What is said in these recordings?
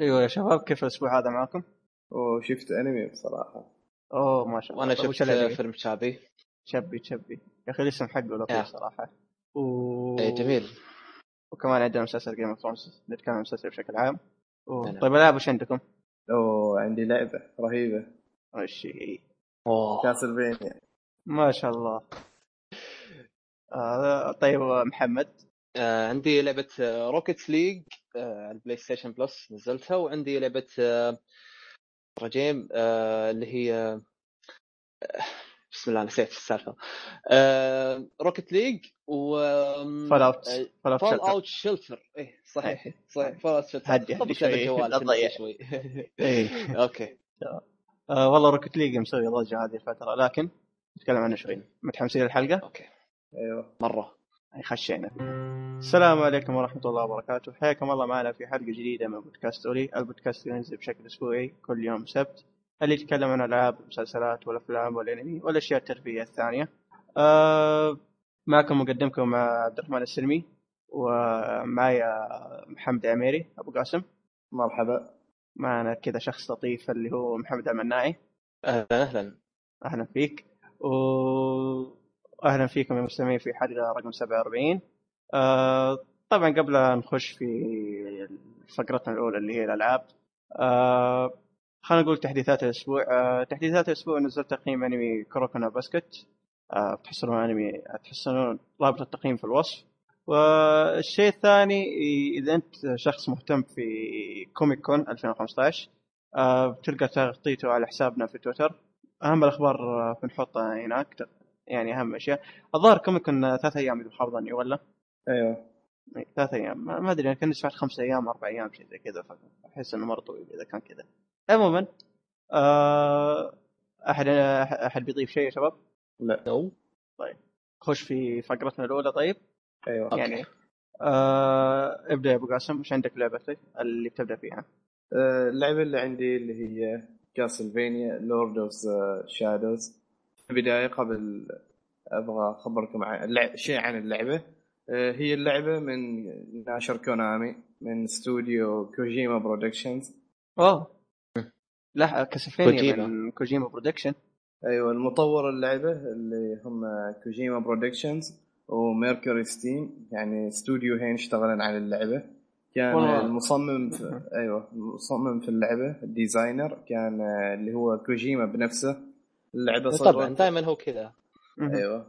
أيوه يا شباب كيف الأسبوع هذا معكم؟ وشفت أنمي بصراحة. أوه ما شاء الله. وأنا وش شفت؟ فيلم شعبي شبي شبي يا أخي الاسم حقه لطيف. صراحة. و... اي جميل. وكمان عندنا مسلسل Game of Thrones نتكلم عن المسلسل بشكل عام. نعم. طيب العاب وش عندكم؟ أوه عندي لعبة رهيبة. وش أوه. Castlevania. ما شاء الله. آه طيب محمد. آه عندي لعبة Rocket League آه على ال PlayStation Plus نزلتها وعندي لعبة آه رجيم آه اللي هي آه بسم الله نسيت السالفة. آه Rocket League و Fallout آه، Fallout Shelter. out Shelter إيه صحيح صحيح Fallout Shelter هدي- هدي شوي، لا تضيع. شوي. إيه. أوكي. آه والله Rocket League مسوي ضجة هذه الفترة لكن نتكلم عنه شوي. متحمسين للحلقة؟ أوكي. أيوه. مرة. خشينا السلام عليكم ورحمة الله وبركاته. حياكم الله معنا في حلقة جديدة من بودكاست أولي. البودكاست اللي ينزل بشكل أسبوعي كل يوم سبت. اللي يتكلم عن ألعاب المسلسلات والأفلام والأنمي والأشياء الترفيهية الثانية. آه معكم مقدمكم مع عبد الرحمن السلمي ومعايا محمد عميري. أبو قاسم. مرحبا. معنا كذا شخص لطيف اللي هو محمد المناعي أهلا أهلا. أهلا فيك. واهلا فيكم يا مستمعين في حلقه رقم 47 آه طبعا قبل نخش في فقرتنا الأولى اللي هي الألعاب آه خلينا نقول تحديثات الأسبوع. آه تحديثات الأسبوع نزلت تقييم أنمي كوروكونا باسكت. آه تحصلون أنمي تحصلون رابط التقييم في الوصف. والشيء الثاني إذا أنت شخص مهتم في Comic Con 2015 آه بتلقى تغطيته على حسابنا في تويتر. أهم الأخبار آه، بنحطها هناك. يعني أهم أشياء. الظاهر Comic Con ثلاث أيام إذا ظني ولا؟ أيوه. إيه، ثلاث أيام. ما ما أدري أنا كنت سمعت خمس أيام أربع أيام شيء زي كذا فاحس إنه مرة طويل إذا كان كذا. عموما آه أحد أحد بيضيف شيء يا شباب؟ لا. نو خش في فقرتنا الأولى طيب. أيوه. okay. يعني آه ابدأ يا أبو قاسم. وش عندك لعبتك اللي بتبدأ فيها؟ آه، اللعبة اللي عندي اللي هي Castlevania Lords of Shadow البداية قبل أبغى أخبركم عن شيء عن اللعبة. آه، هي اللعبة من ناشر كونامي من استوديو كوجيما Productions. اوه لا Castlevania كوجيما. من كوجيما. Production. أيوه المطور اللعبة اللي هم كوجيما Productions و MercurySteam يعني استوديو هين اشتغلن على اللعبة. كان والله. المصمم في أيوه المصمم في اللعبة ال designer كان اللي هو كوجيما بنفسه. اللعبة صارت طبعا دائما هو كذا. أيوه.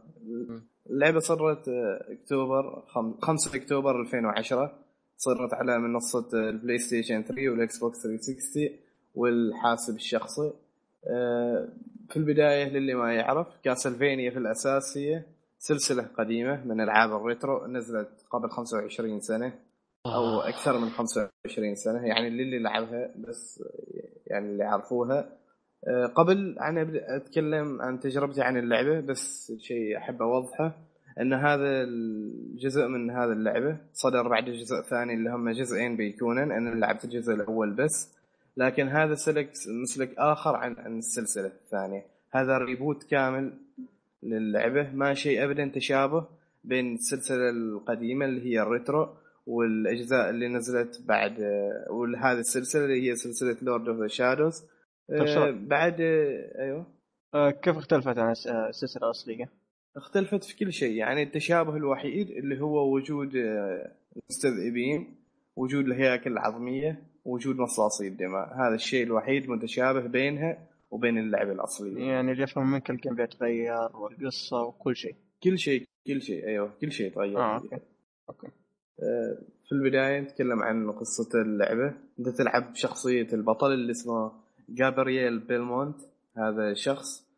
اللعبة صارت آه، أكتوبر خم- 5 أكتوبر 2010 صارت على منصة آه، ال PlayStation 3 وال Xbox 360 والحاسب الشخصي. آه، في البداية للي ما يعرف كاسلفينيا في الاساس هي سلسلة قديمة من ألعاب الريترو نزلت قبل 25 سنة أو أكثر من 25 سنة. يعني للي لعبها بس يعني اللي يعرفوها آه، قبل أنا أبدأ أتكلم عن تجربتي عن اللعبة بس شيء أحب أوضحه أن هذا الجزء من هذا اللعبة صدر بعد الجزء الثاني اللي هم جزئين بيكونن. أنا لعبت الجزء الأول بس لكن هذا سلك مسلك آخر عن عن السلسلة الثانية. هذا reboot كامل للعبة ما شيء ابدا تشابه بين السلسلة القديمة اللي هي ال retro والأجزاء اللي نزلت بعد آه، وهذه السلسلة اللي هي سلسلة Lords of the Shadows طيب شو- بعد آه، أيوه. آه كيف اختلفت عن الس- آه، السلسله الاصليه؟ اختلفت في كل شيء. يعني التشابه الوحيد اللي هو وجود آه، المستذئبين وجود الهياكل العظمية وجود مصاصي الدماء. هذا الشيء الوحيد متشابه بينها وبين اللعبه الأصلية. يعني اللي افهم منك ال gameplay تغير والقصة وكل شيء. كل شيء كل شيء أيوه كل شيء تغير فيها. okay. Okay. آه، في البداية نتكلم عن قصة اللعبة. أنت تلعب بشخصية البطل اللي اسمه Gabriel Belmont هذا شخص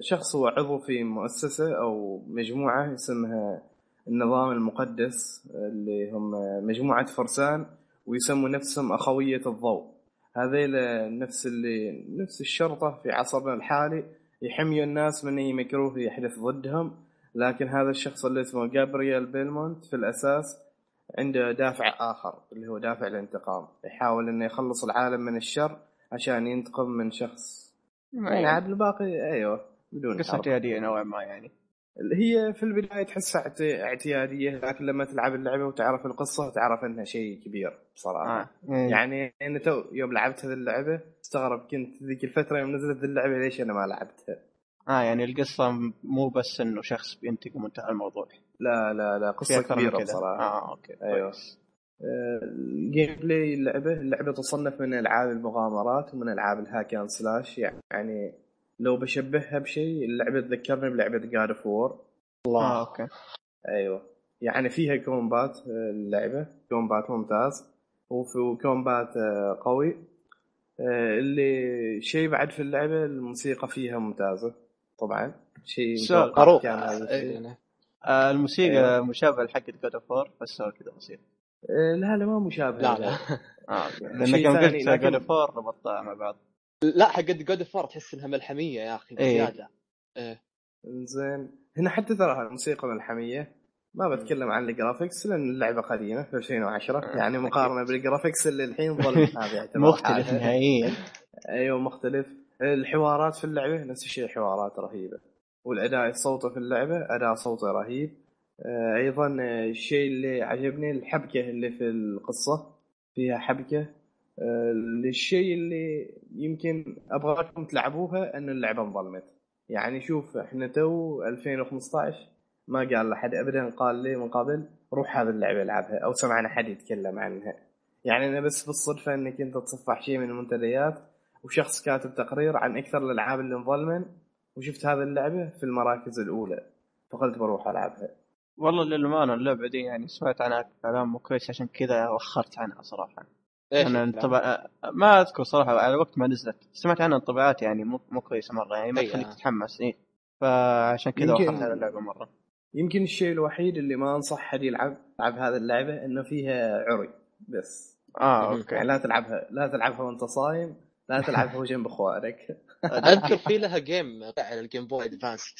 شخص هو عضو في مؤسسة أو مجموعة اسمها النظام المقدس اللي هم مجموعة فرسان ويسموا نفسهم أخوية الضوء. هذيل نفس اللي نفس الشرطة في عصرنا الحالي يحميوا الناس من اي مكروه يحدث ضدهم. لكن هذا الشخص اللي اسمه جابرييل بيلمونت في الأساس عنده دافع آخر اللي هو دافع الانتقام. يحاول انه يخلص العالم من الشر عشان ينتقم من شخص يعني عاد الباقي أيوه بدون قصة. اعتيادية نوعا ما يعني هي في البداية تحسها اعت- اعتيادية لكن لما تلعب اللعبة وتعرف القصة تعرف إنها شيء كبير بصراحه آه. إيه. يعني أنا تو يوم لعبت هذه اللعبة استغرب كنت ذيك الفترة يوم نزلت اللعبة ليش أنا ما لعبتها آه يعني القصة مو بس إنه شخص بينتقم وانتهى الموضوع لا لا لا قصة كبيرة. بصراحة آه okay. كويس. آه، ال gameplay اللعبة اللعبة تصنف من ألعاب المغامرات ومن ألعاب ال hack and slash يعني لو بشبهها بشيء اللعبة تذكرني بلعبة God of War آه okay. أيوه. يعني فيها combat آه، اللعبة combat ممتاز. وفي combat آه، قوي. آه، اللي شيء بعد في اللعبة الموسيقى فيها ممتازة طبعا. شيء. متوقع معروف كان هذا آه الموسيقى أيوة. مشابهة لحقة God of War بس كذا آه، لا لا ما مشابه. لا لا. لانك يوم ثاني، قلت God of ربطتها مع بعض. لا حق God of War تحس إنها ملحمية يا أخي إيه. بزيادة. زين. هنا حتى ترى الموسيقى ملحمية. ما بتكلم عن ال graphics لأن اللعبة قديمة في 2010 آه، يعني مقارنة بال graphics اللي الحين ظل مختلف. نهائيا. أيوه مختلف. الحوارات في اللعبة نفس الشيء حوارات رهيبة. والأداء الصوتي في اللعبة أداء صوتي رهيب. آه، أيضا آه، الشيء اللي عجبني الحبكة اللي في القصة فيها حبكة. آه، الشيء اللي يمكن أبغاكم تلعبوها ان اللعبة انظلمت. يعني شوف إحنا تو 2015 ما قال لحد ابدا قال لي من قبل روح هذه اللعبة العبها أو سمعنا حد يتكلم عنها. يعني أنا بس بالصدفه إنك أنت تصفح شيء من المنتديات وشخص كاتب تقرير عن أكثر الألعاب اللي انظلمن وشفت هذه اللعبة في المراكز الأولى فقلت بروح ألعبها. والله للأمانة اللعبة دي يعني سمعت عنها كلام مو كويس عشان كذا وخرت عنها صراحة إيش أنا؟ انطبع... ما أذكر صراحة على وقت ما نزلت سمعت عنها انطباعات يعني مو مو كويسة مرة يعني ما تخليك آه. تتحمس إيه. فعشان كذا يمكن- وخرت على اللعبة مرة يمكن الشيء الوحيد اللي ما أنصح حد يلعب يلعب هذه اللعبة إنه فيها عري بس آه. okay يعني لا تلعبها لا تلعبها وأنت صايم لا تلعبها وجنب أخوانك أذكر في لها game على ال Game Boy Advance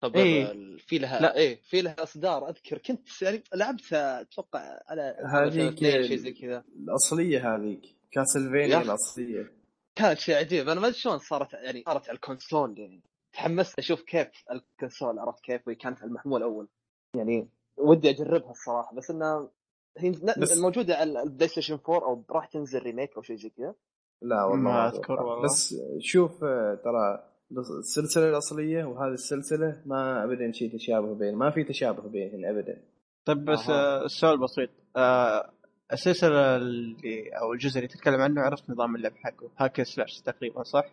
طب إيه. في لها لا. إيه في لها إصدار أذكر كنت يعني لعبتها أتوقع على هذيك- شيء زي كذا الأصلية هذيك Castlevania يا. الأصلية كانت شيء عجيب أنا ما أدري شلون صارت يعني صارت على ال console يعني تحمست أشوف كيف ال console عرفت كيف وهي كانت على المحمول اول يعني ودي أجربها الصراحة بس انها هي بس- موجودة على ال PlayStation 4 أو راح تنزل remake أو شيء زي كذا لا والله ما. أذكر والله. بس شوف ترى السلسلة الأصلية وهذه السلسلة ما ابدا شيء تشابه بين ما في تشابه بينهن ابدا. طيب بس. آه السؤال بسيط. آه السلسلة اللي أو الجزء اللي تتكلم عنه عرفت نظام اللعب حقه؟ hack slash تقريبا صح؟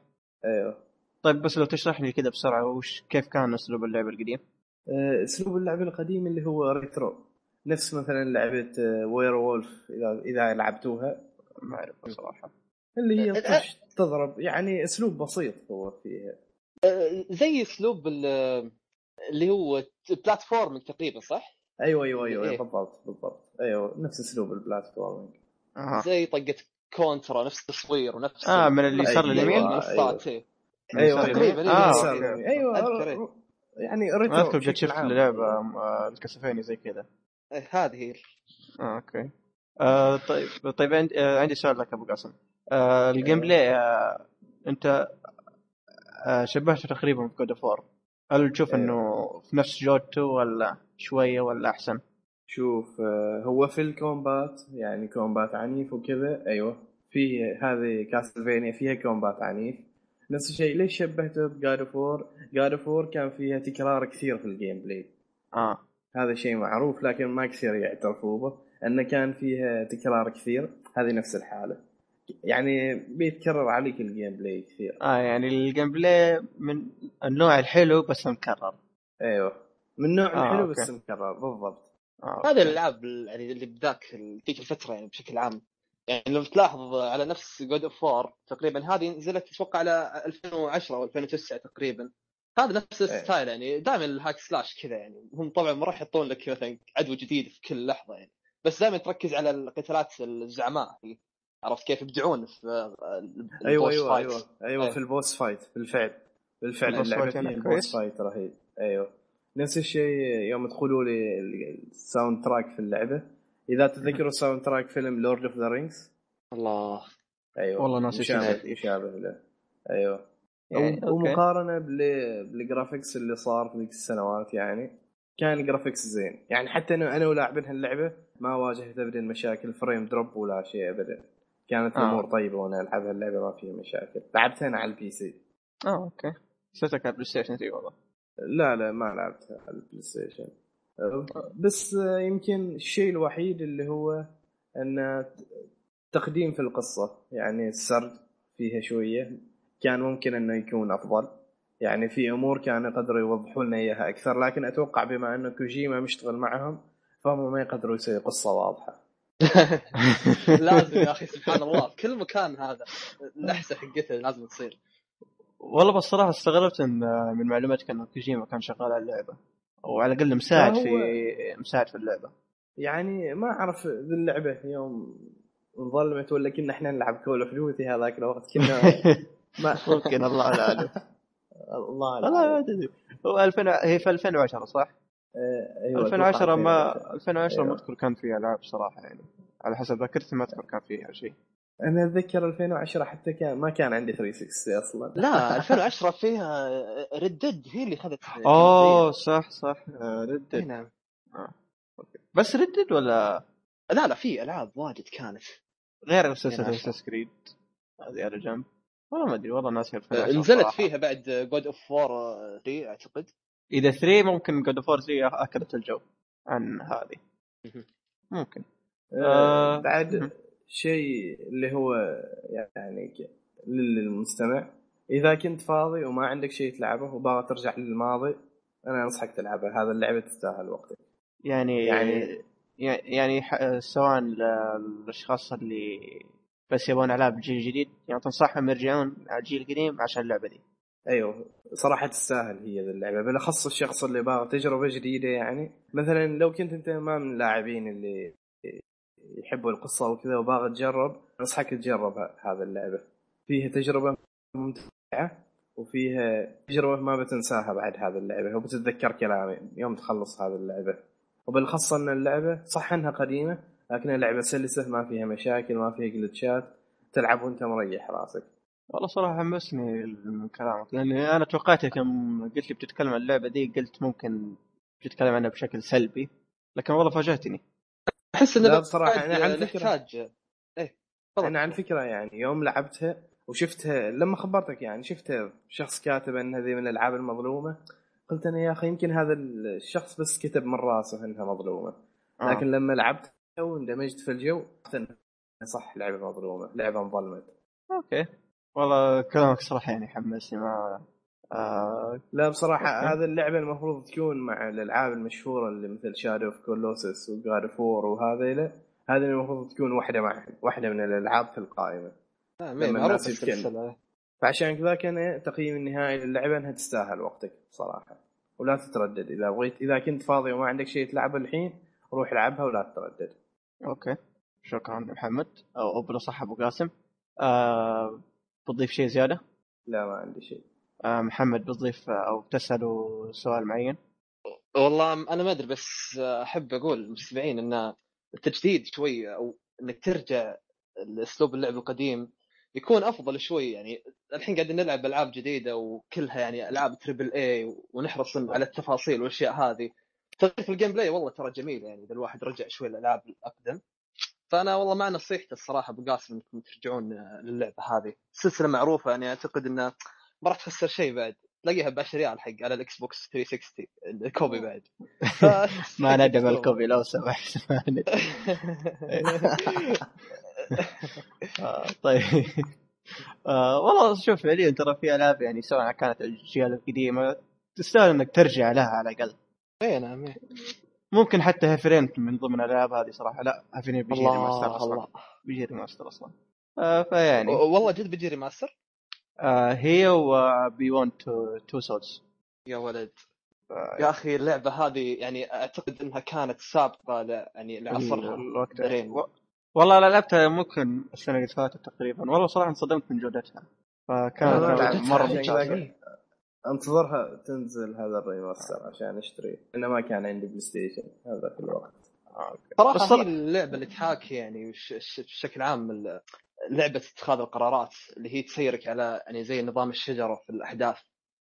أيوه. طيب بس لو تشرح لي كذا بسرعة وش كيف كان أسلوب اللعب القديم؟ آه، أسلوب اللعب القديم اللي هو retro. نفس مثلا لعبة Werewolf إذا إذا لعبتوها. ما اعرف صراحة. اللي هي أه، تضرب يعني أسلوب بسيط هو فيها. آه، زي اسلوب ال- اللي هو platforming تقريبا صح؟ أيوه أيوه أيوه, إيه. أيوة بالضبط بالضبط أيوه نفس اسلوب ال platforming آه. زي طقة Contra نفس التصوير ونفس آه، من اليسار نفس لليمين؟ المنصات إيه. أيوه تقريباً، أيوه إيه، إيه. يمين. أيوه أذكر، إيه. ر- يعني retro أذكر قد شفت. لعبه آه ال Castlevania زي كذا إيه، هذه هي آه okay آه طيب طيب عندي, آه عندي سؤال لك أبو قاسم آه ال gameplay آه أنت آه شبهته تقريبا في God of هل تشوف إيه. إنه في نفس جودته ولا شوية ولا أحسن؟ شوف آه، هو في ال combat يعني combat عنيف وكذا أيوه. في هذه Castlevania فيها combat عنيف. نفس الشيء ليش شبهته ب God of War؟ God of War كان فيها تكرار كثير في ال gameplay آه. هذا شيء معروف لكن ما كثير يعترفوا به إنه كان فيها تكرار كثير. هذه نفس الحالة. يعني بيتكرر عليك ال gameplay كثير. آه يعني ال gameplay من النوع الحلو بس مكرر. أيوه. من نوع آه، الحلو okay. بس مكرر بالضبط. آه. هذه الألعاب ال- يعني اللي بذاك ذيك الفترة يعني بشكل عام. يعني لو تلاحظ على نفس God of War تقريبا هذه نزلت أتوقع على 2010 أو 2009 تقريبا. هذا نفس الستايل يعني دائما ال hack slash كذا يعني. هم طبعا ما راح يحطون لك مثلا عدو جديد في كل لحظة يعني. بس دائما تركز على القتالات الزعماء هي. عرفت كيف يبدعون في ال- أيوه ال boss أيوه fight. أيوه. أيوه إيه. في ال boss fight بالفعل. بالفعل ال boss اللعبة fight فيها يعني ال boss؟ fight رهيب. أيوه. نفس الشيء يوم تدخلوا لي ال soundtrack في اللعبة. إذا تتذكروا ال soundtrack فيلم Lord of the Rings الله. أيوه. والله ناسي مشابه شيء. مشابه له. أيوه. يعني okay. ومقارنة بال- بال graphics اللي صار في ذيك السنوات يعني كان ال graphics زين. يعني حتى أنا أنا ولاعبين هاللعبة ما واجهت ابدا مشاكل frame drop ولا شيء ابدا. كانت آه. الأمور طيبة وأنا ألعب هاللعبة ما فيها مشاكل. لعبتها أنا على ال PC. آه okay. حسيتك على ال PlayStation 3 والله. لا لا ما لعبتها على ال PlayStation. بس يمكن الشيء الوحيد اللي هو إن تقديم في القصة. يعني السرد فيها شوية. كان ممكن إنه يكون أفضل. يعني في أمور كانوا يقدروا يوضحوا لنا إياها أكثر. لكن أتوقع بما إنه كوجيما مشتغل معهم فهم ما يقدروا يسوي قصة واضحة. لازم يا أخي سبحان الله. في كل مكان هذا اللحسه حقته لازم تصير. والله بس صراحة استغربت إن من معلوماتك انه كوجيما كان شغال على اللعبة. أو على الأقل مساعد في مساعد في اللعبة. يعني ما أعرف ذي اللعبة يوم انظلمت ولا كنا إحنا نلعب Call of Duty هذاك الوقت كنا ما ممكن الله أعلم. الله والله ما أدري. هو 2000 هي في 2010 صح؟ آه، أيوة، 2010 أتوقع ما 2010 ما أيوة. أذكر كان في العاب صراحة يعني. على حسب ذاكرتي ما أذكر كان فيها شيء. أنا أتذكر 2010 حتى كان ما كان عندي 360 أصلا. لا 2010 فيها Red Dead هي اللي اخذت أوه صح صح. Red Dead إي نعم. بس Red Dead ولا؟ لا لا في ألعاب واجد كانت. غير سلسله 2010. Assassin's Creed هذه على جنب. والله ما أدري والله ناسي 2010 نزلت. فيها بعد جود اوف وور 3 أعتقد. إذا 3 ممكن God of 3 اكلت الجو عن هذه. ممكن آه آه. بعد. شيء اللي هو يعني للمستمع إذا كنت فاضي وما عندك شيء تلعبه وباغي ترجع للماضي أنا أنصحك تلعبها هذا اللعبة تستاهل وقتك يعني يعني- يعني سواء للأشخاص اللي بس يبون ألعاب جيل جديد يعني تنصحهم يرجعون على الجيل القديم عشان اللعبة دي أيوه صراحة تستاهل هي اللعبة بالأخص الشخص اللي باغي تجربة جديدة يعني. مثلا لو كنت أنت ما من اللاعبين اللي يحبوا القصة وكذا وباغي تجرب أنصحك تجرب هذا اللعبة. فيها تجربة ممتعة وفيها تجربة ما بتنساها بعد هذا اللعبة وبتتذكر كلامي يوم تخلص هذه اللعبة. وبالأخص أن اللعبة صح أنها قديمة لكنها لعبة سلسة ما فيها مشاكل ما فيها جلتشات تلعب وأنت مريح راسك. والله صراحة حمسني من كلامك لاني أنا توقعتك يوم قلت لي بتتكلم عن اللعبة دي قلت ممكن بتتكلم عنها بشكل سلبي لكن والله فاجأتني. أحس انه بعد أنا على فكرة- نحتاج إيه. أنا على فكرة يعني يوم لعبتها وشفتها لما خبرتك يعني شفتها شخص كاتب إن هذه من الألعاب المظلومة قلت أنا يا أخي يمكن هذا الشخص بس كتب من راسه إنها مظلومة. آه. لكن لما لعبتها واندمجت في الجو صح لعبة مظلومة لعبة انظلمت. أوكي. والله كلامك صراحة يعني حمسني ما آه لا بصراحة okay. هذه اللعبة المفروض تكون مع الألعاب المشهورة اللي مثل Shadow of Colossus و God of War وهذه هذه المفروض تكون واحدة مع واحدة من الألعاب في القائمة. آه، لما الناس يتكلم. السلسله فعشان كذا كان تقييم النهائي للعبة إنها تستاهل وقتك صراحة ولا تتردد. إذا بغيت إذا كنت فاضي وما عندك شيء تلعبه الحين روح العبها ولا تتردد. okay. شكرا محمد. أو أبو صح أبو قاسم. آه بتضيف شيء زيادة؟ لا ما عندي شيء. آه محمد بتضيف آه، أو تساله سؤال معين؟ والله أنا ما أدري بس أحب أقول للمستمعين إن التجديد شوي أو إنك ترجع لأسلوب اللعب القديم يكون أفضل شوي. يعني الحين قاعدين نلعب ألعاب جديدة وكلها يعني ألعاب triple A ونحرص على التفاصيل والأشياء هذه. تغيير في ال gameplay والله ترى جميل يعني إذا الواحد رجع شوي للألعاب الأقدم. فأنا والله مع نصيحتي الصراحة أبو قاسم إنكم ترجعون للعبة هذه. سلسله معروفة يعني أعتقد انها ما راح تخسر شيء بعد. تلاقيها ب 10 ريال حق على ال Xbox 360 ال copy بعد. ف- ما ندعم ال copy لو سمحت. ما. آه طيب. آه والله شوف فعليا ترى في ألعاب يعني سواء كانت الأجيال القديمة تستاهل إنك ترجع لها على الأقل. اي نعم إيه. ممكن حتى Heavy Rain من ضمن الألعاب هذه صراحة. لا Heavy Rain بيجي remaster أصلا. الله بيجي remaster أصلا. آه فيعني. والله جد بيجي remaster؟ آه هي و Beyond Two Souls يا ولد. يا. أخي اللعبة هذه يعني أعتقد إنها كانت سابقة ل... يعني لعصرها الوقت. و... والله لعبتها ممكن السنة اللي فاتت تقريبا. والله صراحة انصدمت من جودتها. فكانت مرة ممتازة. انتظرها تنزل هذا ال remaster عشان اشتري أنا ما كان عندي PlayStation هذا في الوقت. آه،. صراحة بس هي اللعبة اللي تحاكي يعني وش- ش- بشكل عام لعبة اتخاذ القرارات اللي هي تسيرك على يعني زي نظام الشجرة في الأحداث.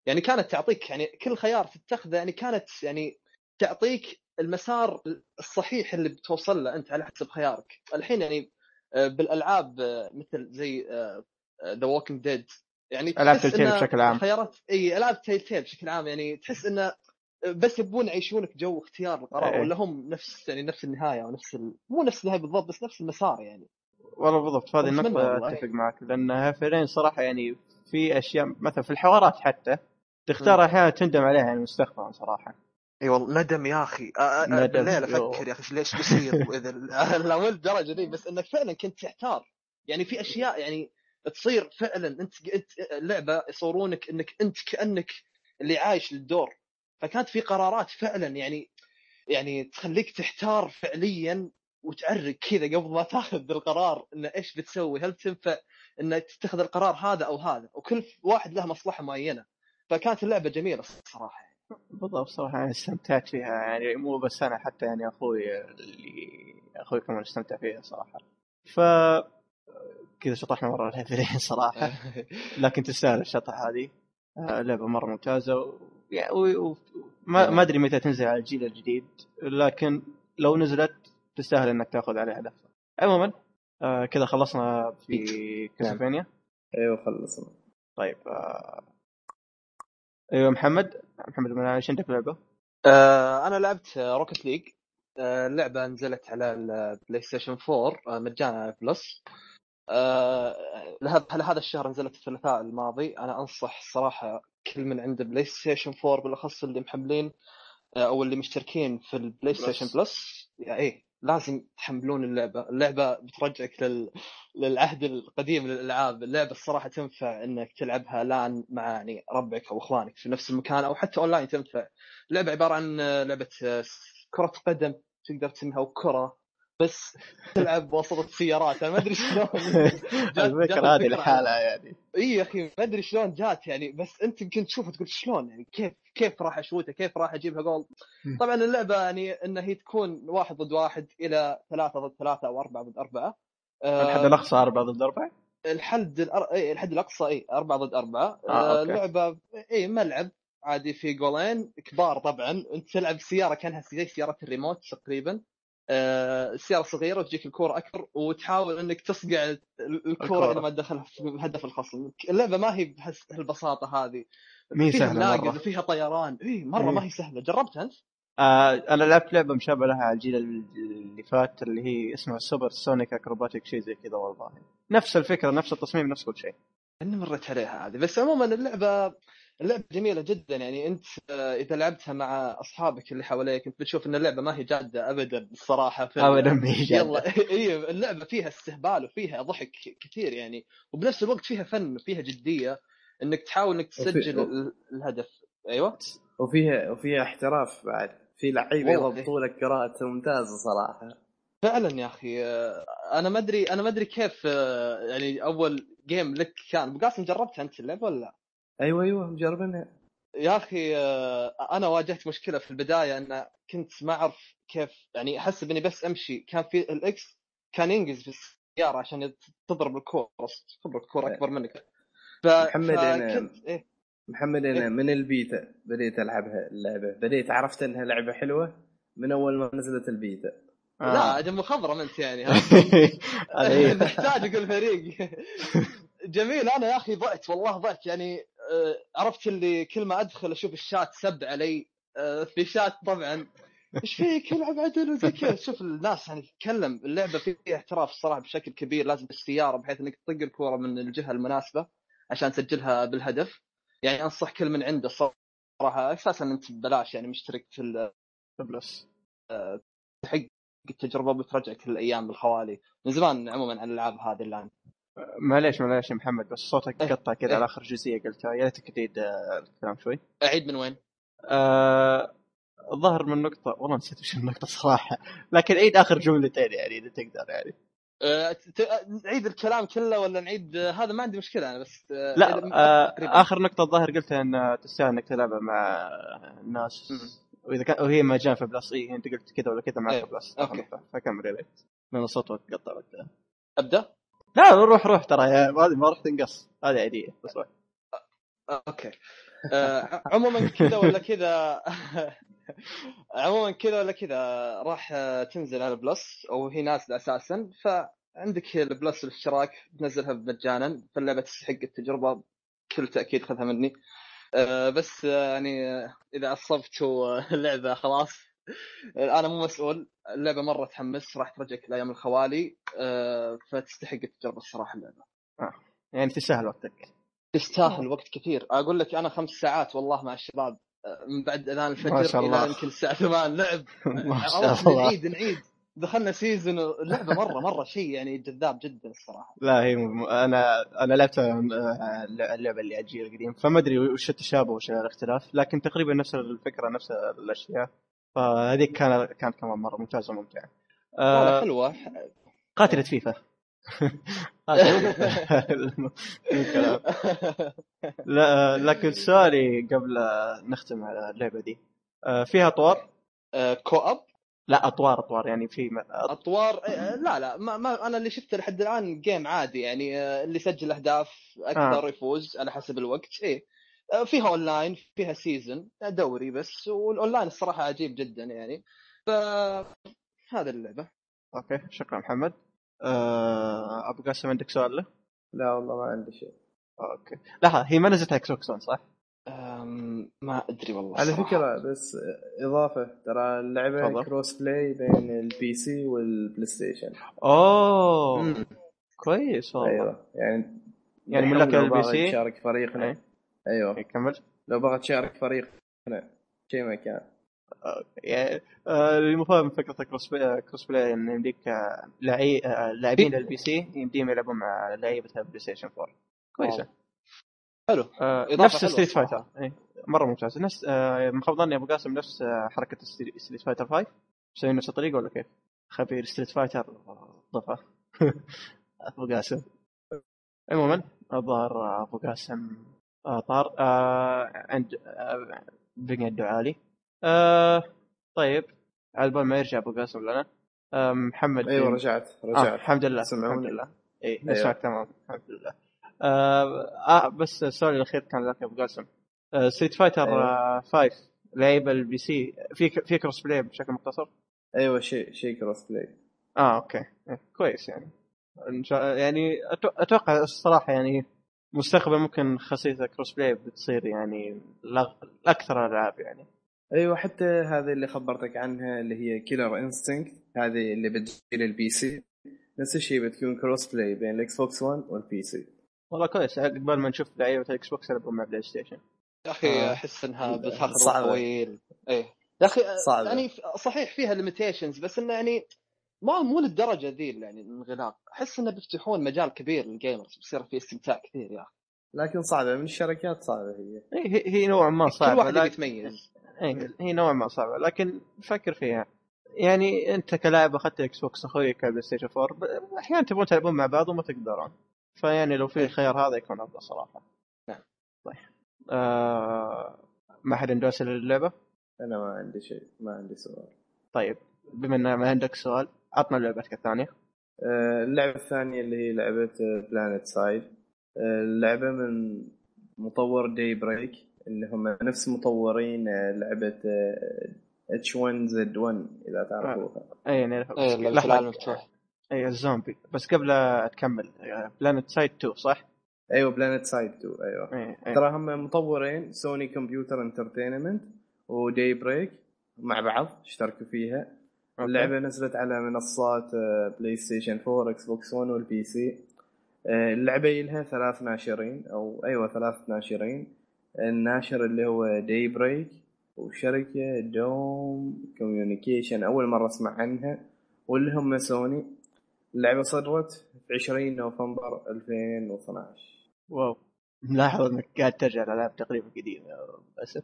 يعني كانت تعطيك يعني كل خيار تتخذه يعني كانت يعني تعطيك المسار الصحيح اللي بتوصل له أنت على حسب خيارك. الحين يعني آه، بالألعاب آه، مثل زي The Walking Dead يعني Telltale إن بشكل عام. الخيارات إي ألعاب Telltale بشكل عام يعني تحس إنه بس يبون يعيشونك جو اختيار القرار إيه. ولا هم نفس يعني نفس النهاية ونفس ال... مو نفس النهاية بالضبط بس نفس المسار يعني والله بالضبط في هذه والله. أتفق معك لأن فعليا صراحة يعني في أشياء مثلا في الحوارات حتى تختار أحيانا تندم عليها يعني مستقبلا صراحة إي والله ندم يا أخي ندم، بالليل. أفكر يا أخي ليش بيصير وإذا لا مو الدرجه دي بس إنك فعلا كنت تحتار يعني في أشياء يعني تصير فعلا أنت أنت اللعبه يصورونك إنك أنت كأنك اللي عايش للدور. فكانت في قرارات فعلا يعني يعني تخليك تحتار فعليا وتعرق كذا قبل ما تاخذ القرار انه إيش بتسوي. هل تنفع انك تتخذ القرار هذا أو هذا؟ وكل واحد له مصلحة معينة. فكانت اللعبة جميلة الصراحة يعني. بالضبط صراحة يعني استمتعت فيها يعني مو بس أنا حتى يعني أخوي اللي أخوي كمان استمتع فيها صراحة. ف كذا شطحنا مرة ال Heavy Rain صراحة. لكن تستاهل الشطح هذه. آه، لعبة مرة ممتازة. و... يعني و... و... ما... أدري متى تنزل على الجيل الجديد. لكن لو نزلت تستاهل إنك تأخذ عليها لفة عموما آه كذا خلصنا في Castlevania أيوه خلصنا. طيب آه... أيوه محمد. محمد من إيش عندك لعبة؟ آه أنا لعبت Rocket League آه اللعبة نزلت على ال PlayStation 4 آه مجانا على Plus. آه لهذا لهذا الشهر نزلت الثلاثاء الماضي؟ أنا أنصح صراحة كل من عنده PlayStation 4 بالأخص اللي محملين آه، أو اللي مشتركين في ال PlayStation Plus. يعني إيه لازم تحملون اللعبة، اللعبة بترجعك لل... للعهد القديم للألعاب، اللعبة الصراحة تنفع إنك تلعبها لأن مع يعني ربعك أو إخوانك في نفس المكان أو حتى أونلاين تنفع. اللعبة عبارة عن آه، لعبة آه، كرة قدم تقدر تسميها وكره بس تلعب وسط السيارات. أنا ما أدري شلون. الفكرة هذه لحالها يعني. إي يا أخي ما أدري شلون جات يعني. بس أنت يمكن تشوفها تقول شلون يعني؟ كيف كيف راح اشوتها كيف راح أجيبها؟ جول. طبعا اللعبة يعني إن هي تكون واحد ضد واحد إلى ثلاثة ضد ثلاثة أو أربعة ضد أربعة. آه، الحد الأقصى أربعة ضد أربعة؟ الحد الأر... إي الحد الأقصى إي أربعة ضد أربعة. آه، آه. اللعبة إي ملعب عادي في جولين كبار طبعا. أنت تلعب سيارة كأنها زي سيارة الريموت تقريبا. آه السياره صغيرة وتجيك الكوره أكبر وتحاول إنك تصقع ال- الكورة. إلى ما تدخلها في هدف الخصم. اللعبة ما هي بهالبساطة هذه. مي فيها مرة. وفيها طيران. اي مرة إيه. ما هي سهلة. جربتها أنت؟ آه أنا لعبت لعبة مشابهة لها على الجيل اللي فات اللي هي اسمها Supersonic Acrobatic شيء زي كذا والله. نفس الفكرة نفس التصميم نفس كل شيء. اني مريت عليها هذه. بس عموما اللعبة اللعبة جميلة جدا. يعني أنت آه، إذا لعبتها مع أصحابك اللي حواليك أنت بتشوف إن اللعبة ما هي جادة ابدا الصراحة. في ابدا ما هي جادة. يلا. إي اللعبة فيها استهبال وفيها ضحك كثير يعني. وبنفس الوقت فيها فن وفيها جدية. إنك تحاول إنك تسجل وفي- ال- الهدف. أيوه. وفيها وفيها احتراف بعد. في لعيبة. يضبطوا لك قراءة ممتازة صراحة. فعلا يا أخي. آه، أنا ما أدري أنا ما أدري كيف آه، يعني أول game لك كان. بقاسم جربتها أنت اللعبة ولا لا؟ أيوه أيوه مجربينها يا أخي آه، أنا واجهت مشكلة في البداية أن كنت ما أعرف كيف يعني أحس إني بس أمشي كان في ال X كان ينقز في السيارة عشان تضرب الكورة تضرب الكورة أكبر منك ف... محمد، فكنت إيه؟ محمد أنا إيه. من البيتا بديت العبها اللعبه بديت عرفت إنها لعبة حلوة من أول ما نزلت البيتا لا آه. أجل مخضرم أنت يعني ها؟ هذا هي. نحتاج أقول فريق جميل أنا يا أخي ضعت والله ضعت يعني آه، عرفت اللي كل ما أدخل أشوف الشات سب علي آه، في شات طبعا. إيش فيك؟ العب عدل وزي كذا. شوف الناس يعني تتكلم. اللعبة فيها احتراف الصراحه بشكل كبير لازم بالسيارة بحيث إنك تطق الكورة من الجهة المناسبة عشان تسجلها بالهدف. يعني أنصح كل من عنده صراحة أساسا أنت ببلاش يعني مشترك في ال- بلس حق التجربة بترجعك الأيام بالخوالي من زمان عموما عن الالعاب هذه الآن. معليش معليش يا محمد بس صوتك إيه. قطع كذا إيه. على آخر جزئية قلتها يا ريتك تعيد آه، الكلام شوي أعيد من وين؟ آه، من نقطة والله نسيت وش النقطة صراحة لكن عيد آخر جملتين يعني إذا تقدر يعني ت- أه، نعيد الكلام كله ولا نعيد أه، هذا ما عندي مشكلة أنا بس إذا- لا آه. آخر نقطة الظاهر قلتها أن تستاهل إنك تلعبها مع ناس وإذا كان وهي مجان في Plus اي أنت قلت كذا ولا كذا معك إيه. Plus أوكي. فكمل لأن الصوت قطع وقتها أبدأ لا روح روح ترى. هذه ما راح تنقص. هذه عاديه بس روح. أوكي. آه، عموما كذا ولا كذا؟ عموما كذا ولا كذا راح آه، تنزل على ال Plus أو هي نازلة أساسا. فعندك ال Plus الاشتراك تنزلها مجانا. فاللعبة تستحق التجربة بكل تأكيد خذها مني. آه، بس آه، يعني آه، إذا عصبتوا آه، اللعبه خلاص آه، أنا مو مسؤول. اللعبة مرة تحمس راح ترجعك لأيام الخوالي آه، فتستحق التجربة الصراحة اللعبة. يعني تستاهل وقتك. تستاهل وقت كثير. أقول لك أنا خمس ساعات والله مع الشباب آه، من بعد اذان الفجر. إلى يمكن الساعة 8 لعب. ما؟ شاء الله. نعيد نعيد. دخلنا سيزون اللعبة مرة مرة شيء يعني جذاب جدا الصراحة. لا هي م... أنا أنا لعبت آه، اللعبة اللي على الجيل القديم. فما أدري وش التشابه وش الاختلاف لكن تقريبا نفس الفكرة نفس الأشياء. فهذيك كان كانت كمان مرة ممتازة وممتعة. آه حلوة. قاتله فيفا. الكلام. لا لكن سؤالي قبل نختم على اللعبة دي. آه، فيها أطوار؟ آه، co-op لا أطوار أطوار. يعني في أطوار آه، لا لا. ما, ما أنا اللي شفته لحد الآن game عادي يعني آه، اللي يسجل أهداف أكثر آه. يفوز على حسب الوقت إيه. آه، فيها اونلاين فيها season دوري بس والاونلاين الصراحة عجيب جدا يعني ف هذا اللعبة أوكي شكرا محمد آه، ابو قاسم عندك سؤال له؟ لا والله ما عندي شيء أوكي لحظة هي ما نزلت Xbox صح؟ أم، ما أدري والله على. فكرة بس إضافة ترى اللعبة تفضل. cross-play بين ال PC وال PlayStation أوه مم. كويس والله أيوه يعني يعني لو ال PC؟ تشارك فريقنا إيه. أيوه. كمل. لو باغي تشارك فريقنا شيء ما كان. يعني آه، المفروض من فكرة cross-play cross-play إن يمديك آه، آه، لاعبين ال PC يمديهم يلعبون مع لعيبة ال PlayStation 4 كويسه حلو. آه، نفس Street Fighter اي مرة ممتاز. نفس آه، المفروض اني أبو قاسم نفس آه، حركة Stree- Street Fighter 5 مسويين نفس الطريقة ولا كيف؟ خبير Street Fighter ضفة. أبو قاسم. عموما الظاهر أبو قاسم. آه، طار آه، عند آه، بقى الدعاء لي آه، طيب على بال ما يرجع أبو قاسم لنا. آه، محمد أيوه بن- رجعت آه رجعت. الحمد لله تسمعوني؟ الحمد لله. اي أيوة. نسمعك تمام الحمد لله. آه, آه بس السؤال الأخير كان لك أبو قاسم. آه Street Fighter أيوة. آه 5 لعيبه ال PC في في cross-play بشكل مختصر؟ أيوه شيء شيء cross-play آه أوكي. إيه، كويس يعني. إن شاء يعني أتوقع الصراحة يعني مستقبل ممكن خاصيه cross-play بتصير يعني لغ- أكثر الالعاب يعني. أيوه حتى هذه اللي خبرتك عنها اللي هي Killer Instinct هذه اللي بتجي لل PC نفس الشيء بتكون cross-play بين ال Xbox 1 وال PC والله كويس قبل ما نشوف لعيبة ال Xbox يلعبون مع PlayStation يا أخي آه. أحس إنها بتاخذ صعبة. وقت طويل. إيه. يا أخي صعبة. يعني صحيح فيها limitations بس إنه يعني ما مو للدرجة ذي يعني الانغلاق. أحس إنه بيفتحون مجال كبير لل gamers بيصير فيه استمتاع كثير يا أخي. لكن صعبة من الشركات صعبة هي. إيه، هي هي نوعا ما كل صعبة واحد يبي لكن- يتميز. اي هي نوعا ما صعبة لكن فكر فيها. يعني أنت كلاعب أخذت Xbox أخوك PlayStation 4 ب- أحيانا تبون تلعبون مع بعض وما تقدرون. فيعني لو في الخيار هذا يكون أفضل صراحة. نعم. طيب. آه ما حد عنده أسئلة للعبة؟ أنا ما عندي شيء ما عندي سؤال. طيب. بما إن ما عندك سؤال عطنا لعبتك الثانية. آه، اللعبة الثانية اللي هي لعبة PlanetSide اللعبة من مطور Daybreak اللي هم نفس مطورين آه، لعبة H 1 Z 1 إذا تعرفوها. اي يعني العالم مفتوح اي الزومبي. بس قبل لا تكمل PlanetSide 2 صح؟ أيوه PlanetSide 2 أيوه. اي اي ترى هم مطورين Sony Computer Entertainment و Daybreak مع بعض اشتركوا فيها. اللعبة نزلت على منصات PlayStation 4 Xbox 1 وال PC اللعبة لها ثلاث ناشرين أو أيوه ثلاث ناشرين. الناشر اللي هو Daybreak وشركة دوم communication أول مرة أسمع عنها. واللي هم سوني. اللعبة صدرت في 20 نوفمبر 2012 واو. ملاحظ إنك قاعد ترجع لالعاب تقريبا قديمة للاسف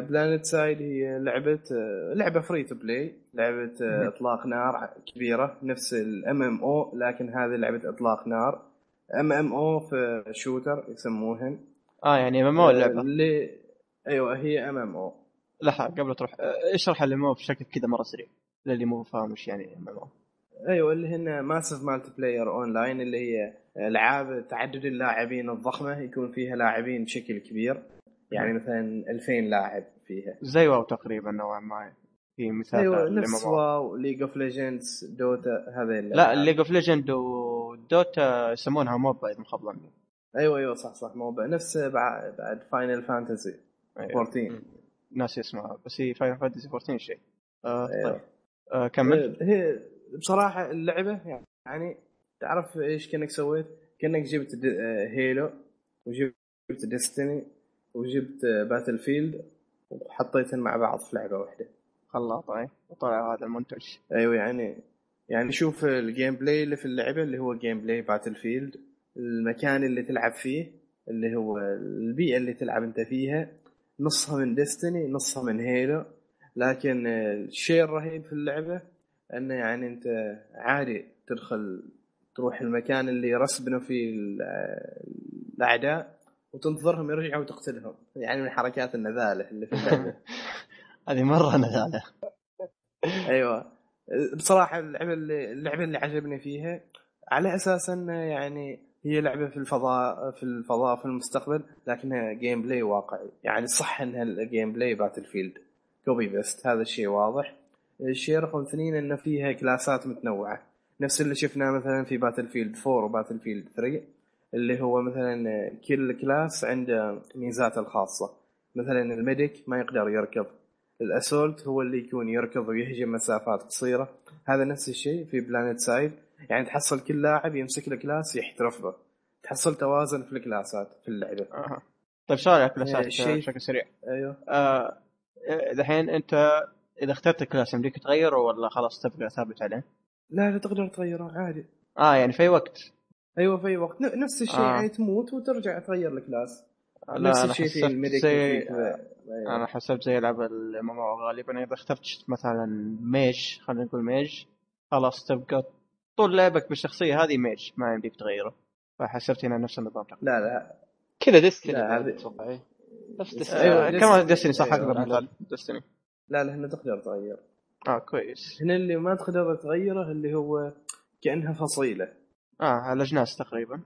PlanetSide هي لعبة آه، لعبة free to play لعبة مهم. إطلاق نار كبيرة نفس ال MMO لكن هذه لعبة إطلاق نار MMO في shooter يسموهن آه يعني MMO اللعبة اللي أيوه هي MMO لحظة قبل تروح اشرح اللي MMO بشكل كذا مرة سريع للي مو فاهم وش يعني MMO. أيوه اللي هن massive multiplayer online اللي هي ألعاب تعدد اللاعبين الضخمة يكون فيها لاعبين بشكل كبير يعني مثلا 2000 لاعب فيها. زي WoW تقريبا نوعا ما. في مثال أيوه نفس. WoW League of Legends Dota هذا لا League of Legend و Dota يسمونها MOBA اذا ما خاب ظني أيوه أيوه صح صح مو نفس بعد بعد Final Fantasy أيوة. 14 ناسي اسمها بس هي Final Fantasy 14 شيء. آه أيوة. طيب. آه كمل. هي بصراحة اللعبة يعني تعرف إيش كأنك سويت؟ كأنك جبت د- آه، Halo وجبت Destiny وجبت Battlefield وحطيتهم مع بعض في لعبة واحدة. خلاط اي وطلع هذا المنتج. أيوه يعني يعني شوف ال gameplay اللي في اللعبة اللي هو gameplay Battlefield المكان اللي تلعب فيه اللي هو البيئة اللي تلعب أنت فيها. نصها من Destiny نصها من Halo لكن الشيء الرهيب في اللعبة إنه يعني أنت عادي تدخل تروح المكان اللي respawn ن فيه ال- الأعداء. وتنتظرهم يرجعوا وتقتلهم. يعني من حركات النذالة اللي في هذه مرة نذالة. أيوه. بصراحة اللعبة اللي اللعبة اللي عجبني فيها على أساس انها يعني هي لعبة في الفضاء في الفضاء في المستقبل لكنها gameplay واقعي. يعني صح انها ال gameplay Battlefield copy paste هذا الشيء واضح. الشيء رقم اثنين إنه فيها class ات متنوعة. نفس اللي شفناه مثلا في Battlefield 4 و Battlefield 3 اللي هو مثلا كل class عنده ميزاته الخاصة. مثلا ال medic ما يقدر يركض. ال assault هو اللي يكون يركض ويهجم مسافات قصيرة. هذا نفس الشيء في PlanetSide يعني تحصل كل لاعب يمسك له class يحترف به تحصل توازن في ال class ات في اللعبة. آه. طيب سؤال على class ات إيه، شيء- بشكل سريع. أيوه. آه دحين أنت إذا اخترت ال class يمديك تغيره ولا خلاص تبقى ثابت عليه؟ لا لا تقدر تغيره عادي. آه يعني في اي وقت. أيوه في أي وقت. ن- نفس الشيء آه. يعني تموت وترجع تغير ال class. لا نفس الشيء في حسبت ال medic زي أيوة. أنا حسبت زي العاب ال MMO غالبا. إذا اخترت مثلا mage خلينا نقول mage خلاص تبقى طول لعبك بالشخصية هذه mage ما يمديك تغيره. فحسبت هنا نفس النظام لا لا. كذا Destiny أتوقع. نفس Destiny أيوة، آه. كمان Destiny صح أيوة. اكبر مثال Destiny لا لا هنا تقدر تغير. آه كويس. هنا اللي ما تقدر تغيره اللي هو كأنها فصيلة. آه الأجناس تقريبا.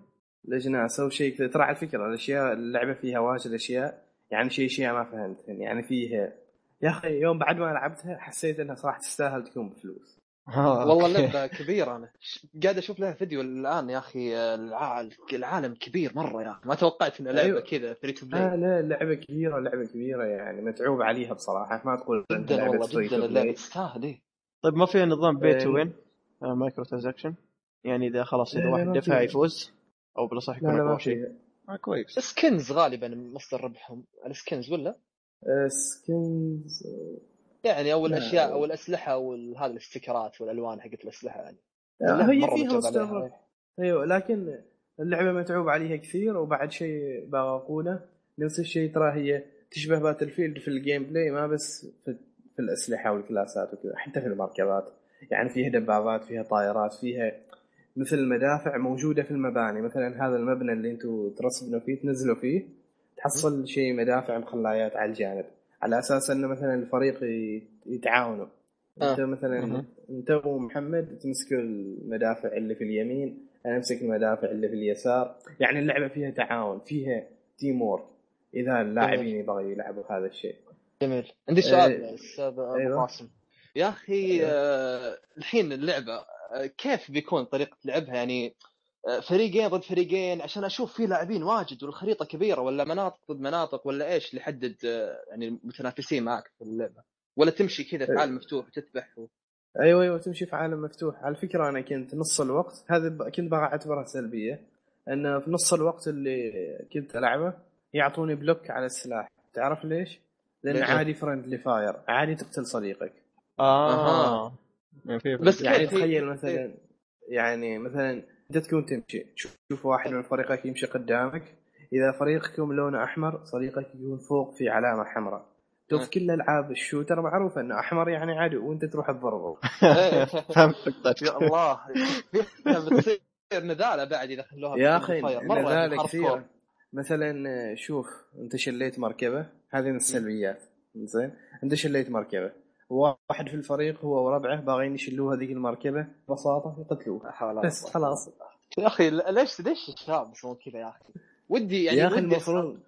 الأجناس أو شيء كذا. ترى على فكرة الأشياء اللعبة فيها واجد أشياء. يعني شيء شيء ما فهمتهن يعني فيها يا أخي يوم بعد ما لعبتها حسيت إنها صراحة تستاهل تكون بفلوس. آه. والله. اللعبة كبيرة أنا. قاعد أشوف لها فيديو الآن يا أخي الع- العالم كبير مرة يا أخي. ما توقعت إن لعبه أيوة. كذا free to آه play لا لعبه كبيرة لعبه كبيرة يعني. متعوب عليها بصراحة. ما تقول جدا والله جدا اللعبة. تستاهل إيه. طيب ما في نظام pay to إيه. وين؟ microtransaction يعني إذا خلاص إذا واحد دفع. يفوز أو بالأصح لا يكون أقوى شيء فيها آه كويس skins غالبا مصدر ربحهم ال skins ولا آه، skins يعني أو لا. الأشياء أو الأسلحة أو هذه ال sticker ات والألوان حقت الأسلحة يعني آه، هي فيها متعوب مصدر عليها. ربح. أيوه لكن اللعبة متعوب عليها كثير وبعد شيء باقونه نفس الشيء ترى هي تشبه Battlefield في ال gameplay ما بس في, في الأسلحة وال class ات وكذا حتى في المركبات يعني فيها دبابات فيها طائرات فيها مثل المدافع موجودة في المباني. مثلا هذا المبنى اللي أنتم ت respawn وا فيه تنزلوا فيه تحصل شيء مدافع مخلايات على الجانب. على أساس إنه مثلا الفريق يتعاونوا. انت آه. مثلا مهم. انت ومحمد تمسكوا المدافع اللي في اليمين أنا أمسك المدافع اللي في اليسار. يعني اللعبة فيها تعاون فيها تيم وورك إذا اللاعبين يبغوا يلعبوا هذا الشيء. جميل. عندي سؤال. أستاذ أبو أيوة. قاسم. يا أخي آه الحين اللعبة آه كيف بيكون طريقة لعبها يعني آه فريقين ضد فريقين عشان أشوف في لاعبين واجد والخريطة كبيرة ولا مناطق ضد مناطق ولا إيش اللي يحدد آه يعني المتنافسين معك في اللعبة ولا تمشي كذا في إيه. عالم مفتوح وتذبح و... أيوه أيوه تمشي في عالم مفتوح على فكرة أنا كنت نص الوقت هذا كنت بقى أعتبرها سلبية إن في نص الوقت اللي كنت ألعبه يعطوني block على السلاح تعرف ليش؟ لأن؟ عادي friendly fire عادي تقتل صديقك آه أها. يعني في بس يعني تخيل مثلا يعني مثلا انت تكون تمشي تشوف واحد من فريقك يمشي قدامك إذا فريقكم لونه أحمر صديقك يكون فوق في علامة حمراء. شوف كل ألعاب ال shooter معروف إنه أحمر يعني عادي وأنت تروح تضربه. فهمت نقطتك يا الله. بتصير. نذالة بعد إذا خلوها يا أخي يعني نذالة hardcore. كثيرة. مثلا شوف أنت شليت مركبة هذه من السلبيات. زين؟ أنت شليت مركبة. واحد في الفريق هو وربعه باغيين يشلوه هذيك المركبة. ببساطة يقتلوه لا حول ولا بس. خلاص. يا أخي ليش ليش الشباب يسوون كذا يا أخي؟ ودي يعني يا أخي المفروض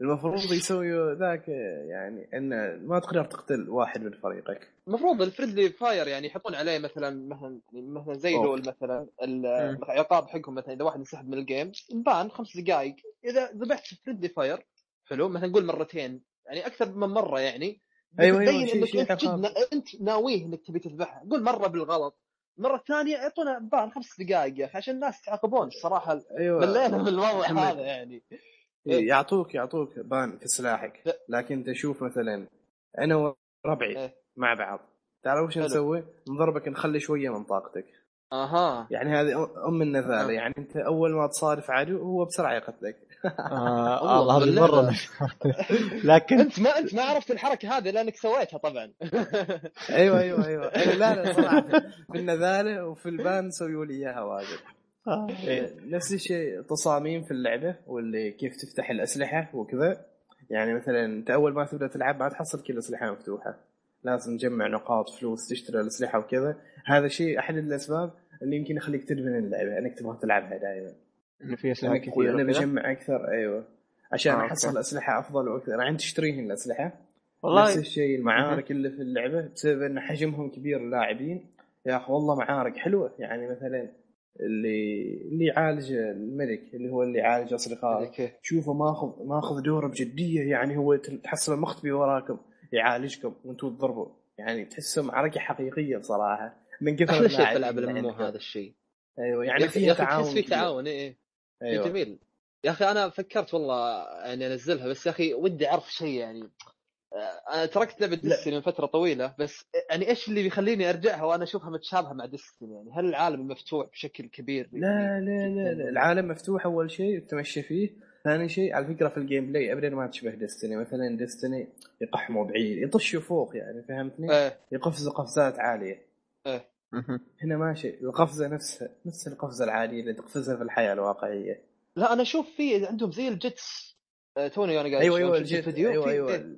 المفروض يسوي ذاك يعني انه ما تقدر تقتل واحد من فريقك. المفروض ال friendly fire يعني يحطون عليه مثلا مثلا مثلا زي. دول مثلا ال- العقاب حقهم مثلا إذا واحد انسحب من ال game ban خمس دقائق إذا ذبحت friendly fire حلو مثلا نقول مرتين. يعني أكثر من مرة يعني. أيوة، أيوة، تبين شيء- إنك شيء أنت جد أنت ناويه إنك تبي تذبحها. قول مرة بالغلط. المره الثانية يعطونا ban خمس دقائق يا أخي عشان الناس يتعاقبون. الصراحة أيوه. ملينا من الوضع. هذا يعني. إيه، يعطوك يعطوك ban في سلاحك. لا. لكن تشوف مثلا أنا وربعي إيه. مع بعض. تعرف وش. نسوي؟ نضربك نخلي شوية من طاقتك. أها. يعني هذه أم النذاله آه. يعني أنت أول ما تصادف عدو هو بسرعة يقتلك. آه هذه بالله. مرة لكن أنت ما أنت ما عرفت الحركة هذه لأنك سويتها طبعا. أيوه أيوه أيوه. أيوة، لا لا صراحة. في النذاله وفي البان سووا لي إياها واجد. آه، إيه. نفس الشيء تصاميم في اللعبة واللي كيف تفتح الأسلحة وكذا. يعني مثلا أنت أول ما تبدأ تلعب ما تحصل كل الاسلحه مفتوحة. لازم تجمع نقاط فلوس تشتري الأسلحة وكذا. هذا شيء أحد الأسباب اللي يمكن يخليك تدمن اللعبة إنك تبغى تلعبها دائما. إنه في أسلحة أنا كثير أنا. بجمع أكثر أيوه. عشان آه، أحصل أوكي. أسلحة أفضل وأكثر أنا عندي تشتريهن الأسلحة. نفس والله الشيء المعارك اللي في اللعبة بسبب إن حجمهم كبير اللاعبين. يا أخي والله معارك حلوة. يعني مثلا اللي اللي يلعب ال medic اللي هو اللي يعالج اصدقائه أوكي شوفه ماخذ ماخذ دوره بجدية. يعني هو تحصل المختبي وراكم يعالجكم وأنتم تضربوا. يعني تحسه معركة حقيقية بصراحة. من كثر أحلى شيء في اللاعبين العاب اللي الام عندكم. هذا الشيء. أيوه يعني أخي تعاون تحس في. تعاون إيه. إيه أيوه. جميل. يا أخي أنا فكرت والله يعني أنزلها بس يا أخي ودي أعرف شيء يعني. آه، أنا تركت لعبه ديستني من فتره طويلة بس يعني إيش اللي بيخليني أرجعها وأنا أشوفها متشابهة مع ديستني يعني؟ هل العالم مفتوح بشكل كبير لا لا لا, لا. العالم مفتوح أول شيء تمشي فيه. ثاني شيء على فكرة في ال game play ابدا ما تشبه Destiny. مثلا Destiny يقحموا بعيد يطشوا فوق يعني فهمتني؟ إيه. يقفزوا قفزات عالية. مهم. هنا ماشي القفزة نفسها نفس القفزة العادية اللي تقفزها في الحياة الواقعية لا أنا أشوف في عندهم زي ال jets آه، توني أنا قاعد أيوه أيوه ال jet الفيديو أيوه أيوه.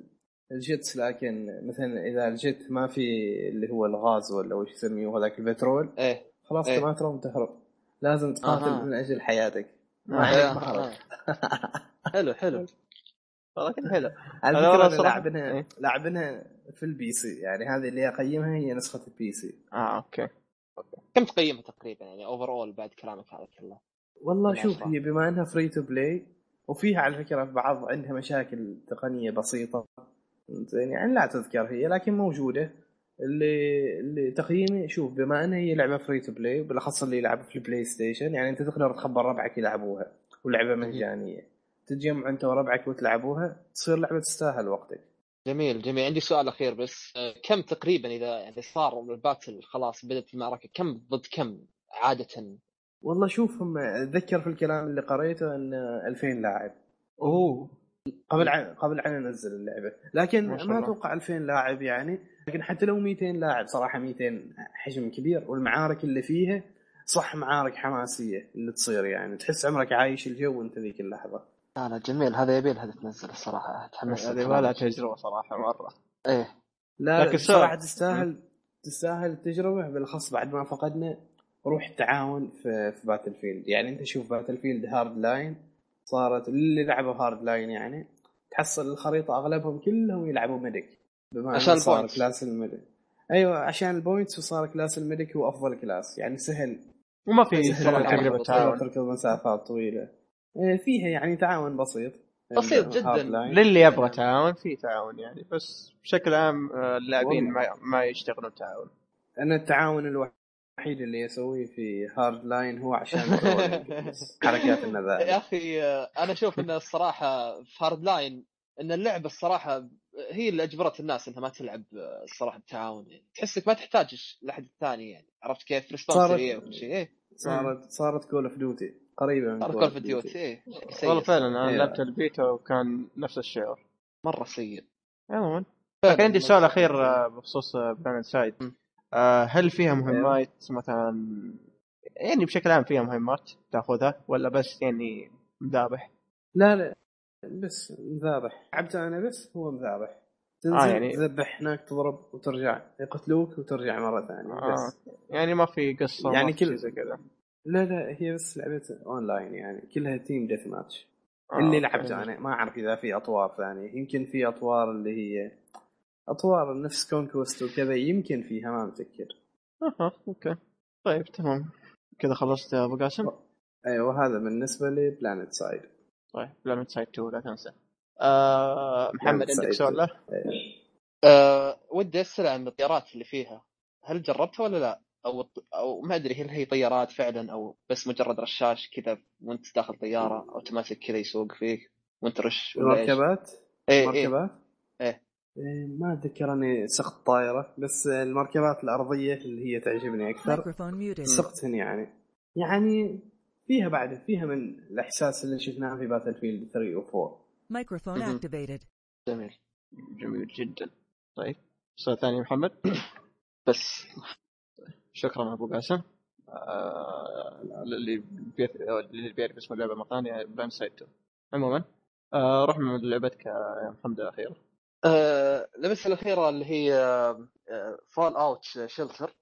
ال jets لكن مثلا إذا ال jet ما في اللي هو الغاز ولا وش يسميه هذاك البترول إيه خلاص. أنت ما تروم تهرب لازم تقاتل أها. من أجل حياتك ما آه. آه، آه. حلو حلو والله كان حلو. على فكرة لاعبينها إيه. لاعبينها في ال PC. يعني هذه اللي أقيمها هي نسخة ال PC. آه أوكي. كم تقيمها تقريبا؟ يعني overall بعد كلامك هذا كله. والله من شوف. هي بما إنها free to play وفيها على فكرة في بعض عندها مشاكل تقنية بسيطة. زين يعني لا تذكر هي لكن موجودة. اللي اللي تقييمي شوف بما إنها هي لعبة free to play بالاخص اللي يلعبوا في ال PlayStation يعني أنت تقدر تخبر ربعك يلعبوها ولعبة مجانية. تتجمع انت وربعك وتلعبوها تصير لعبة تستاهل وقتك. جميل جميل. عندي سؤال أخير بس آه، كم تقريبا إذا يعني صار ال battle خلاص بدأت المعركة كم ضد كم عادة؟ والله شوف هم اتذكر في الكلام اللي قريته إن 2000 لاعب. أوه. قبل عن قبل عن انزل اللعبة. لكن ما. أتوقع 2000 لاعب يعني. لكن حتى لو 200 لاعب صراحة 200 حجم كبير. والمعارك اللي فيها صح معارك حماسية اللي تصير يعني. تحس عمرك عايش الجو انت ذيك اللحظة. لا لا جميل هذا يبيل هذا تنزل الصراحه تحمست هذه ما لها تجربة صراحة مرة. إيه. لا لكن. صراحة تستاهل تستاهل التجربه بالأخص بعد ما فقدنا روح التعاون في في Battlefield يعني أنت شوف Battlefield Hardline صارت اللي لعبوا Hardline يعني تحصل الخريطة أغلبهم كلهم يلعبوا medic بما عشان صار. class ال medic. أيوه عشان ال points وصار class ال medic هو افضل class يعني سهل. وما في. تعاون. تركض مسافات طويلة. فيها يعني تعاون بسيط. بسيط جداً. للي يبغى تعاون في تعاون يعني. بس بشكل عام آه، اللاعبين ما. ما يشتغلون تعاون. أنا التعاون الوحيد اللي اسويه في Hardline هو عشان. حركات يا النذال أخي آه، أنا أشوف إن الصراحة في Hardline إن اللعبة الصراحة هي اللي أجبرت الناس إنها ما تلعب آه، الصراحة بالتعاون يعني. تحسك ما تحتاج لأحد الثاني يعني. عرفت كيف؟ respawn صارت- سريع وكل شيء. إيه. صارت صارت Call of Duty قريبة من Call of Duty. إيه سيء والله فعلا أنا إيه. لعبت البيتا وكان نفس الشعور مرة سيء عموما لكن عندي سؤال. أخير آه، بخصوص PlanetSide. آه، هل فيها مهمات مثلا يعني بشكل عام فيها مهمات تأخذها ولا بس يعني مذابح؟ لا لا بس مذابح لعبت أنا بس هو مذابح تنزل آه، آه يعني- يعني تذبح هناك تضرب وترجع يقتلوك وترجع مرة ثانية آه. بس يعني ما في قصة يعني كل- زي كذا لا لا هي بس لعبه اونلاين يعني. كلها team deathmatch آه، اللي. لعبته أنا ما أعرف إذا في أطوار ثانية. يمكن في أطوار اللي هي أطوار نفس conquest وكذا يمكن فيها ما متذكر. أها أوكي. طيب تمام. كذا خلصت يا أبو قاسم؟ أيوه هذا بالنسبة ل PlanetSide طيب PlanetSide 2 لا تنسى. آه محمد Planet عندك Side سؤال؟ له؟ أه ودي أسأل عن الطيارات اللي فيها. هل جربتها ولا لا؟ أو أو ما أدري هل هي طيارات فعلا أو بس مجرد رشاش كذا وأنت داخل طيارة أوتوماتيك كذا يسوق فيك وأنت رش؟ المركبات إيه إيه مركبات إيه. إيه، ما أتذكر أني سقت طائرة بس المركبات الأرضية اللي هي تعجبني أكثر. سقتهن يعني يعني فيها بعد فيها من الإحساس اللي شفناه في باتل فيلد 3 و 4 Microphone Mhm. activated. جميل جميل جدا طيب سؤال ثاني محمد بس شكرا أبو قاسم. آه اللي بيث... اللي بيعرف اسم اللعبة مره ثانية PlanetSide 2 عموما آه روح من لعبتك يا محمد الاخيره آه، اللعبة الأخيرة اللي هي Fallout Shelter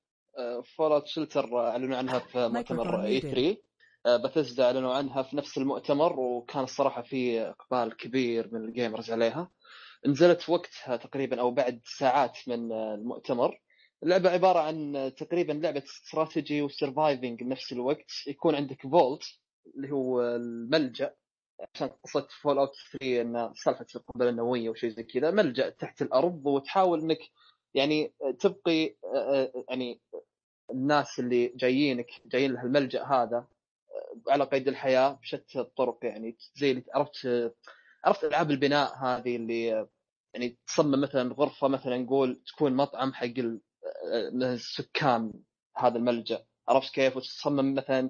Fallout Shelter أعلنوا عنها في مؤتمر E3 Bethesda أعلنوا عنها في نفس المؤتمر وكان الصراحة في إقبال كبير من ال gamers عليها. نزلت وقتها تقريبا أو بعد ساعات من آه، المؤتمر. اللعبة عبارة عن تقريبا لعبة strategy و surviving بنفس الوقت. يكون عندك vault اللي هو الملجأ عشان قصة Fallout 3 إن سالفة القنبلة النووية وشيء زي كذا ملجأ تحت الأرض وتحاول إنك يعني تبقي يعني الناس اللي جايينك جايين لها الملجأ هذا على قيد الحياة بشتى الطرق يعني زي اللي عرفت عرفت ألعاب البناء هذه اللي يعني تصمم مثلا غرفة مثلا نقول تكون مطعم حق آه، السكان هذا الملجأ. عرفت كيف؟ وتصمم مثلا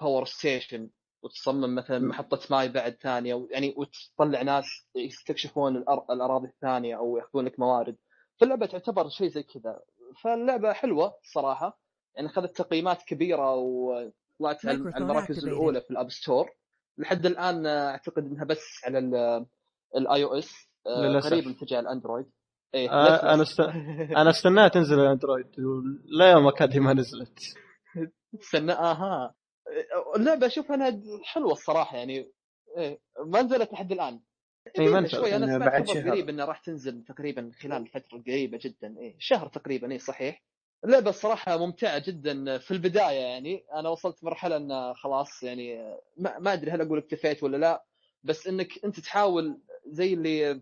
power station وتصمم مثلا محطة ماي بعد ثانية يعني وتطلع ناس يستكشفون الأراضي الثانية أو يأخذون لك موارد. فاللعبة تعتبر شيء زي كذا. فاللعبة حلوة صراحة. يعني أخذت تقييمات كبيرة وطلعت على المراكز. الأولى في ال App Store. لحد الآن آه، أعتقد أنها بس على ال iOS. قريبا تجي على ال Android. إيه آه، أنا للأسف. أنا استناها تنزل Android ليومك ذا ما نزلت. استنى آها. اللعبة أشوف انها حلوة الصراحة يعني. إيه ما نزلت لحد الآن. إيه، ما. شوي. أنا سمعت بعد خبر شهر. قريب انها راح تنزل تقريبا خلال فترة قريبة جدا. إيه شهر تقريبا. إيه صحيح. اللعبة الصراحة ممتعة جدا في البداية يعني. أنا وصلت مرحلة ان خلاص يعني ما, ما أدري هل أقول اكتفيت ولا لا. بس إنك أنت تحاول زي اللي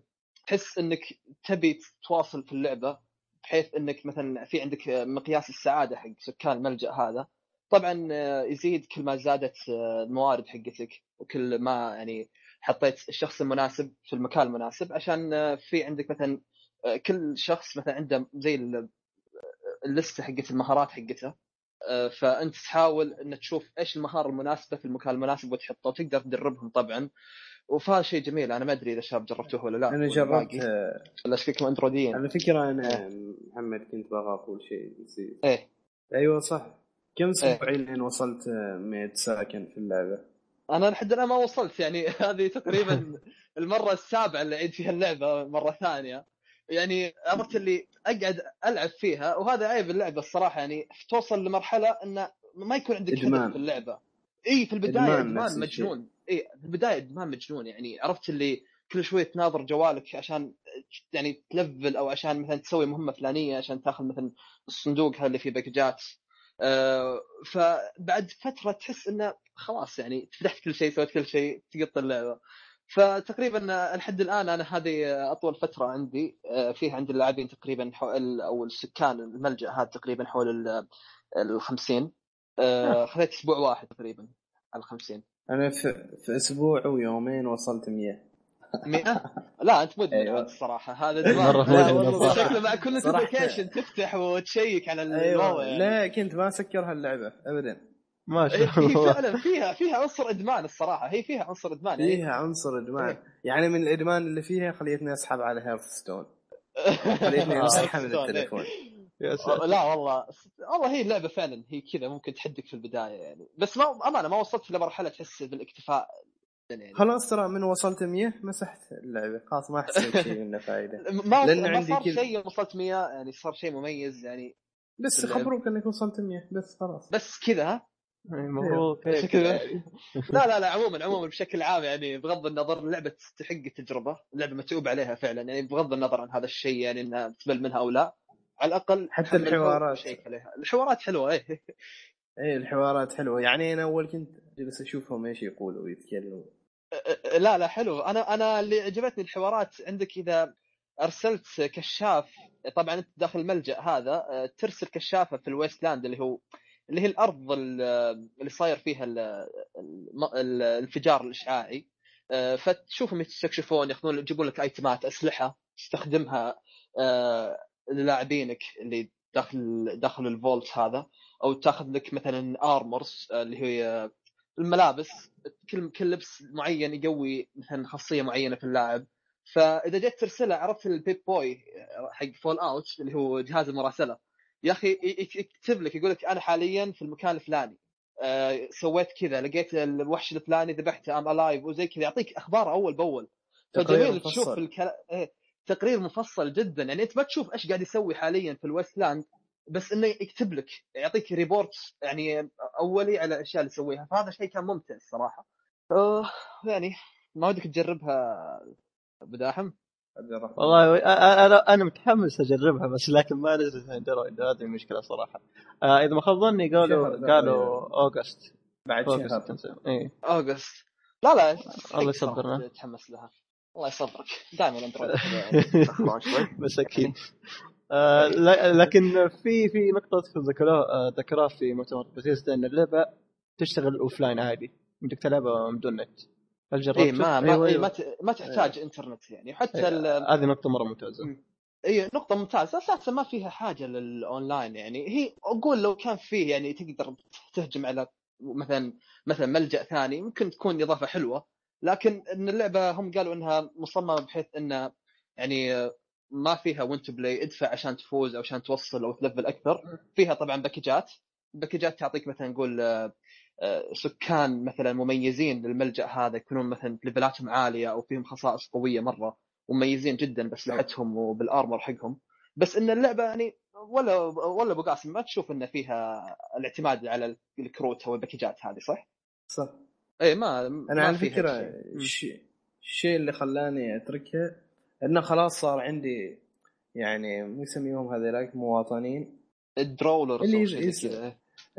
تحس إنك تبي تواصل في اللعبة بحيث إنك مثلا في عندك مقياس السعادة حق سكان الملجأ هذا. طبعا آه، يزيد كل ما زادت آه، الموارد حقتك وكل ما يعني حطيت الشخص المناسب في المكان المناسب. عشان آه، في عندك مثلا كل شخص مثلا عنده زي ال- اللسته حقت المهارات حقته. فأنت تحاول ان تشوف إيش المهارة المناسبة في المكان المناسب وتحطه وتقدر تدربهم طبعا. وفهذا شيء جميل. أنا ما أدري إذا الشباب جربتوه ولا لا. أنا جربت ولا اشكيكم اندرويديين على فكرة أنا محمد كنت بغى أقول شيء نسيت إيه. أيوه صح. كم إيه. أسبوع لين وصلت آه، ميد ساكن في اللعبة؟ أنا لحد الان ما وصلت. يعني هذه تقريبا المرة السابعة اللي اعيد فيها اللعبة مرة ثانية. يعني عرفت اللي أقعد ألعب فيها وهذا عيب اللعبة الصراحة. يعني توصل لمرحلة انه ما يكون عندك إدمان. هدف في اللعبة. اي في البداية إدمان إدمان الشيء. مجنون. اي في البداية ادمان مجنون يعني عرفت اللي كل شوي تناظر جوالك عشان يعني تلفل أو عشان مثلا تسوي مهمة فلانية عشان تاخذ مثلا الصندوق هذا اللي فيه باكجات. آه، فبعد فترة تحس إنه خلاص يعني فتحت كل شيء سويت كل شيء تقط اللعبة. فتقريبا لحد الآن أنا هذه أطول فترة عندي آه، فيها عندي اللاعبين تقريبا حول أو السكان الملجأ هذا تقريبا حول ال ال 50 آه، خذيت أسبوع واحد تقريبا على 50 أنا في, في أسبوع ويومين وصلت 100 100 لا أنت مدمن أيوة. الصراحة. هذا والله الصراحة. شكله مع كل. notification تفتح وتشيك على أيوه. يعني. لا كنت ما أسكر هاللعبة ابدا. ما إيه، شاء هي الله. فعلا فيها فيها عنصر إدمان الصراحة. هي فيها عنصر إدمان يعني فيها عنصر إدمان. إيه. يعني من الإدمان اللي فيها خليتني أسحب على Hearthstone خليتني امسحها من التليفون. يا ساتر. لا والله والله هي اللعبة فعلا هي كذا ممكن تحدك في البداية يعني. بس ما أمانة ما وصلت لمرحله تحس بالاكتفاء يعني. خلاص ترى من وصلت 100 مسحت اللعبة. خلاص ما حسيت شيء منه فائده ما لأن ما عندي صار. شيء وصلت 100 يعني صار شيء مميز يعني بس. خبروك إنك وصلت 100 بس خلاص. بس كذا ها؟ إيه، مبروك؟ يعني. لا لا لا عموما عموما بشكل عام يعني بغض النظر اللعبة تستحق التجربه، اللعبة متعوب عليها فعلا. يعني بغض النظر عن هذا الشيء يعني إنها تمل منها أو لا. على الأقل حتى الحوارات. عليها، الحوارات حلوة إيه. إيه الحوارات حلوة. يعني أنا أول كنت جلس أشوفهم إيش يقولوا ويتكلموا لا لا حلو. أنا أنا اللي عجبتني الحوارات عندك إذا أرسلت كشاف طبعا أنت داخل الملجأ هذا ترسل كشافة في ال Wasteland اللي هو اللي هي الأرض ال- اللي صاير فيها الانفجار الإشعاعي. فتشوفهم يستكشفون ياخذون يجيبون لك أيتمات أسلحة تستخدمها. للاعبينك اللي داخل داخل ال vault هذا أو تاخذ لك مثلا armors اللي هي الملابس كل كل لبس معين يقوي مثلا خاصية معينة في اللاعب. فإذا جيت ترسله عرفت ال Pip-Boy حق Fallout اللي هو جهاز المراسلة. يا أخي يكتب لك يقول لك أنا حاليا في المكان الفلاني. آه، سويت كذا لقيت الوحش الفلاني ذبحته ام الايف وزي كذا يعطيك أخبار أول بأول. فجميل تشوف. الكلام إيه تقرير مفصل جدا. يعني أنت ما تشوف إيش قاعد يسوي حاليا في ال Wasteland بس إنه يكتب لك يعطيك report يعني أولي على الاشياء اللي يسويها فهذا شيء كان ممتع الصراحة. آه يعني ما ودك تجربها بداحم عبد الرحمن. والله أنا أنا متحمس أجربها بس لكن ما نزلت Android هذه المشكلة صراحة. آه إذا ما خاب ظني قالوا قالوا August. بعد August شهر تنزل اي August. لا لا الله يصبرنا. تحمس لها؟ الله يصبرك دائما بس أكيد. آه لا- لكن في في نقطة ذكروها آه، ذكروها في مؤتمر بثيستا إن اللعبة تشتغل offline عادي. بدك تلعبها من دون نت. هل جربت؟ اي ما ما, أيوة إيه أيوة. ما, ما تحتاج إنترنت يعني. حتى إيه، هذه نقطة مرة ممتازة. مم. اي نقطة ممتازة. أساسا ما فيها حاجة للاونلاين يعني. هي أقول لو كان فيه يعني تقدر تهجم على مثلا مثلا ملجأ ثاني ممكن تكون إضافة حلوة. لكن إن اللعبة هم قالوا إنها مصممة بحيث انها يعني ما فيها win play ادفع عشان تفوز أو عشان توصل أو تلفل أكثر. فيها طبعا باكجات. باكجات تعطيك مثلا نقول آه، آه، سكان مثلا مميزين للملجأ هذا يكونون مثلا ليفلاتهم عالية أو فيهم خصائص قوية مرة مميزين جدا باسلحتهم وبال armor حقهم. بس إن اللعبة يعني ولا ولا أبو قاسم ما تشوف إن فيها الاعتماد على الكروت أو الباكجات هذه صح؟ صح. اي ما أنا على فكرة الشيء الشيء اللي خلاني اتركها إنه خلاص صار عندي يعني مو يسميهم هذيلاك مواطنين ال dweller اللي اللي يز-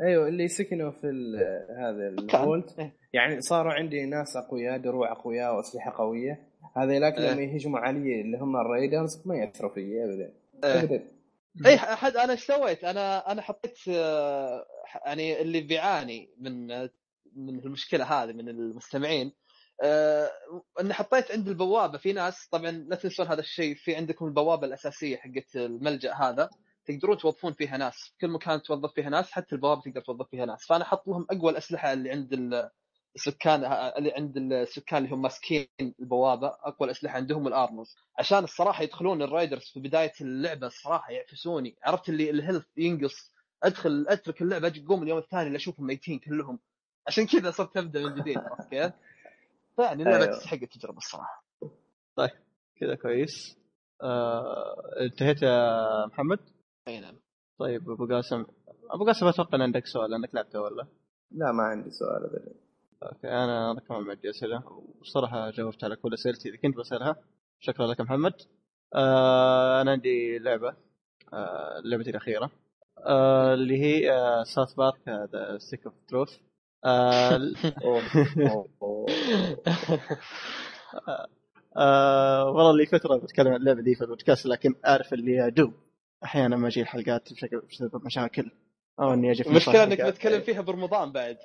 أيوه اللي سكنوا في ال- هذا ال vault إيه. يعني صاروا عندي ناس أقوياء دروع أقوياء وأسلحة قوية هذيلاك إيه. لما يهجموا علي اللي هم ال raiders ما ياثروا فيي ابدا إيه. ابدا اي أحد أنا إيش سويت؟ أنا أنا حطيت آه، يعني اللي بيعاني من من المشكلة هذه من المستمعين. آه، ان حطيت عند البوابة. في ناس طبعا لا تنسون هذا الشيء. في عندكم البوابة الأساسية حقت الملجأ هذا. تقدرون توظفون فيها ناس. كل مكان توظف فيها ناس حتى البوابة تقدر توظف فيها ناس. فأنا أحط لهم أقوى الأسلحة اللي عند ال- السكان اللي عند السكان اللي هم ماسكين البوابة. أقوى الأسلحة عندهم ال armors عشان الصراحة يدخلون ال raiders في بداية اللعبة الصراحة يعفسوني. عرفت اللي ال health ينقص. ادخل أترك اللعبة أجي اقوم اليوم الثاني اللي أشوفهم ميتين كلهم. عشان كذا صرت أبدأ من جديد عرفت كيف؟ فيعني اللعبه أيوه. تستحق التجربة الصراحة. كذا كويس. آه انتهيت يا محمد؟ أي نعم. طيب أبو قاسم. أبو قاسم أتوقع إن عندك سؤال انك لعبتة ولا؟ لا ما عندي سؤال ابدا. okay أنا أنا كمان معي أسئلة. وصراحة جاوبت على كل أسئلتي إذا كنت بسألها. شكرا لك محمد. آه أنا عندي لعبة آه لعبتي الأخيرة. آه اللي هي آه South Park The Stick of Truth أوه. آه والله لي فتره بتكلم عن اللعبة دي في البودكاست لكن أعرف اللي ادوب أحيانا ما أجي الحلقات بشكل بسبب مشاكل أو إني أجي في المشكلة إنك. بتتكلم فيها برمضان بعد.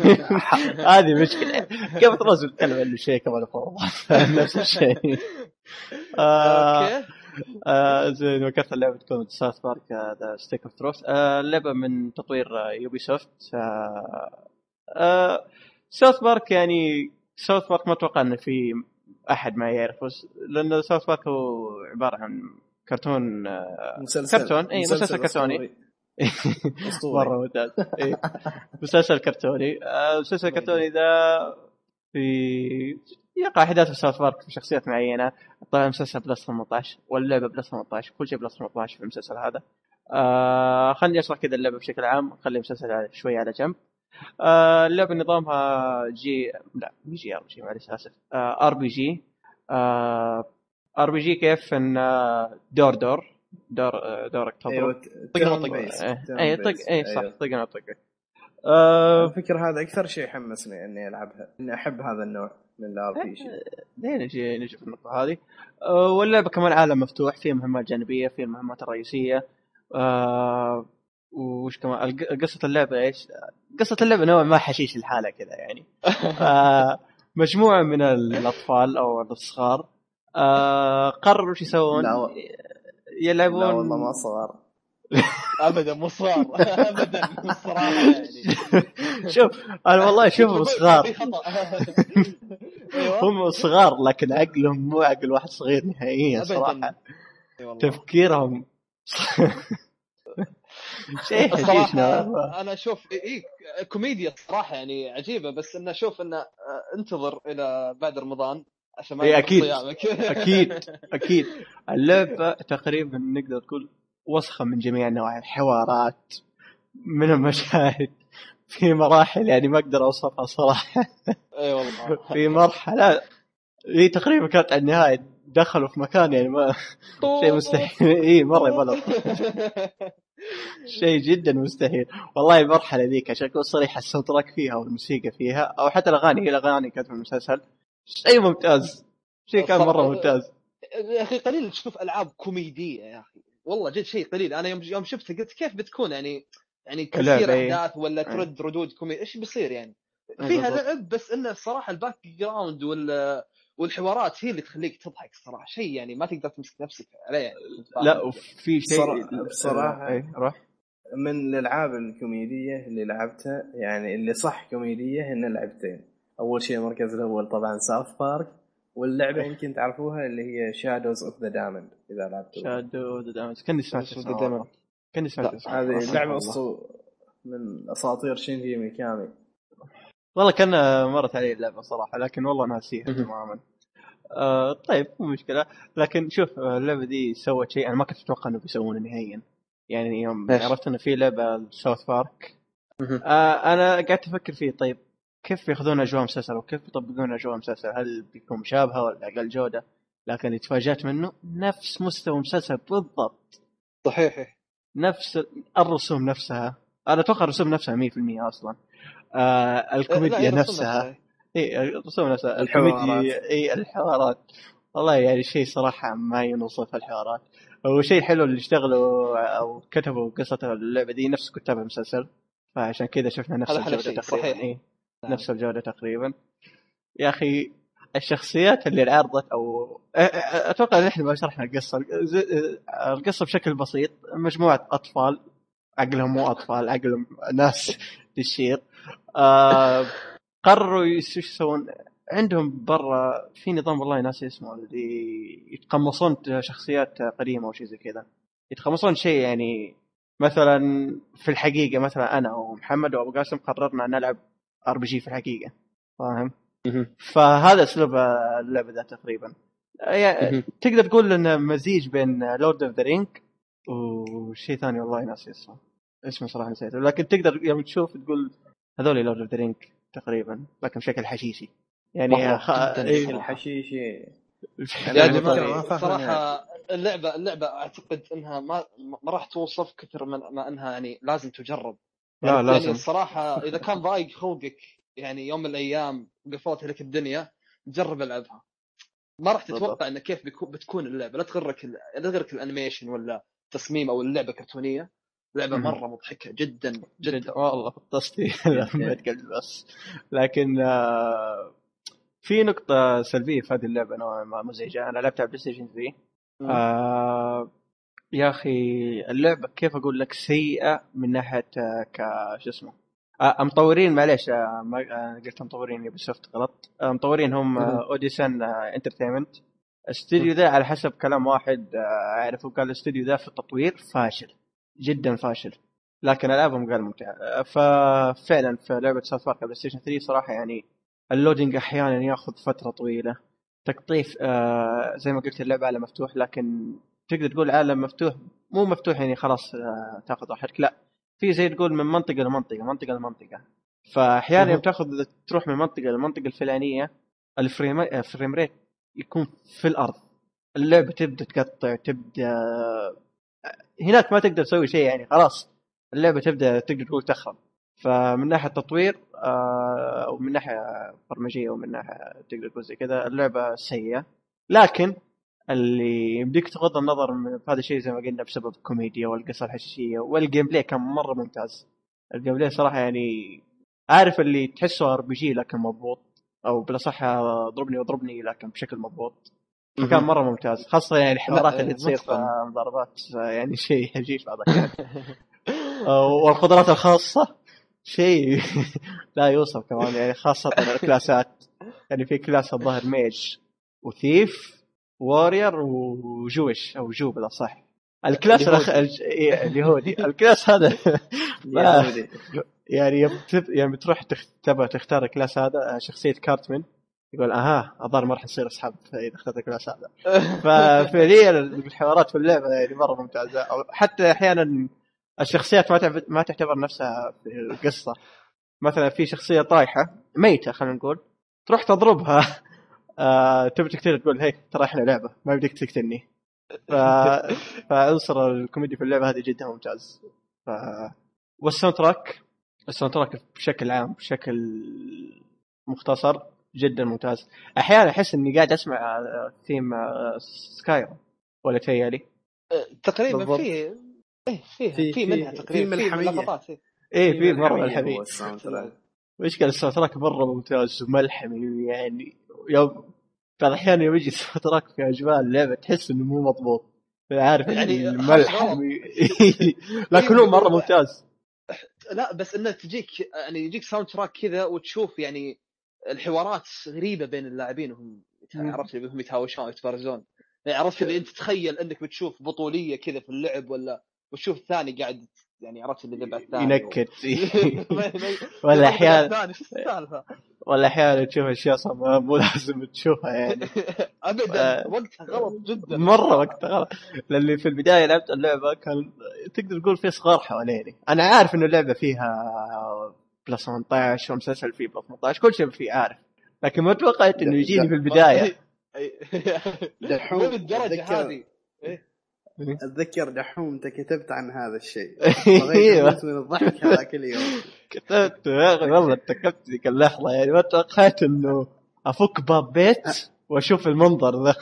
هذه مشكلة. كيف ترز بتكلم عنه شيء كمان فوق نفس الشيء. آه أوكي. آه زين ذكرت اللعبة تكون ساوث بارك؟ ذا ستيك اوف تروث اللعبة من تطوير يوبي سوفت آه ساوث بارك يعني ساوث بارك ما أتوقع ان في أحد ما يعرفه لأن South Park هو عبارة عن كرتون آه، مسلسل. كرتون؟ إي مسلسل كرتوني. أسطوري. أسطوري. مرة ممتاز. إيه. مسلسل كرتوني. آه، مسلسل كرتوني ذا في يقع أحداث في South Park في شخصيات معينة. طبعا المسلسل plus 18 واللعبة plus 18 كل شيء plus 18 في المسلسل هذا. آه خليني أشرح كذا اللعبة بشكل عام. خلي المسلسل شوي على جنب. آه اللعبة نظامها جي لا مي جي ار جي معلش آسف. ار بي جي ار بي جي كيف إن آه، دور دور دور آه، دورك تضرب طق turn اي طق based، اي صح أيوة. طق نطق آه الفكر هذا أكثر شيء حمسني إني ألعبها إني أحب هذا النوع من الار بي جي نجي نجي في النقطة هذه. واللعبة كمان عالم مفتوح فيه مهمات جانبية فيه المهمات الرئيسية آه وش كمان الق- قصة اللعبة إيش؟ قصة اللعبة نوعا ما حشيش الحالة كذا يعني. آه مجموعة من الأطفال أو الصغار آه قرروا إيش يسوون؟ يلعبون لا والله ما صغار ابدا مو صغار ابدا الصراحه يعني. شوف أنا والله اشوفهم صغار هم صغار لكن عقلهم مو عقل واحد صغير نهائيا والله. تفكيرهم شيء حشيش نوعا ما. الصراحه أنا أشوف إي كوميديا صراحة يعني عجيبة بس إنه أشوف إنه آه، انتظر إلى بعد رمضان عشان ما إي يقطع أكيد. صيامك. أكيد أكيد. اللعبة تقريبا نقدر تقول وسخة من جميع النواحي الحوارات من المشاهد في مراحل يعني ما أقدر أوصفها صراحة. إي والله. في مرحلة هي تقريبا كانت على النهاية دخلوا في مكان يعني ما شيء مستحيل. اي مرة غلط شيء جدا مستحيل. والله المرحلة ذيك عشان أكون صريح ال soundtrack فيها والموسيقى فيها أو حتى الأغاني هي الاغاني كانت في المسلسل شيء ممتاز. شيء كان مرة ممتاز. يا أخي قليل تشوف ألعاب كوميدية يا أخي. والله جد شيء قليل. أنا يوم يوم شفتها قلت كيف بتكون يعني يعني تسير إيه. أحداث ولا ترد ردود كوميدي إيش بيصير يعني؟ إيه فيها. لعب بس إنه الصراحه ال background وال والحوارات هي اللي تخليك تضحك الصراحه شيء يعني ما تقدر تمسك نفسك عليه يعني لا وفي شيء بصراحة. اي روح. من الألعاب الكوميدية اللي لعبتها يعني اللي صح كوميدية هن لعبتين. أول شيء المركز الأول طبعا South Park واللعبة يمكن تعرفوها اللي هي Shadows of the Damned إذا لعبتوها. Shadow the Damned كاني سمعت اسمها. كاني سمعت هذه. لعبه من أساطير شينجي ميكامي. والله كان مرت علي اللعبة صراحة لكن والله ناسيها. تماما. آه طيب مو مشكلة. لكن شوف آه، اللعبة دي سوت شيء أنا ما كنت أتوقع إنه بيسوونه نهائيا. يعني يوم؟ عرفت إنه في لعبة ساوث بارك. آه أنا قعدت أفكر فيه طيب كيف بياخذون أجواء مسلسل وكيف بيطبقون أجواء مسلسل؟ هل بيكون مشابهة ولا أقل جودة؟ لكن تفاجأت منه نفس مستوى مسلسل بالضبط. صحيح. نفس الرسوم نفسها. أنا أتوقع الرسوم نفسها 100% أصلا. آه الكوميديا نفسها. نفسها. اي الرسوم نفسها. الحوارات. الكوميديا اي الحوارات. والله يعني شيء صراحة ما ينوصف الحوارات. وشيء حلو اللي اشتغلوا أو كتبوا قصة اللعبة دي نفس كتاب المسلسل. فعشان كذا شفنا نفس الجودة تقريبا. إيه نعم. نفس الجودة تقريبا. يا أخي الشخصيات اللي انعرضت أو أتوقع إن إحنا ما شرحنا القصة. ز- القصة بشكل بسيط. مجموعة أطفال. عقلهم مو أطفال عقلهم ناس تشير آه قرروا إيش يسوون عندهم برا في نظام والله ناسي اسمه اللي يتقمصون شخصيات قديمة أو شيء زي كذا. يتقمصون شيء يعني مثلا في الحقيقة مثلا أنا ومحمد وابو قاسم قررنا نلعب RPG في الحقيقة. فاهم؟ فهذا أسلوب اللعبة ذا تقريبا. يعني. تقدر تقول إنه مزيج بين Lord of the Rings وشيء ثاني والله ناسي اسمه. اسمه صراحة نسيته. لكن تقدر يوم تشوف تقول هذول Lord of the Rings تقريبا لكن بشكل حشيشي. يعني خ... إيه، صراحة. الحشيشي. يا يعني جماعة صراحة اللعبه اللعبة أعتقد إنها ما ما راح توصف كثر من ما إنها يعني لازم تجرب. لا يعني لازم. الصراحة إذا كان ضايق خلقك يعني يوم من الأيام قفلت لك الدنيا جرب ألعبها. ما راح بالضبط. تتوقع انه كيف بتكون اللعبة. لا تغرك ال- لا تغرك ال animation ولا التصميم أو اللعبة كرتونية. لعبة. مرة مضحكة جدا جدا. والله فطستي تقلب بس. لكن آه، في نقطة سلبية في هذه اللعبة نوعا ما مزعجة أنا لعبتها على PlayStation 3 مم. آه يا أخي اللعبة كيف أقول لك سيئة من ناحية آه، ك شو اسمه آه مطورين معليش آه ما آه قلت مطورين Ubisoft غلط. آه مطورين هم Obsidian Entertainment الاستوديو ذا على حسب كلام واحد أعرفه قال الاستوديو ذا في التطوير فاشل. جدا فاشل. لكن ألعابهم قال ممتعة. ففعلا في لعبة South Park PlayStation 3 صراحة يعني ال loading أحيانا ياخذ فترة طويلة. تقطيع آه زي ما قلت اللعبة عالم مفتوح لكن تقدر تقول عالم مفتوح مو مفتوح يعني خلاص آه تاخذ راحتك. لا في زي تقول من منطقة لمنطقة منطقة لمنطقة. فاحيانا يوم تاخذ تروح من منطقة للمنطقه الفلانية ال frame ال frame rate يكون في الأرض. اللعبة تبدأ تقطع تبدأ هناك ما تقدر تسوي شيء يعني خلاص. اللعبة تبدأ تقدر تقول تخرب فمن ناحية تطوير آه، ومن ناحية برمجية ومن ناحية تقدر تقول زي كذا اللعبة سيئة. لكن اللي يمديك تغض النظر من هذا الشيء زي ما قلنا بسبب الكوميديا والقصة الحشيشية وال gameplay كان مرة ممتاز. ال gameplay صراحة يعني عارف اللي تحسه RPG لكن مضبوط أو بالأصح ضربني واضربني لكن بشكل مضبوط. فكان مرة ممتاز خاصة يعني الحوارات اللي تصير في المضاربات يعني شيء عجيب بعض الأحيان. والقدرات الخاصة شيء لا يوصف كمان يعني خاصة الكلاسات. يعني في class الظاهر mage و thief و warrior وجوش أو Jew بالأصح. ال class الأخ... اليهودي. ال class هذا يعني يعني تروح تبغى تختار ال class هذا شخصية Cartman يقول أها الظاهر ما راح نصير أصحاب اذا أخذت ال class هذا ففعليا الحوارات في اللعبة يعني مرة ممتازة. حتى أحيانا الشخصيات ما ما تعتبر نفسها في القصة. مثلا في شخصية طايحة ميتة خلينا نقول تروح تضربها. آه تبي تقتل تقول هي ترى إحنا لعبة ما بدك تقتلني. ف... فعنصر الكوميديا في اللعبة هذه جدا ممتاز. ف... والساوند تراك الساوند تراك بشكل عام بشكل مختصر جدا ممتاز. أحيانا أحس إني قاعد أسمع ثيم سكايرو ولا تيالي تقريبا في إيه في في منها تقريبا في لقطات إيه. في مرة ملحميه مشكلة ال soundtrack مرة ممتاز وملحمي يعني. يوم بعض الأحيان يوم يجي ال soundtrack في أجواء اللعبة تحس إنه مو مضبوط. عارف يعني ملحمي. لكن هو مرة ممتاز. لا بس إنه تجيك يعني يجيك soundtrack كذا وتشوف يعني الحوارات غريبة بين اللاعبين وهم عرفت اللي هم يتهاوشون يتفرجون يعني عرفت اللي أنت تخيل أنك بتشوف بطولية كذا في اللعب ولا وتشوف الثاني قاعد يعني عرفت اللي ذبح الثاني. ينكت. ولا أحيانا ولا أحيانا تشوف أشياء مو لازم تشوفها يعني. ابدا. وقتها غلط جدا. مرة وقتها غلط. لاني في البداية لعبت اللعبة كان تقدر تقول في صغار حواليني. أنا عارف إنه اللعبة فيها plus 18 ومسلسل فيه plus 18 كل شيء فيه عارف. لكن ما توقعت إنه يجيني في البداية. دحوم بالدرجة هذه. أتذكر دحوم أنت كتبت عن هذا الشيء. أيوه من الضحك هذا كل يوم كتبت. يا أخي والله ارتكبت ذيك اللحظة. يعني ما توقعت إنه أفك باب بيت وأشوف المنظر ذا.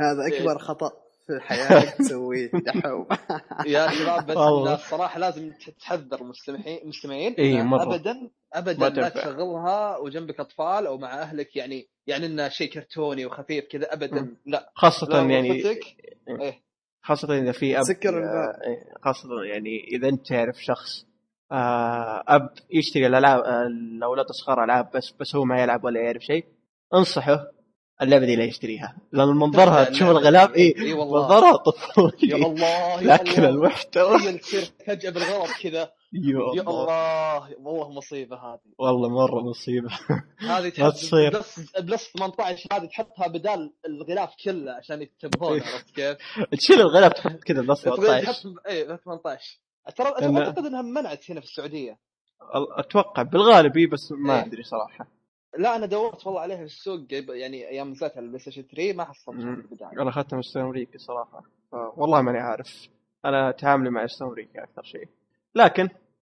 هذا أكبر خطأ. في حياتك تسويه دحوم. يا شباب بس الصراحه لازم تحذر مستمعين مستمعين. إي مرة. ابدا ابدا لا تشغلها وجنبك أطفال أو مع أهلك يعني يعني إنه شيء كرتوني وخفيف كذا ابدا لا. خاصة يعني إيه. خاصة إذا في أب سكر الباب. خاصة يعني إذا أنت تعرف شخص آه أب يشتري الألعاب الأولاد الصغار ألعاب بس بس هو ما يلعب ولا يعرف شيء أنصحه اللعبة دي لا يشتريها. لأن منظرها تشوف الغلاف إي إيه منظرها طفولي. يا الله لكن المحتوى هي تصير فجأة بالغلط كذا. يا الله. والله مصيبة هذه. والله مرة مصيبة. هذه ما تصير. plus plus 18 هذه تحطها بدال الغلاف كله عشان ينتبهون عرفت كيف؟ تشيل الغلاف تحط كذا plus 18 اي plus 18 ترى أعتقد إنها منعت هنا في السعودية. أتوقع بالغالب بس ما أدري صراحة. لا أنا دورت والله عليها في السوق يعني أيام نزلت على ال PlayStation 3 ما حصلت في البدايه أنا أخذتها من ستور امريكي صراحة. والله ماني عارف. أنا تعاملي مع store امريكي أكثر شيء. لكن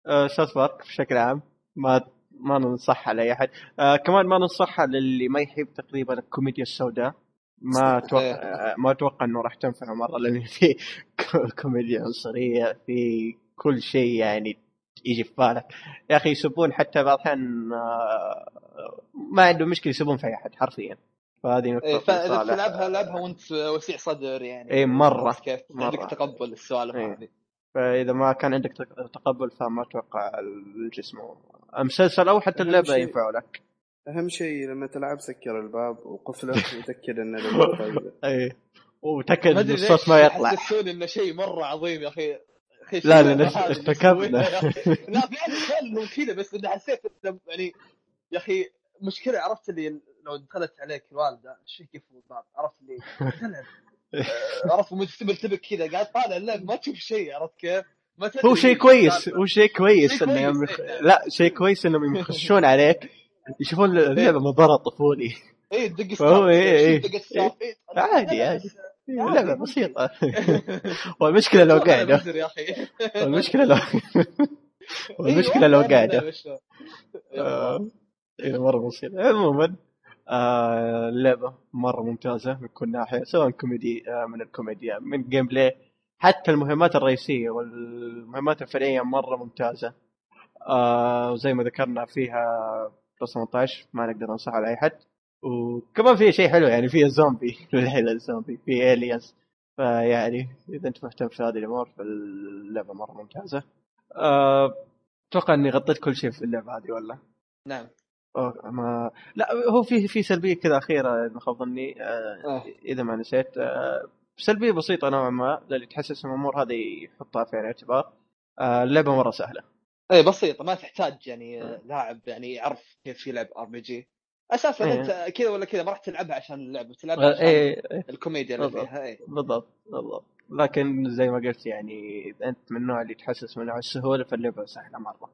آه South Park بشكل عام ما ما ننصحها لاي أحد. آه كمان ما ننصحها للي ما يحب تقريبا الكوميديا السوداء. ما أتوقع آه ما أتوقع إنه راح تنفعه مرة لأن في كوميديا عنصرية في كل شيء يعني يجي في بالك. يا أخي يسبون حتى بعض الأحيان ما عنده مشكلة يسبون في أي أحد حرفيا. فهذه نقطة. إيه فاذا تلعبها لعبها وأنت وسيع صدر يعني. اي مرة كيف؟ عندك تقبل السوالف إيه. هذه. فإذا ما كان عندك تقبل فما أتوقع الجسم المسلسل أو حتى اللعبة ينفعوا لك. أهم شيء لما تلعب سكر الباب وقفله وتأكد انه الأمور طيبة. اي وتأكد إن الصوت ما يطلع. يحسسون إنه شيء مرة عظيم يا أخي. لا لا ارتكبنا لا فعلا فعلا كذا بس إنه حسيت يعني يا أخي مشكلة عرفت اللي لو دخلت عليك الوالدة إيش فيك يفوت الباب عرفت اللي عرفت مرتبك كذا قاعد طالع اللعب ما تشوف شيء عرفت كيف؟ هو شيء كويس. هو شيء كويس إنه يوم. إيه. لا شيء كويس إنهم يخشون عليك يشوفون اللعبه مضرر طفولي إيه دق فهو إيه، إيه. دق ستار إيه. عادي، لا، عادي. لعبه بسيطة. والمشكلة لو قاعدة. والمشكلة لو والمشكلة لو قاعدة. إيه مرة بسيطة. عموما آه، اللعبة مرة ممتازة من كل ناحية سواء كوميدي آه، من الكوميديا من جيم بلاي حتى المهمات الرئيسية والمهمات الفرعيه مرة ممتازة. آه، وزي ما ذكرنا فيها بلس 18 ما نقدر ننصحها لأي حد. وكمان فيها شيء حلو يعني فيها زومبي الحين الزومبي في الينز فيعني إذا أنت مهتم في هذه الأمور فاللعبة مرة ممتازة. آه، أتوقع إني غطيت كل شيء في اللعبة هذه ولا نعم. أوه، ما لا هو في في سلبية كذا أخيرة ما خاب ظني. آه آه. إذا ما نسيت آه سلبية بسيطة نوعا ما للي تحسس الأمور هذه يحطها في الاعتبار آه اللعبة مرة سهلة. اي بسيطة ما تحتاج يعني لاعب يعني يعرف كيف يلعب RPG أساسا إيه. أنت كذا ولا كذا ما راح تلعبها عشان اللعبة تلعبها عشان إيه. إيه، الكوميديا اللي. فيها اي بالضبط بالضبط. لكن زي ما قلت يعني اذا أنت من النوع اللي تحسس من نوع السهولة فاللعبه سهله مرة.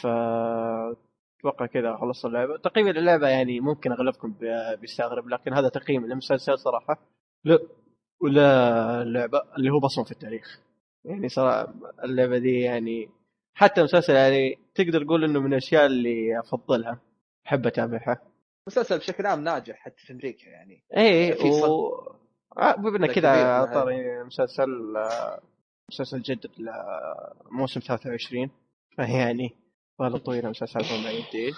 ف أتوقع كذا خلصت اللعبة. تقييم اللعبة يعني ممكن أغلبكم بي- بيستغرب لكن هذا تقييم المسلسل صراحة. لا ولا اللعبة اللي هو بصمة في التاريخ. يعني صراحة اللعبة دي يعني حتى المسلسل يعني تقدر تقول إنه من الأشياء اللي أفضلها أحب أتابعها. مسلسل بشكل عام ناجح حتى في أمريكا يعني. إيه في صد. و... آه، بما انك ده كذا. طاري مسلسل آه، مسلسل جدد لموسم 23 فيعني والله طويلة مسلسل ما ينتهي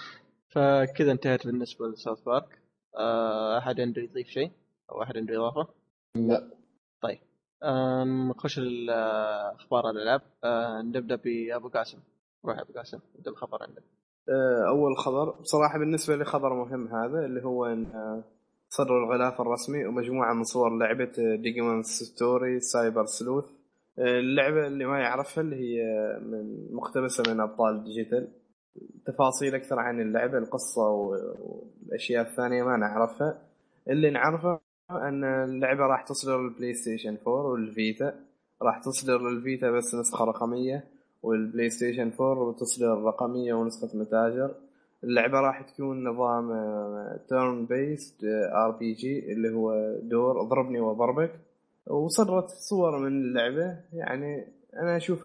فكذا انتهت بالنسبة لساوث بارك. آه، أحد عنده يضيف شيء؟ أو أحد عنده إضافة؟ لا. آه، نخش الأخبار الألعاب نبدأ بأبو قاسم. روح يا أبو قاسم نبدأ الخبر عندك. أول خبر بصراحة بالنسبة لي خبر مهم هذا اللي هو إن آه، صدروا الغلاف الرسمي ومجموعة من صور لعبة Digimon Story Cyber Sleuth آه، اللعبة اللي ما يعرفها اللي هي من مقتبسة من أبطال ديجيتال تفاصيل أكثر عن اللعبة القصة والأشياء الثانية ما نعرفها. اللي نعرفه إن اللعبة راح تصدر لل PlayStation 4 والفيتا راح تصدر للفيتا بس نسخة رقمية. وال PlayStation 4 تصدر رقميه ونسخة متاجر. اللعبة راح تكون نظام turn-based RPG اللي هو دور اضربني واضربك. وصدرت صور من اللعبة يعني أنا أشوف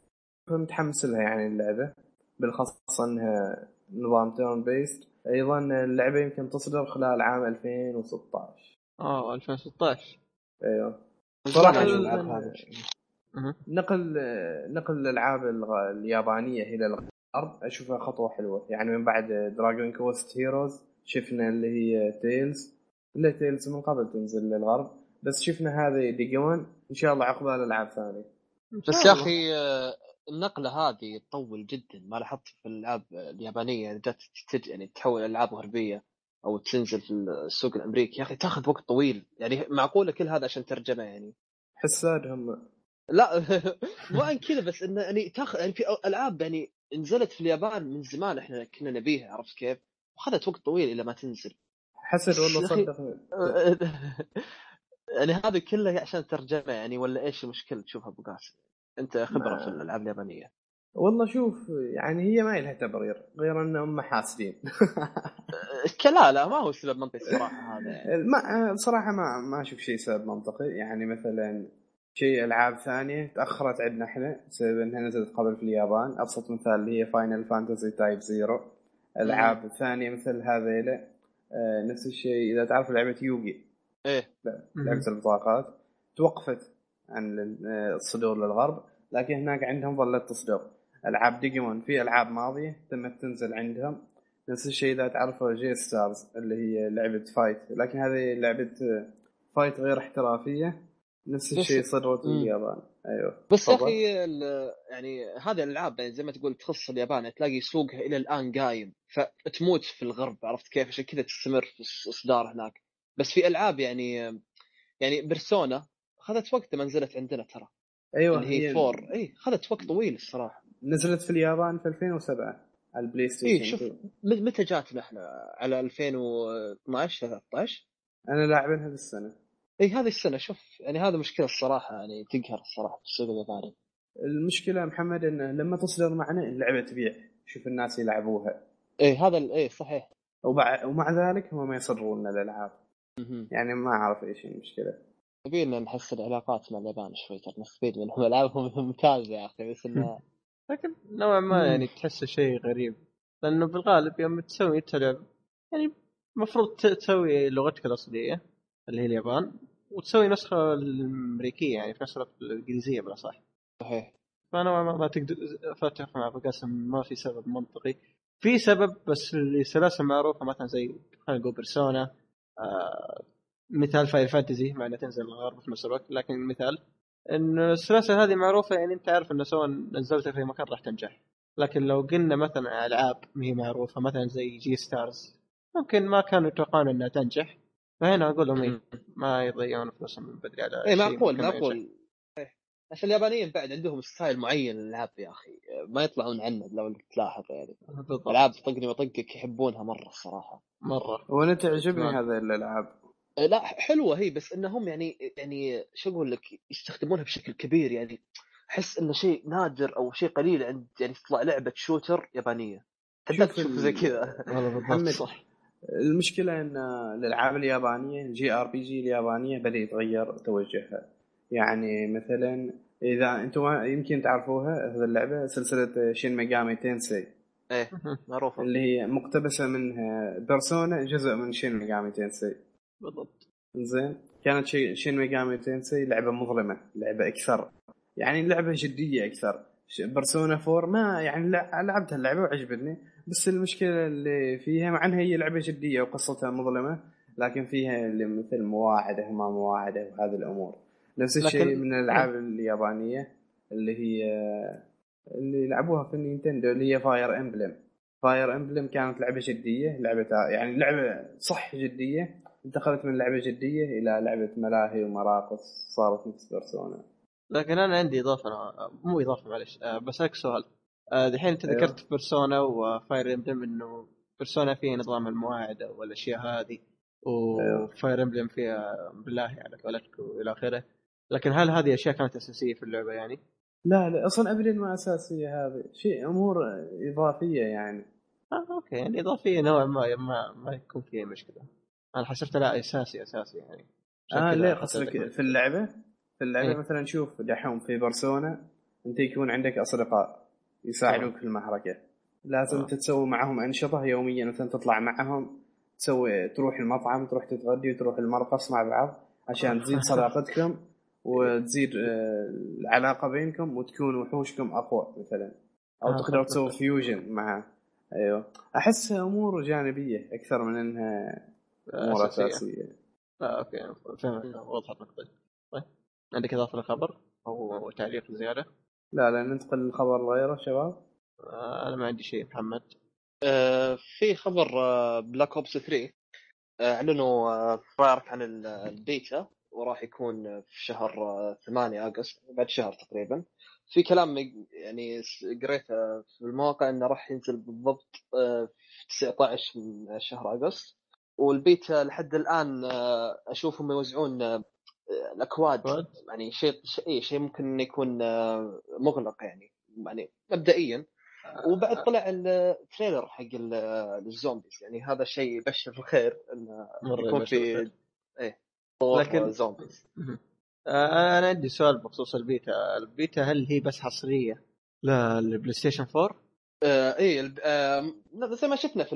متحمس لها يعني اللعبة بالاخص إنها نظام turn-based أيضا اللعبة يمكن تصدر خلال عام 2016 آه 2016 أيوه. صراحة نقل نقل الألعاب الغ- اليابانية إلى الغرب أشوفها خطوة حلوة. يعني من بعد Dragon Quest Heroes شفنا اللي هي Tales اللي Tales من قبل تنزل للغرب. بس شفنا هذه ديجيمون إن شاء الله عقبال ألعاب ثانية. بس يا أخي آه، النقلة هذه تطول جدا. ما لاحظت في الألعاب اليابانية اذا جت تج يعني تحول ألعاب غربية أو تنزل في السوق الأمريكي. يا أخي تاخذ وقت طويل. يعني معقولة كل هذا عشان ترجمة يعني؟ حسادهم لا مو عن كذا بس إنه يعني تاخذ يعني في ألعاب يعني نزلت في اليابان من زمان إحنا كنا نبيها عرفت كيف؟ وأخذت وقت طويل إلى ما تنزل حسد والله. صدق يعني هذا كله عشان ترجمة يعني ولا إيش المشكلة تشوفها أبو قاسم؟ أنت خبرة ما- في الألعاب اليابانية والله شوف يعني هي ما لها تبرير غير انهم حاسدين لا لا ما هو سبب منطقي الصراحه هذا يعني. ما بصراحه ما ما أشوف شيء سبب منطقي يعني مثلا شيء ألعاب ثانية. تأخرت عندنا إحنا بسبب إنها نزلت قبل في اليابان. أبسط مثال اللي هي Final Fantasy Type-0 ألعاب ثانية مثل هذيلا آه، نفس الشيء. إذا تعرف لعبة يوغي. إيه. لعبة البطاقات. توقفت عن آه، الصدور للغرب لكن هناك عندهم ظلت تصدر ألعاب ديجيمون في ألعاب ماضية تمت تنزل عندهم. نفس الشيء إذا تعرفوا J-Stars اللي هي لعبة fight لكن هذه لعبة آه، fight غير احترافية. نفس الشيء صدرت في. اليابان. أيوه بس يا. أخي يعني هذه الألعاب يعني زي ما تقول تخص اليابان يعني تلاقي سوقها إلى الآن قايم فتموت في الغرب عرفت كيف؟ عشان كذا تستمر في الاصدار هناك. بس في ألعاب يعني يعني Persona اخذت وقت ما نزلت عندنا ترى. أيوه اللي هي four. إي اخذت وقت طويل الصراحة. نزلت في اليابان في 2007 على ال Play إي Station شوف 2. م- متى جاتنا إحنا؟ على 2012 13 أنا لاعبينها السنة. اي هذه السنة شوف يعني هذا مشكلة الصراحة يعني تقهر الصراحة في السوق الياباني المشكلة محمد انه لما تصدر معنا اللعبة تبيع شوف الناس يلعبوها. اي هذا اي صحيح. وبع... ومع ذلك هم ما يصدرون لنا الألعاب. يعني ما أعرف إيش المشكلة. يبينا نحسن العلاقات مع اليابان شوي ترى نستفيد منهم ألعابهم ممتازة يا أخي بس إنه لكن نوعا ما. يعني تحس شيء غريب. لأنه بالغالب يوم تسوي انت لعب يعني المفروض ت- تسوي لغتك الأصلية. اللي هي اليابان وتسوي نسخة الأمريكية يعني في نفس الوقت الانجليزيه بالاصح صحيح. فأنا ما, ما تقدر فاتح مع ابو قاسم ما في سبب منطقي. في سبب بس لسلاسل معروفة مثلا زي خلينا نقول Persona آه مثال Final Fantasy مع إنها تنزل الغرب في نفس الوقت لكن مثال. إن السلاسل هذه معروفة يعني أنت عارف انه سواء نزلتها في مكان راح تنجح. لكن لو قلنا مثلا ألعاب ما هي معروفة مثلا زي J-Stars ممكن ما كانوا يتوقعون إنها تنجح. فهنا أقول لهم إيه، ما يضيعون فلوسهم من بدري على اي معقول ما. معقول إيه. عشان اليابانيين بعد عندهم style معين للألعاب يا أخي. ما يطلعون عنه لو إنك تلاحظ يعني. بالضبط. ألعاب طقني وطقك يحبونها مرة الصراحه مرة. وأنا تعجبني. هذه الألعاب. إيه، لا حلوة هي بس إنهم يعني يعني شو أقول لك يستخدمونها بشكل كبير يعني. أحس إنه شيء نادر أو شيء قليل عند يعني تطلع لعبة shooter يابانية. شوف تشوف زي كذا. والله. بالضبط. صح. المشكلة إن الألعاب اليابانية ال JRPG اليابانية بدأ يتغير توجهها. يعني مثلا إذا أنتم يمكن تعرفوها هذه اللعبة سلسلة Shin Megami Tensei إيه معروفة. اللي هي مقتبسة منها Persona جزء من Shin Megami Tensei بالضبط. زين. كانت شي- Shin Megami Tensei لعبة مظلمة لعبة أكثر. يعني لعبة جدية أكثر. ش- Persona 4 ما يعني لع- لعبت اللعبة وعجبتني. بس المشكلة اللي فيها مع انها هي لعبة جدية وقصتها مظلمة لكن فيها اللي مثل مواعدة وما مواعدة وهذه الأمور. نفس الشيء لكن- من الألعاب اليابانية اللي هي اللي لعبوها في ال Nintendo اللي هي Fire Emblem Fire Emblem كانت لعبة جدية لعبة يعني لعبة صح جدية انتقلت من لعبة جدية إلى لعبة ملاهي ومراقص صارت نفس Persona. لكن أنا عندي إضافة مو إضافة معلش أه بسألك سؤال. أه دحين انت أيوه. ذكرت Persona و Fire Emblem إنه Persona فيها نظام المواعده والأشياء هذه أيوه. و Fire Emblem فيها ملاهي على قولتك وإلى آخره لكن هل هذه أشياء كانت أساسية في اللعبة يعني؟ لا لا أصلا ابدا ما أساسية هذه شيء أمور إضافية يعني آه okay يعني إضافية نوعا ما ما, ما يكون فيها مشكلة أنا حسبت لا أساسي أساسي يعني آه ليه قصدك في اللعبة في اللعبة إيه. مثلا شوف دحوم في بيرسونا أنت يكون عندك أصدقاء يساعدوك في المعركه لازم آه. تسوي معهم أنشطة يوميا مثلا تطلع معهم تسوي تروح المطعم تروح تتغدي وتروح المرقص مع بعض عشان تزيد صداقتكم وتزيد آه، العلاقة بينكم وتكون وحوشكم أقوى مثلا. أو آه، تقدر فهمت. تسوي فيوجن مع أيوه. احسها أمور جانبية أكثر من إنها أمور أساسية. أساسية. آه okay. فهمت. وضحت نقطتك. طيب. عندك إضافة للخبر أو تعليق زيادة؟ لا لا ننتقل للخبر غيره شباب. آه أنا ما عندي شيء محمد. آه، في خبر Black Ops 3 آه، أعلنوا آه، رايك عن ال- البيتا وراح يكون آه، في شهر آه، 8 أغسطس بعد شهر تقريبا. في كلام يعني قريته في المواقع إنه راح ينزل بالضبط آه، في 19 من شهر أغسطس. والبيتا لحد الآن آه، أشوفهم يوزعون آه، الأكواد كواد؟ يعني شيء شيء شيء ممكن يكون آه، مغلق يعني يعني مبدئيا وبعد طلع ال trailer حق ال- ال zombies يعني هذا شيء يبشر بالخير إنه يكون في. إيه لكن- zombies آه أنا عندي سؤال بخصوص ال beta ال beta هل هي بس حصرية لل PlayStation 4 آه إيه آه زي ما شفنا في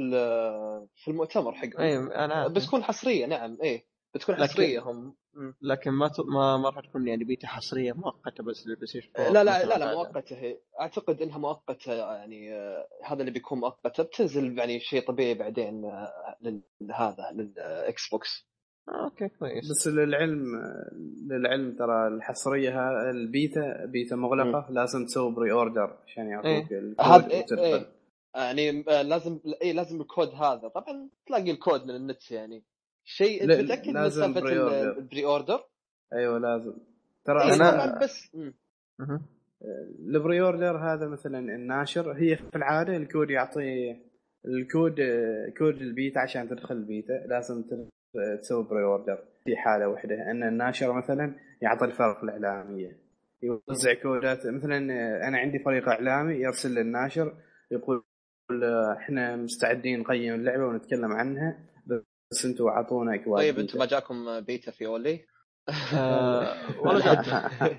في المؤتمر حقهم اي أنا. بتكون حصرية نعم إيه بتكون حصرية هم. لكن ما. ما ما راح تكون يعني بيتا حصرية مؤقتة بس لل PlayStation 4 لا لا لا لا. مؤقتة هي. أعتقد إنها مؤقتة يعني آه، هذا اللي بيكون مؤقتة. بتنزل يعني شيء طبيعي بعدين آه، لهذا لل Xbox okay كويس. بس للعلم للعلم ترى الحصرية ها- ال beta beta مغلقة لازم تسوي pre-order عشان يعطوك هذا إيه إيه. يعني آه، لازم اي لازم الكود هذا. طبعا تلاقي الكود من النت يعني. شيء انت متأكد من لازم سالفه ال pre-order؟ أيوه لازم. ترى أنا- طبعا بس. ال pre-order هذا مثلا الناشر هي في العادة الكود يعطي الكود كود البيتا عشان تدخل البيتا. لازم تسوي pre-order في حالة واحدة أن الناشر مثلا يعطي الفرق الإعلامية. يوزع كودات. مثلا أنا عندي فريق إعلامي يرسل للناشر يقول إحنا مستعدين نقيم اللعبة ونتكلم عنها. بس أنتم اعطونا اكواد طيب أنتم ما جاكم بيتا في اولي؟ آه، والله لكن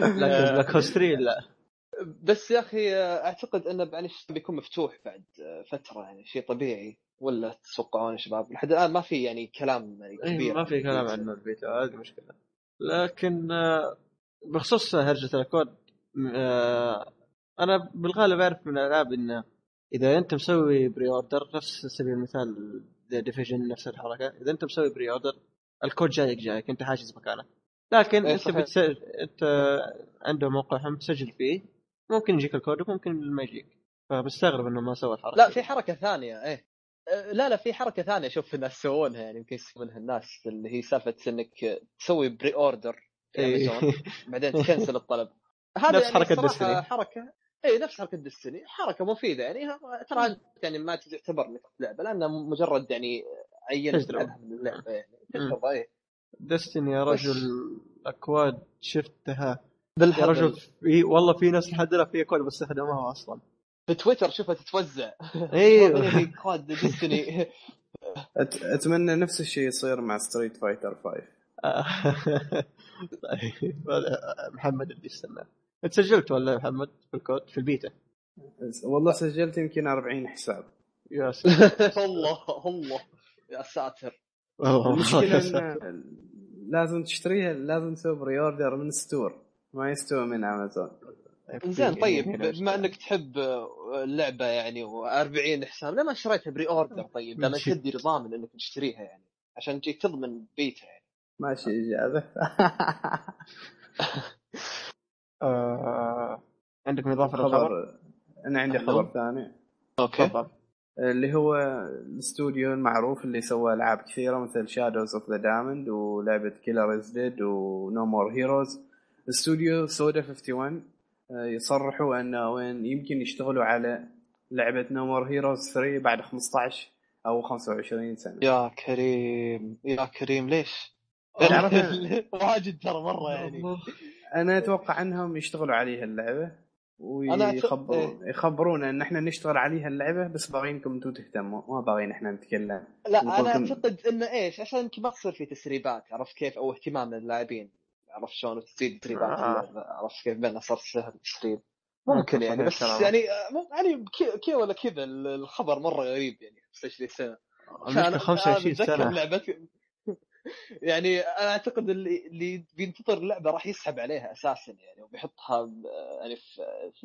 Black 3 لا بس يا أخي أعتقد إنه يعني بيكون مفتوح بعد فترة يعني شيء طبيعي. ولا تتوقعون يا شباب؟ لحد الآن ما في يعني كلام يعني إيه، كبير ما في كلام عن البيتا هذه مشكلة. لكن آه، بخصوص هرجة الأكواد آه، أنا بالغالب أعرف من الألعاب إنه إذا أنت مسوي pre-order نفس سبيل المثال Division نفس الحركة. إذا أنت مسوي pre-order الكود جايك جايك أنت حاجز مكانه. لكن إيه، أنت صحيح. بتس... أنت عنده موقعهم تسجل فيه ممكن يجيك الكود وممكن ما يجيك. فمستغرب إنه ما سوى الحركة. لا في حركة ثانية. إيه. لا لا في حركة ثانية أشوف الناس يسوونها يعني يمكن يسوونها الناس اللي هي سالفة إنك تسوي pre-order في إيه. امازون بعدين تكنسل الطلب. هذا نفس يعني الصراحة Destiny. حركة اي نفس حركة Destiny حركة مفيدة يعني. ترى أنت يعني ما تعتبر انك لعبة لأنها مجرد يعني عينة. عنها من اللعبة يعني. تجربة اي Destiny يا رجل أكواد شفتها. يا بالهبل رجل في والله في ناس لحد الآن في أكواد بستخدمها أصلا. في تويتر شوفها تتوزع. أيوه code Destiny أت- أتمنى نفس الشيء يصير مع Street Fighter 5 طيب محمد اللي يستنى. انت سجلت ولا يا محمد في الكود؟ في البيتا. والله سجلت يمكن 40 حساب. يا ساتر. الله الله. يا ساتر. والله المشكلة لازم تشتريها لازم تسوي pre-order من store. ما يستوي من أمازون. زين طيب بما إنك تحب اللعبة يعني و40 حساب ليه ما شريتها pre-order طيب لما تدي ضامن إنك تشتريها يعني عشان تجيك تضمن بيتها يعني. ماشي إجابة. آه... عندكم اضافه للخبر؟ خبر. أنا عندي خبر ثاني. okay. تفضل. اللي هو الاستوديو المعروف اللي سوى ألعاب كثيرة مثل Shadows of the Damned ولعبة Killer Is Dead و No More Heroes استوديو Suda 51 آه، يصرحوا انه وين يمكن يشتغلوا على لعبة No More Heroes 3 بعد 15 أو 25 سنة. يا كريم يا كريم ليش؟ واجد ترى مرة يعني. أنا أتوقع أنهم يشتغلوا عليها اللعبة ويخبرون يخبرونا إن إحنا نشتغل عليها اللعبة بس باغينكم أنتم تهتموا ما باغيين إحنا نتكلم. لا أنا أعتقد انه إيش عشان يمكن ما تصير في تسريبات عرفت كيف؟ أو اهتمام من اللاعبين عرفت شلون تزيد تسريبات آه. عرفت كيف بينها صار سهل التسريب ممكن يعني بس كلامك. يعني مو- يعني كي- كي ولا كذا الخبر مرة غريب يعني 25 سنة. المشكلة 25 أتذكر سنة. لعبة يعني أنا أعتقد اللي اللي بينتظر اللعبة راح يسحب عليها أساسا يعني وبيحطها ب- يعني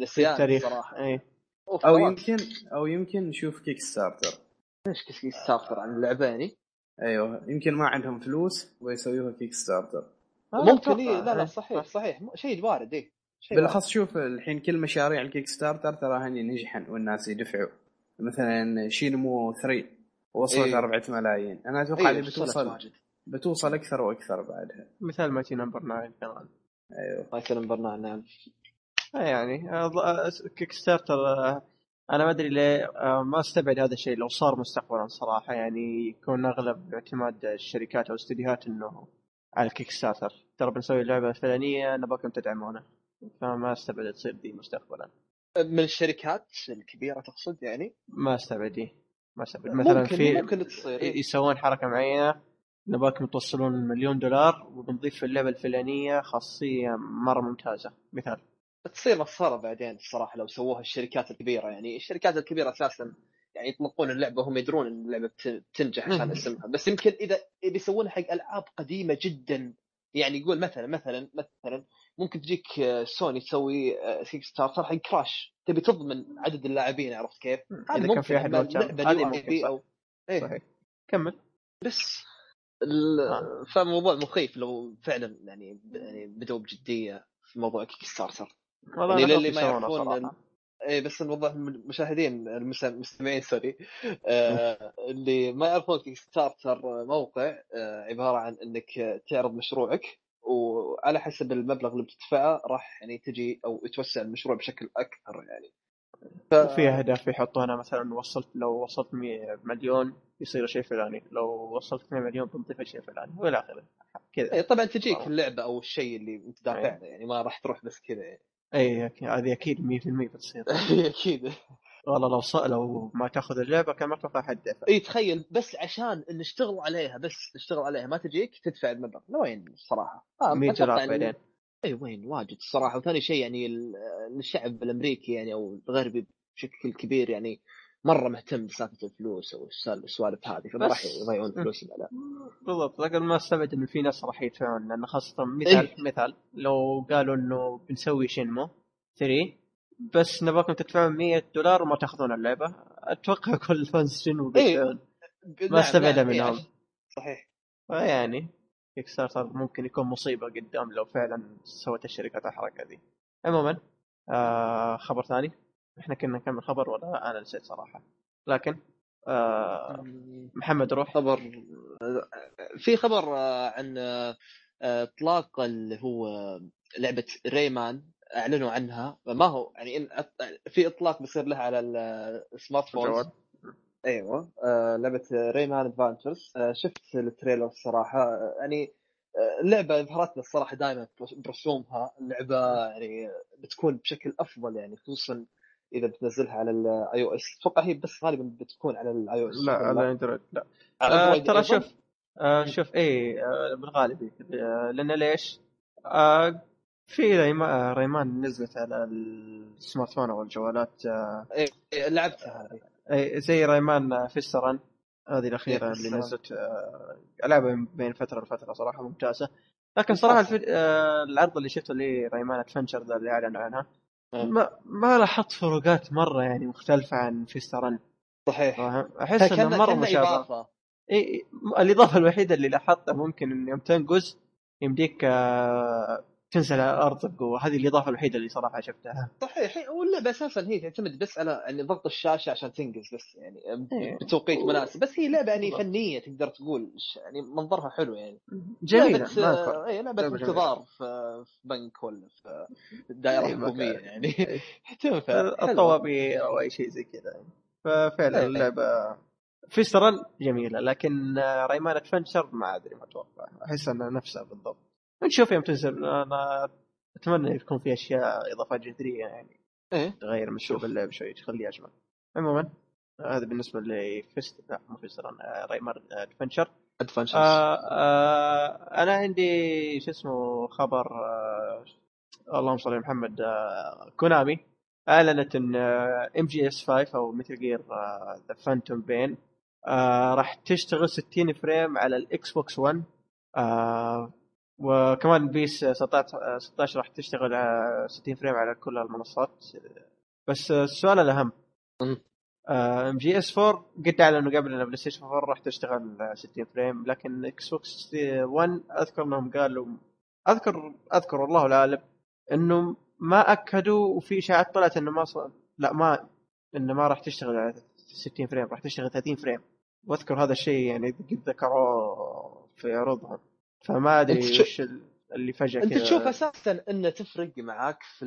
في التاريخ صراحة. أوف، أو. يمكن أو يمكن نشوف Kickstarter ليش كيف يستغفر عن اللعبة يعني؟ أيوه يمكن ما عندهم فلوس ويسويوها Kickstarter ممكن إيه لا لا صحيح صحيح. شيء وارد إيه شيء وارد. بالأخص شوف الحين كل مشاريع ال Kickstarter ترى هني نجحن والناس يدفعوا. مثلا Shenmue 3 وصلت إيه. 4 ملايين. أنا أتوقع إيه، اللي بتوصل واجد. بتوصل أكثر وأكثر بعدها. مثال Mighty No. 9 كمان. أيوه. مايكل برنامج نعم. آه يعني Kickstarter آه، أنا ما أدري ليه آه، ما أستبعد هذا الشيء لو صار مستقبلا صراحة. يعني يكون أغلب اعتماد الشركات أو الاستديوهات إنه على ال Kickstarter ترى بنسوي اللعبة الفلانية نبغاكم تدعمونا فما أستبعد تصير دي مستقبلا. من الشركات الكبيرة تقصد يعني؟ ما أستبعد دي ما أستبعد. مثلا ممكن في ممكن تصير إيه. يسوون حركة معينة نبغاكم توصلون مليون دولار وبنضيف في اللعبة الفلانية خاصية مرة ممتازة. مثال. تصير مسخره بعدين الصراحة لو سووها الشركات الكبيرة. يعني الشركات الكبيرة أساسا يعني يطلقون اللعبة وهم يدرون إن اللعبة بت- بتنجح عشان. اسمها. بس يمكن إذا إذا يسوونها حق ألعاب قديمة جدا يعني يقول مثلا مثلا مثلا ممكن تجيك آه، سوني تسوي Kickstarter حق Crash تبي تضمن عدد اللاعبين عرفت كيف؟ هذا إذا كان في أحد هذه. أو إيه. صحيح. كمل. بس آه. فموضوع مخيف لو فعلا يعني يعني بدوا بجديه في موضوع Kickstarter يعني للي ما يعرفون. إيه بس الموضوع المشاهدين المس- المستمعين sorry. آه اللي ما يعرفون Kickstarter موقع آه عبارة عن إنك تعرض مشروعك وعلى حسب المبلغ اللي بتدفعه راح يعني تجي أو يتوسع المشروع بشكل أكثر يعني. ف... وفي اهداف يحطونها مثلا وصلت لو وصلت 100 مليون يصير شيء فلاني لو وصلت 2 مليون بنضيف شيء فلاني وإلى آخره. كذا. اي طبعا تجيك اللعبة أو الشيء اللي أنت دافع يعني ما راح تروح بس كذا. يعني اي هذه أكيد 100% بتصير. أكيد. والله لو ص... لو ما تأخذ اللعبة كان ما توقع حد دفع اي تخيل بس عشان نشتغل عليها بس نشتغل عليها ما تجيك تدفع المبلغ. وين الصراحه آه 100 دولار بعدين. اي وين؟ واجد الصراحة. وثاني شيء يعني الشعب الأمريكي يعني أو الغربي بشكل كبير يعني مرة مهتم بسالفة الفلوس أو السوالف هذه فما راح يضيعون فلوسهم لا. بالضبط. لكن ما استبعد انه في ناس راح يدفعون لأن خاصة مثال إيه؟ مثال لو قالوا إنه بنسوي شنمو 3 بس نبغاكم تدفعون 100 دولار وما تأخذون اللعبة أتوقع كل فانز شنو بيدفعون. إيه؟ ما استبعد نعم. منهم. إيه صحيح. فيعني Kickstarter ممكن يكون مصيبة قدام لو فعلا سوت الشركات الحركة دي. عموما آه خبر ثاني. إحنا كنا نكمل خبر ولا أنا نسيت صراحة. لكن آه محمد روح. خبر في خبر آه، عن آه، إطلاق اللي هو لعبة Rayman أعلنوا عنها. ما هو يعني إن في إطلاق بيصير لها على ال smartphone أيوه. آه لعبة Rayman Adventures آه شفت ال trailer الصراحة. يعني اللعبه ابهرتني الصراحة دائما برسومها. اللعبه يعني بتكون بشكل أفضل يعني خصوصا إذا بتنزلها على ال iOS أتوقع هي بس غالبا بتكون على ال iOS لا على Android لا. آه ترى شوف آه شوف اي آه بالغالب آه لأن ليش؟ آه في Ray- Rayman نزلت على ال smartphone أو الجوالات آه إيه لعبتها. هذه أي زي Rayman Fiesta Run هذه الأخيرة إيه اللي نزلت آه العبها بين فترة لفترة صراحة ممتازة. لكن صراحة الفيد... آه العرض اللي شفته اللي Rayman Adventure ذا اللي أعلنوا عنها ما ما لاحظت فروقات مرة يعني مختلفة عن Fiesta Run صحيح. أحس إنه مرة مشابه. اي الإضافة الوحيدة اللي لاحظتها ممكن إن يوم تنقز يمديك آه، الأرض بقوه هذه الإضافة الوحيدة اللي صراحة شفتها. صحيح واللعبه أساسا هي تعتمد بس على يعني ضغط الشاشة عشان تنقز بس يعني إيه. بتوقيت مناسب. بس هي لعبة يعني فنية تقدر تقول يعني منظرها حلو يعني. جميلة لعبة اي لعبة انتظار في بنك ولا في دائرة حكومية يعني. تنفع. الطوابير أو أي شيء زي كذا. يعني ففعلا اللعبة فيسترن جميلة لكن ريمان أدفنشر ما أدري ما أتوقع. أحس أنها نفسها بالضبط. نشوف يوم تنزل. أنا أتمنى يكون في أشياء اضافات جذرية يعني. إيه. تغير من شوف. اللعب شوي تخليه أجمل. عموما هذا بالنسبة ل Fiesta لا مو Fiesta Rayman Adventure Adventure آه آه أنا عندي شو اسمه خبر آه اللهم صل على محمد آه كونامي. أعلنت إن MGS 5 أو Metal Gear The Phantom Pain راح تشتغل 60 frame على ال Xbox One آه وكمان PES 16 16 راح تشتغل على 60 frame على كل المنصات. بس السؤال الأهم. MGS 4 قد أعلنوا قبل إن PlayStation 4 راح تشتغل 60 frame لكن Xbox One أذكر إنهم قالوا اذكر أذكر والله الاعلم إنه ما أكدوا وفي إشاعات طلعت إنه ما صار لا ما إنه ما راح تشتغل على 60 frame راح تشتغل 30 frame. وأذكر هذا الشيء يعني قد ذكروه في عروضهم. فما أدري وش اللي فجأة أنت تشوف أساسا انه تفرق معاك في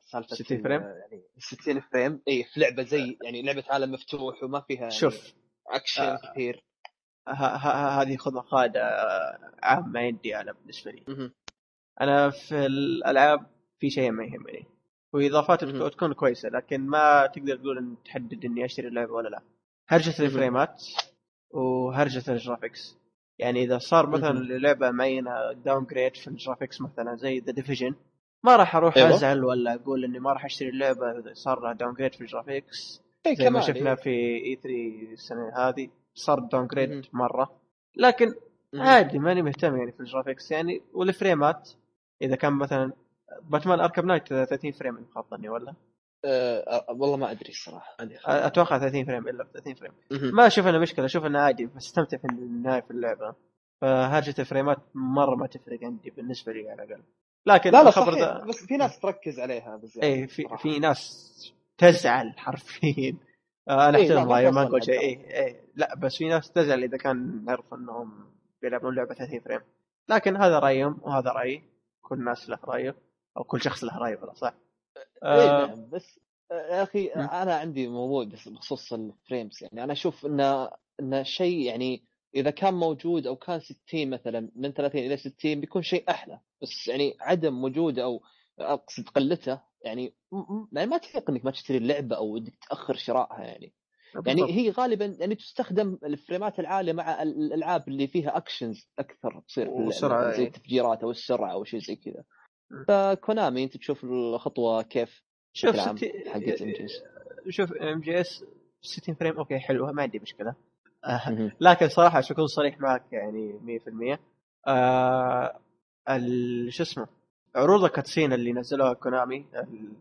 سالفة 60 frame؟ يعني 60 frame. اي في لعبة زي يعني لعبة عالم مفتوح وما فيها يعني شوف اكشن آه كثير. هذه خذها قاعدة عامه عندي أنا بالنسبة لي. أنا في الألعاب في شيء ما يهمني. وإضافات تكون كويسة لكن ما تقدر تقول إن تحدد إني أشتري اللعبة ولا لا. هرجة الفريمات وهرجة ال graphics يعني إذا صار مثلا لعبة معينة downgrade في ال graphics مثلا زي The Division ما راح أروح أيوة. أزعل ولا أقول إني ما راح أشتري اللعبة إذا صار لها downgrade في ال graphics زي ما شفنا إيه. في E3 السنة هذه صار downgrade مرة لكن عادي ماني مهتم يعني في ال graphics يعني والفريمات إذا كان مثلا Batman Arkham Knight 30 frame إن خاب ظني ولا؟ أه والله ما أدري الصراحة. أتوقع 30 frame إلا 30 frame. ما أشوف انه مشكلة أشوف إنه عادي بستمتع في النهاية في اللعبة. فهرجة الفريمات مرة ما تفرق عندي بالنسبة لي على الأقل. لكن لا لا الخبر ده بس في ناس تركز عليها بزيادة اي في في ناس تزعل حرفيا. آه، أنا أحترم رايي ما أقول شيء. اي اي لا بس في ناس تزعل إذا كان نعرف إنهم بيلعبون لعبة 30 frame. لكن هذا رأيهم وهذا رايي كل الناس له رأيه أو كل شخص له رأيه بلا صح آه نعم بس آه، يا أخي. أنا عندي موضوع بس بخصوص ال frames يعني أنا أشوف انه انه شيء يعني إذا كان موجود أو كان 60 مثلا من 30 إلى 60 بيكون شيء أحلى بس يعني عدم وجوده أو أقصد قلته يعني يعني ما تليق إنك ما تشتري اللعبة أو إنك تأخر شرائها يعني يعني. هي غالبا يعني تستخدم الفريمات العالية مع ال- الألعاب اللي فيها اكشنز أكثر تصير وسرعة، زي إيه. التفجيرات أو السرعة أو شيء زي كذا. فكونامي انت تشوف الخطوة كيف شوف ستي... حقت انجز شوف إم جي إس 60 فريم أوكي حلوة ما عندي مشكلة آه. لكن صراحة عشان اكون صريح معك يعني 100% آه ال- شو اسمه عروض ال cutscene اللي نزلوها Konami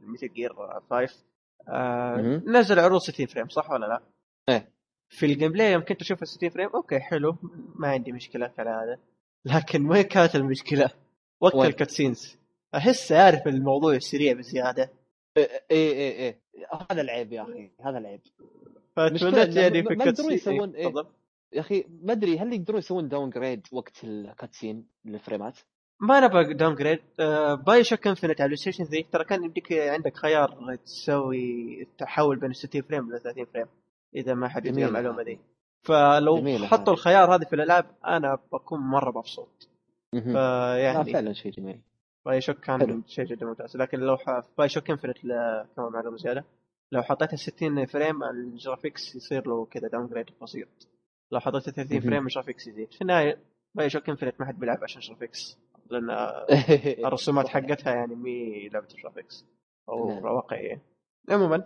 ال Metal Gear 5 آه. نزل عروض 60 frame صح ولا لا؟ إيه في ال gameplay يمكن تشوف ال 60 frame okay حلو ما عندي مشكلة هذا لكن وين كانت المشكلة؟ وقت؟ ال cutscenes أحس عارف الموضوع سريع بزيادة إيه إيه إيه إيه. هذا العيب يا أخي هذا العيب فتمنيت يعني يقدرون cutscene يسوون إيه؟ يا أخي ما أدري هل يقدرون يسوون downgrade وقت ال cutscene للفريمات؟ ما نبغى down grade آه BioShock Infinite على Station 3 ترى كان يمديك عندك خيار تسوي تحول بين 60 frame ل 30 frame إذا ما حد يدري المعلومة. دي فلو حطوا. الخيار هذا في الألعاب أنا بكون مرة مبسوط فيعني فعلا شيء جميل BioShock كان. شيء جدا ممتاز. لكن لو ح... BioShock Infinite كمان معلومه زيادة. لو حطيتها 60 frame ال graphics يصير له كذا downgrade بسيط. لو حطيتها 30 مهم. frame ال graphics يزيد. في النهاية BioShock Infinite ما حد بيلعب عشان graphics لأن الرسومات. حقتها يعني مي لعبة graphics أو نعم. واقعيه عموما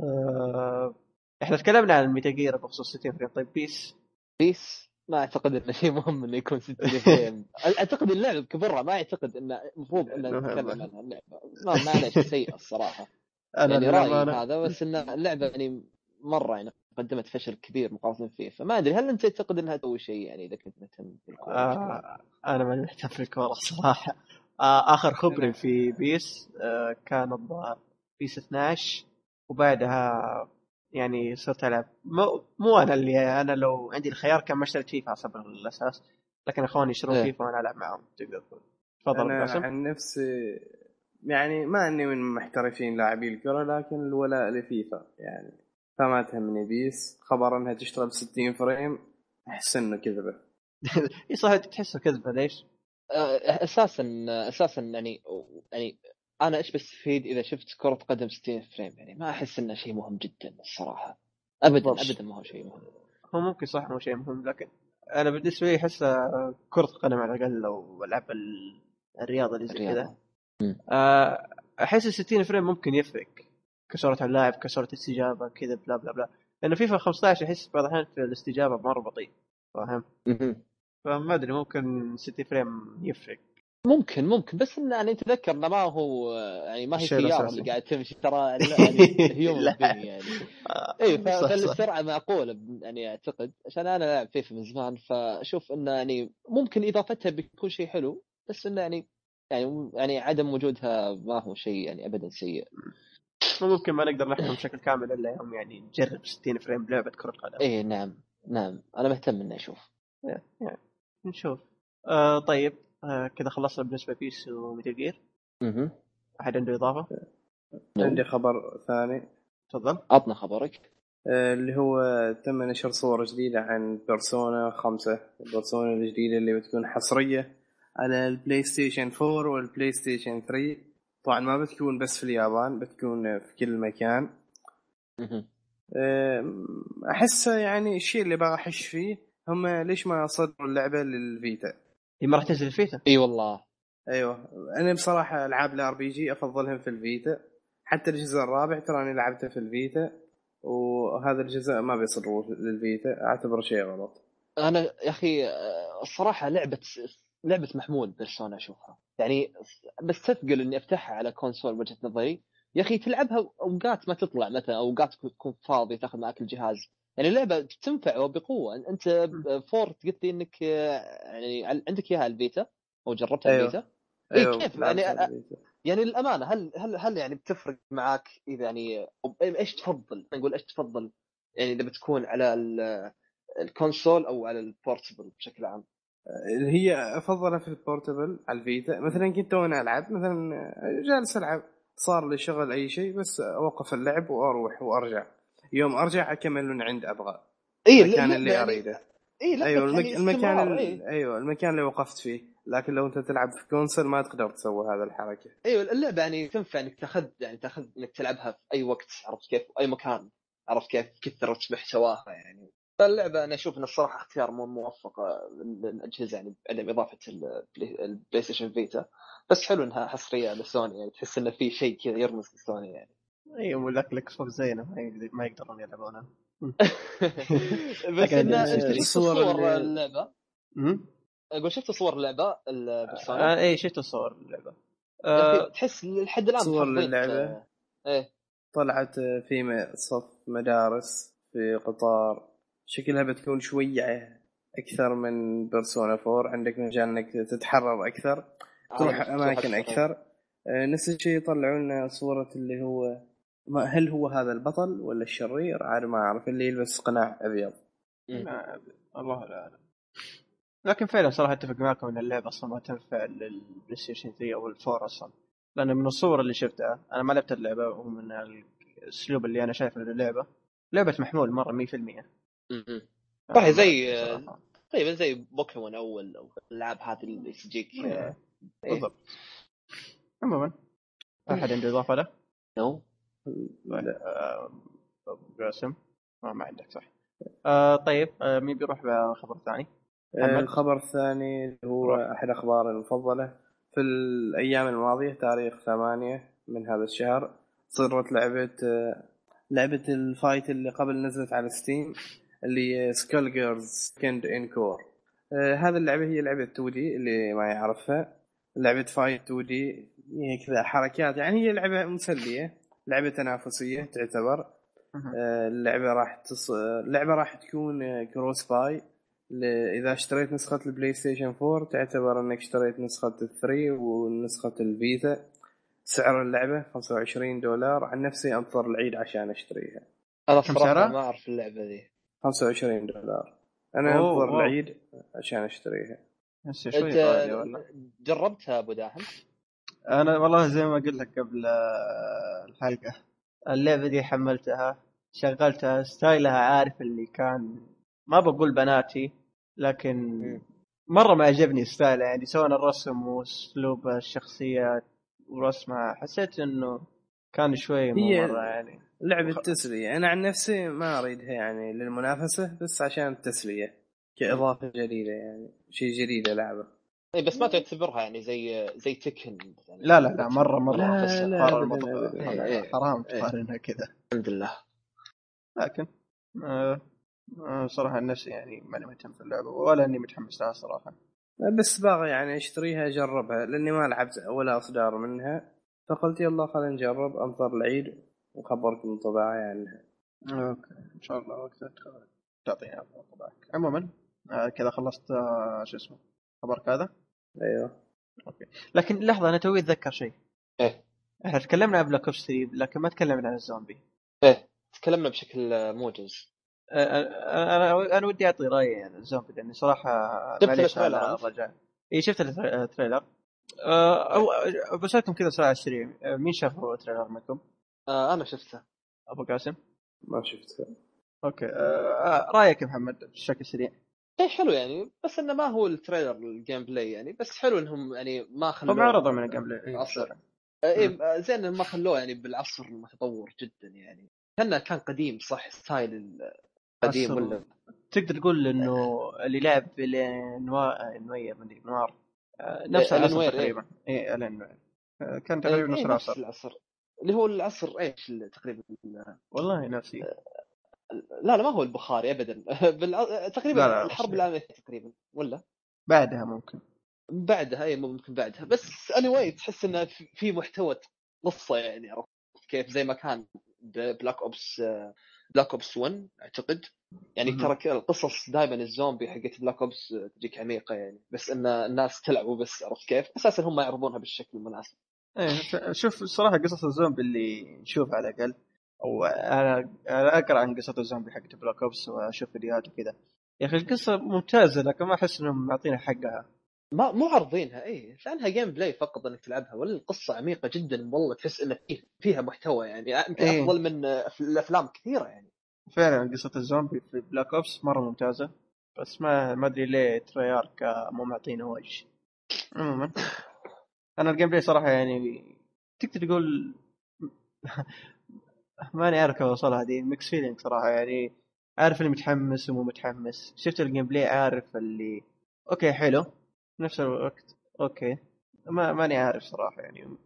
آه إحنا تكلمنا عن ال Metal Gear بخصوص 60 frame. طيب PES PES ما أعتقد إنه شيء مهم إنه يكون 60 frame أعتقد اللعبه بكبرها ما اعتقد إنه المفروض ان مهم. نتكلم عنها اللعبه ما شيء سيء الصراحة أنا يعني رأيي للأمانة- هذا بس ان اللعبة يعني مرة يعني قدمت فشل كبير مقارنة فيه فما أدري هل أنت تعتقد إنها تسوي شيء يعني إذا كنت مهتم بالكوره؟ آه أنا ما مهتم في الكورة صراحة آه آخر خبري في بيس آه كان الظاهر بيس 12 وبعدها يعني صرت ألعب. مو, مو أنا اللي أنا لو عندي الخيار كان ما اشتريت فيفا سبيل الأساس لكن إخواني يشترون إيه. فيفا وأنا ألعب معهم. تقدر تقول. تفضل أنا باسم. عن نفسي يعني ما أني من محترفين لاعبي الكرة لكن الولاء لفيفا يعني. فما تهمني PES. خبر إنها تشتغل ب 60 frame أحس إنه كذبة. إي صح تحسه كذبة ليش؟ آه، أساسا أساسا يعني يعني أنا إيش بستفيد إذا شفت كرة قدم 60 frame يعني ما أحس إنه شيء مهم جدا الصراحة. ابدا بالضبط. ابدا ما هو شيء مهم. هو ممكن صح مو شيء مهم لكن أنا بالنسبة لي احسها كرة قدم على الأقل لو العب ال- الرياضة اللي زي كذا. آه، أحس ال 60 frame ممكن يفرق. كسرعة اللاعب كسرعة استجابه كذا بلا بلا بلا. لأنه فيفا 15 أحس بعض الأحيان في الاستجابة مرة بطيء فاهم. فما أدري ممكن 60 frame يفرق. ممكن ممكن بس انه يعني تذكر إنه ما هو يعني ما هي سيارة. اللي قاعد تمشي ترى يعني human يعني. آه، اي. فالسرعة معقوله يعني أعتقد عشان أنا لاعب فيفا من زمان فأشوف انه يعني ممكن إضافتها بيكون شيء حلو بس انه يعني يعني يعني عدم وجودها ما هو شيء يعني ابدا سيء. ممكن ما نقدر نحكم بشكل كامل إلا يوم يعني نجرب 60 frame بلعبة كرة قدم. اي نعم نعم. أنا مهتم إني أشوف. يعني نشوف. آه طيب. آه كذا خلصنا بالنسبة PES و Metal Gear أها احد عنده إضافة؟ عندي خبر ثاني. تفضل. عطنا خبرك. آه، اللي هو تم نشر صور جديدة عن Persona خمسة. ال Persona الجديدة اللي بتكون حصرية على ال PlayStation 4 وال PlayStation 3 طبعا ما بتكون بس في اليابان بتكون في كل مكان. احسه يعني الشيء اللي بغى احش فيه هم ليش ما صدروا اللعبة لل Vita. هي ما راح تنزل ال Vita. إي والله. أيوه. أنا بصراحة ألعاب ال RPG أفضلهم في ال Vita. حتى الجزء الرابع تراني لعبته في ال Vita وهذا الجزء ما بيصدروه لل Vita. أعتبره شيء غلط. أنا يا أخي الصراحة لعبة لعبة محمول Persona أشوفها. يعني بس تثقل إني أفتحها على console وجهه نظري. يا أخي تلعبها أوقات ما تطلع مثلا أوقات تكون فاضي تأخذ معك الجهاز. يعني اللعبة تنفع وبقوة أنت فور قلت لي إنك آه، يعني عندك إياها ال Vita أو جربتها أيوة. ال Vita إيه، كيف؟ لعبتها يعني-. يعني الامانه هل هل هل يعني بتفرق معاك إذا يعني إيش تفضل؟ نقول إيش تفضل؟ يعني إذا بتكون على ال- ال console أو على ال portable بشكل عام اللي هي أفضلها في ال portable على ال Vita مثلا كنت وأنا ألعب مثلا جالس ألعب صار لي شغل أي شيء بس أوقف اللعب وأروح وأرجع يوم أرجع أكمل من عند أبغى. اي المكان اللي يعني أريده. اي لا أيوه المك... يعني المكان استمرار، ال... إيه. أيوه المكان اللي وقفت فيه. لكن لو أنت تلعب في console ما تقدر تسوي هذا الحركة. إيوه اللعبة يعني تنفع إنك تاخذ يعني تأخذ إنك تلعبها في أي وقت عرفت كيف؟ أي مكان عرفت كيف؟ كثرة محتواها يعني. فاللعبة أنا أشوف إن الصراحة اختيار مو موفق للأجهزة يعني بعدم إضافة ال PlayStation Vita. بس حلو إنها حصرية لسوني يعني تحس انه في شيء كذا يرمز لسوني يعني. أيوه ولك ال Xbox زينا ما يقدر- ما يقدرون يلعبونها بس انه شفت صور اللعبة؟ أقول شفت صور اللعبة؟ ال Persona آه اي شفت الصور اللعبة. آه تحس لحد الآن صور محافظين- للعبة. إيه. طلعت في صف مدارس في قطار. شكلها بتكون شوية أكثر من Persona 4 عندك مجال إنك تتحرر أكثر تروح عرفت، أماكن لاحظت. أكثر. آه، نفس الشيء يطلعوا لنا صورة اللي هو هل هو هذا البطل ولا الشرير عاد ما أعرف اللي يلبس قناع. ما- الله لا أعلم لكن فعلا صراحة أتفق معكم إن اللعبه أصلا ما تنفع لل PlayStation 3 أو ال four أصلا لأن من الصور اللي شفتها أنا ما لعبت اللعبة ومن الأسلوب اللي أنا شايفه للعبة لعبة محمول مرة 100% مم. صحيح زي- صراحة. تقريبا زي بوكيمون أول أو الألعاب هذه اللي تجيك إيه. إيه. بالضبط عموما أحد عنده إضافة له؟ أبو آه، قاسم. ما, ما عندك صح. آه طيب آه مين بيروح بخبر ثاني؟ آه،؟ الخبر الثاني اللي هو روح. أحد أخباري المفضلة. في الأيام الماضية تاريخ ثمانية من هذا الشهر صدرت لعبة آه، لعبة ال fight اللي قبل نزلت على Steam اللي Skullgirls 2nd Encore هذه اللعبة هي لعبة 2D اللي ما يعرفها. لعبة fight 2D هي كذا حركات يعني هي لعبة مسلية. لعبة تنافسية تعتبر. آه، اللعبة راح تص... اللعبة راح تكون آه، cross-buy ل... إذا اشتريت نسخة ال PlayStation 4 تعتبر إنك اشتريت نسخة ال 3 ونسخة ال Vita سعر اللعبة 25 دولار. عن نفسي أنطر العيد عشان أشتريها. أنا سعرها؟ ما أعرف اللعبة ذي. 25 دولار. أنا أوه، أنطر. العيد عشان أشتريها. شوي انت جربتها أبو داحم؟ أنا والله زي ما قلت لك قبل آه، الحلقة اللعبة دي حملتها شغلتها ستايلها عارف اللي كان ما بقول بناتي لكن. مرة ما عجبني ستايلها يعني سواء الرسم واسلوب الشخصيات ورسمها حسيت إنه كان شوي مرة يعني. لعبة تسلية. أنا عن نفسي ما أريدها يعني للمنافسة بس عشان التسليه كإضافة جديدة يعني شيء جديد العبه اي بس ما تعتبرها يعني زي زي تكن يعني لا لا لا مرة مرة لا، لا، مرة أبداً، مرة- أبداً. لا، إيه، حرام إيه. تقارنها كذا. الحمد لله. لكن آه آه صراحة نفسي يعني ماني مهتم في اللعبة ولا إني متحمس لها صراحة. بس باغي يعني اشتريها اجربها لأني ما لعبت ولا أصدار منها. فقلت يلا خلينا نجرب انطر العيد وخبركم انطباعي عنها أوكي إن شاء الله وقتها تعطيني طبعك عموما آه كذا خلصت شو اسمه خبرك هذا؟ أيوه. لكن لحظة أنا توي أتذكر شيء. إيه. إحنا تكلمنا عن Black Ops 3 لكن ما تكلمنا عن الزومبي. إيه. تكلمنا بشكل موجز. أنا أنا ودي أعطي رأيي عن الزومبي لأني صراحة شفت معليش ال trailer؟ الرجال. اي شفت ال tr- ال trailer. أو بسالكم كذا سؤال على السريع مين شاف ال trailer منكم؟ أنا شفته. أبو قاسم؟ ما شفتها أوكي. رأيك يا محمد بشكل سريع. إيه حلو يعني. بس إنه ما هو ال trailer ال gameplay يعني. بس حلو إنهم يعني ما خلوه هم عرضوا من ال gameplay. العصر إيه آه، زين إنهم ما خلوه يعني بالعصر المتطور جدا يعني. كأنه كان قديم صح؟ style القديم عصر. ولا؟ تقدر تقول إنه اللي لعب بالانواع نوير من ذيك نوار. آه، نفس إيه، العصر ألان وير، تقريبا. اي الان نوير آه، كان إيه، تقريبا نفس إيه، العصر. العصر. اللي هو العصر إيش تقريبا؟ والله نفسي لا لا ما هو البخاري ابدا. بالع... تقريبا لا، لا، الحرب. العالمية تقريبا ولا؟ بعدها ممكن. بعدها أي ممكن بعدها. بس اني واي تحس إنه في- محتوى قصه يعني عرفت؟ كيف زي ما كان Black Ops Black Ops 1 أعتقد. يعني. ترى القصص دائما الزومبي حقت Black Ops تجيك عميقة يعني. بس إن الناس تلعبوا بس عرفت كيف؟ أساسا هم يعرضونها بالشكل المناسب. إيه شوف الصراحه قصص الزومبي اللي نشوفها على الأقل. أو أنا أنا أقرأ عن قصص الزومبي حقت Black Ops وأشوف فيديوهات وكذا. يا أخي القصة ممتازة لكن ما أحس إنهم معطينا حقها. ما مو عارضينها اي لأنها gameplay فقط إنك تلعبها ولا القصة عميقة جدا والله تحس ان فيه فيها محتوى يعني. يمكن إيه. أفضل من الأفلام كثيرة يعني. فعلا قصة الزومبي في Black Ops مرة ممتازة بس ما ما أدري ليه Treyarch مو معطينا وجه. عموما. أنا ال gameplay صراحة يعني تقدر تقول ماني عارف كيف اوصلها دي mixed feeling صراحة يعني. عارف اللي متحمس ومو متحمس. شفت ال gameplay عارف اللي okay حلو. نفس الوقت okay. ما ماني عارف صراحة يعني.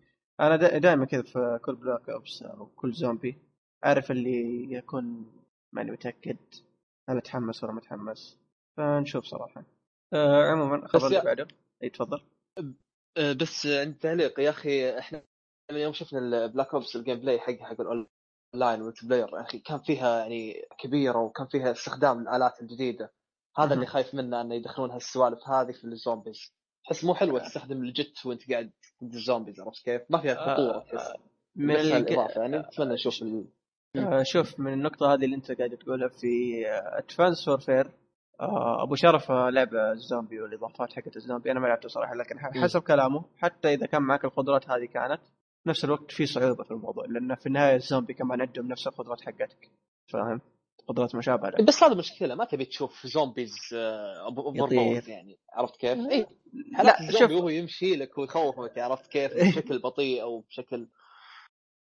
أنا دا دائما كذا في كل Black Ops أو كل زومبي عارف اللي يكون ماني متأكد هل أتحمس ولا متحمس فنشوف صراحة. آه عموما الخبر اللي بعده. إي تفضل. أه، بس عندي تعليق يا أخي. إحنا من يوم شفنا ال Black Ops ال gameplay حق حق ال online وال multiplayer يا أخي كان فيها يعني كبيرة وكان فيها استخدام الالات الجديدة. هذا اللي خايف منه إنه يدخلون هالسوالف هذه في ال zombies. تحس مو حلوة تستخدم ال jet وأنت قاعد ضد ال zombies عرفت كيف؟ ما فيها خطورة تحس. من الإضافة يعني ال... آه، شوف من النقطة هذه اللي أنت قاعد تقولها في ادفانس وورفير أبو شرف آه، لعب الزومبي والإضافات حقت الزومبي. أنا ما لعبته صراحة لكن. حسب كلامه حتى إذا كان معك القدرات هذه كانت نفس الوقت في صعوبة في الموضوع لأن في النهاية الزومبي كمان عندهم نفس القدرات حقتك فاهم؟ قدرات مشابهة لك. بس هذا مشكلة ما تبي تشوف zombies آه، over يطير. يعني عرفت كيف؟ اي لا حالات شوف وهو يمشي لك ويخوفك عرفت كيف؟ بشكل بطيء أو بشكل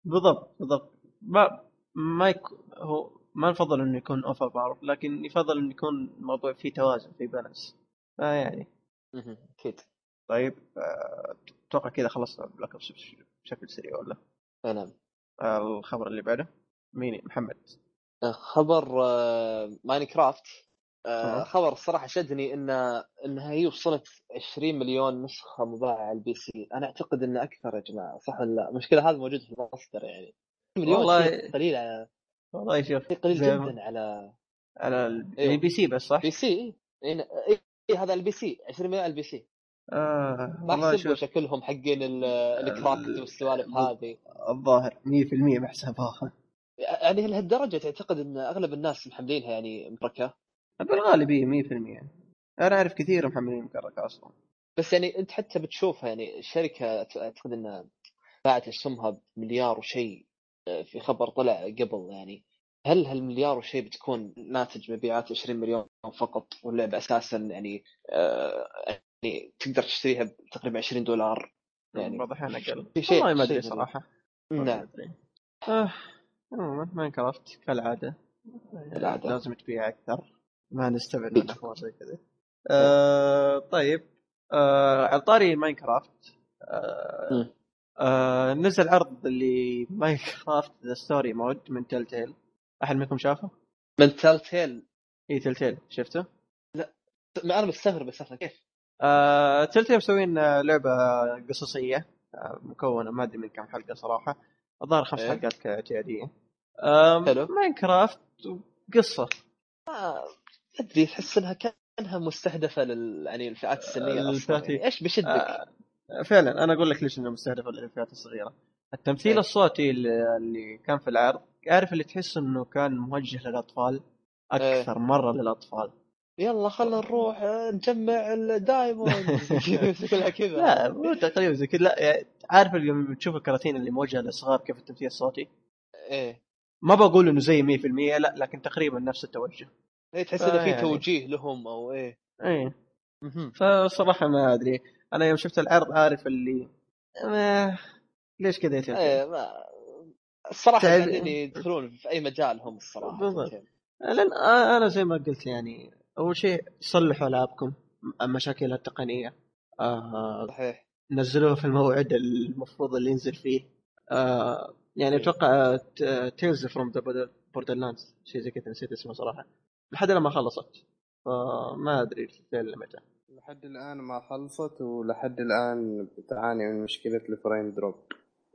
بالضبط بالضبط ما ما يك... هو ما نفضل إنه يكون overpower لكن يفضل إنه يكون الموضوع فيه توازن فيه balance فيعني مهم. أكيد طيب آه، أتوقع كذا خلصنا Black Ops بشكل سريع ولا؟ آه، نعم. آه، الخبر اللي بعده مين محمد؟ خبر آه، Minecraft آه،. خبر الصراحه شدني إن إنها هي وصلت 20 مليون نسخة مباعه على ال PC. أنا أعتقد انه أكثر يا جماعة صح ولا لا؟ المشكلة هذا موجود في المصدر يعني. مليون والله- قليل على والله شوف قليل جدا على على ال- أيوه. ال PC بس صح؟ PC اي إيه هذا ال PC 20 مليون على ال PC. آه ما شكلهم حقين ال- الكراكت والسوالف ال- هذه. الظاهر 100% محسبها يعني لهالدرجة تعتقد إن أغلب الناس محملينها يعني مبركه بالغالبية 100% يعني أنا أعرف كثير محملين مكركة أصلا. بس يعني أنت حتى بتشوفها يعني الشركة أعتقد إنها باعت اسهمها بمليار وشيء آه، في خبر طلع قبل يعني. هل هالمليار وشيء بتكون ناتج مبيعات 20 مليون فقط واللعبه أساسا يعني آه يعني تقدر تشتريها تقريبا 20 دولار. يعني واضح أنا أقل. في شيء والله ما أدري ما نعم آه عموما Minecraft كالعادة. كالعادة. لازم تبيع أكثر. ما نستبعد من أخبار زي كذا آه طيب. آه على طاري Minecraft آه مم. آه نزل عرض اللي Minecraft the Story Mode من Telltale أحد منكم شافه؟ من Telltale اي Telltale شفته؟ ما أنا مستغرب أساسا كيف؟ آه Tell مسوين آه، لعبة قصصية. آه مكونه ما أدري من كم حلقة صراحة. الظاهر خمس إيه. حلقات كاعتياديه آه حلو. Minecraft قصه ما أدري تحس إنها كأنها مستهدفة لل يعني الفئات السنية الفئات- يعني إيش بشدك؟ آه فعلا أنا أقول لك ليش انه مستهدف للفئات الصغيرة. التمثيل إيه. الصوتي اللي, كان في العرض عارف اللي تحس إنه كان موجه للأطفال؟ أكثر مرة للأطفال. يلا خلينا نروح آه، نجمع الدايموند. كلها كذا. لا مو تقريبا زي كذا لا يعني عارف اللي لما تشوف الكراتين اللي موجهة للصغار كيف التمثيل الصوتي؟ إيه. ما بقول إنه زي 100% لا لكن تقريبا نفس التوجه. إيه تحس آه، إنه في يعني. توجيه لهم أو إيه. إيه. فصراحة ما أدري. أنا يوم شفت العرض عارف اللي ما ليش كذا؟ إيه ما الصراحه تعب- قاعدين يدخلون في أي مجال هم الصراحة. بالضبط. لأن أنا زي ما قلت يعني أول شيء صلحوا ألعابكم مشاكلها التقنية. آه صحيح. نزلوها في الموعد المفروض اللي ينزل فيه. آه يعني. أتوقع Tales from the Borderlands شيء زي كذا نسيت اسمه صراحة. لحد الآن ما خلصت. فما أدري متى لحد الآن ما خلصت ولحد الآن تعاني من مشكلة ال frame drop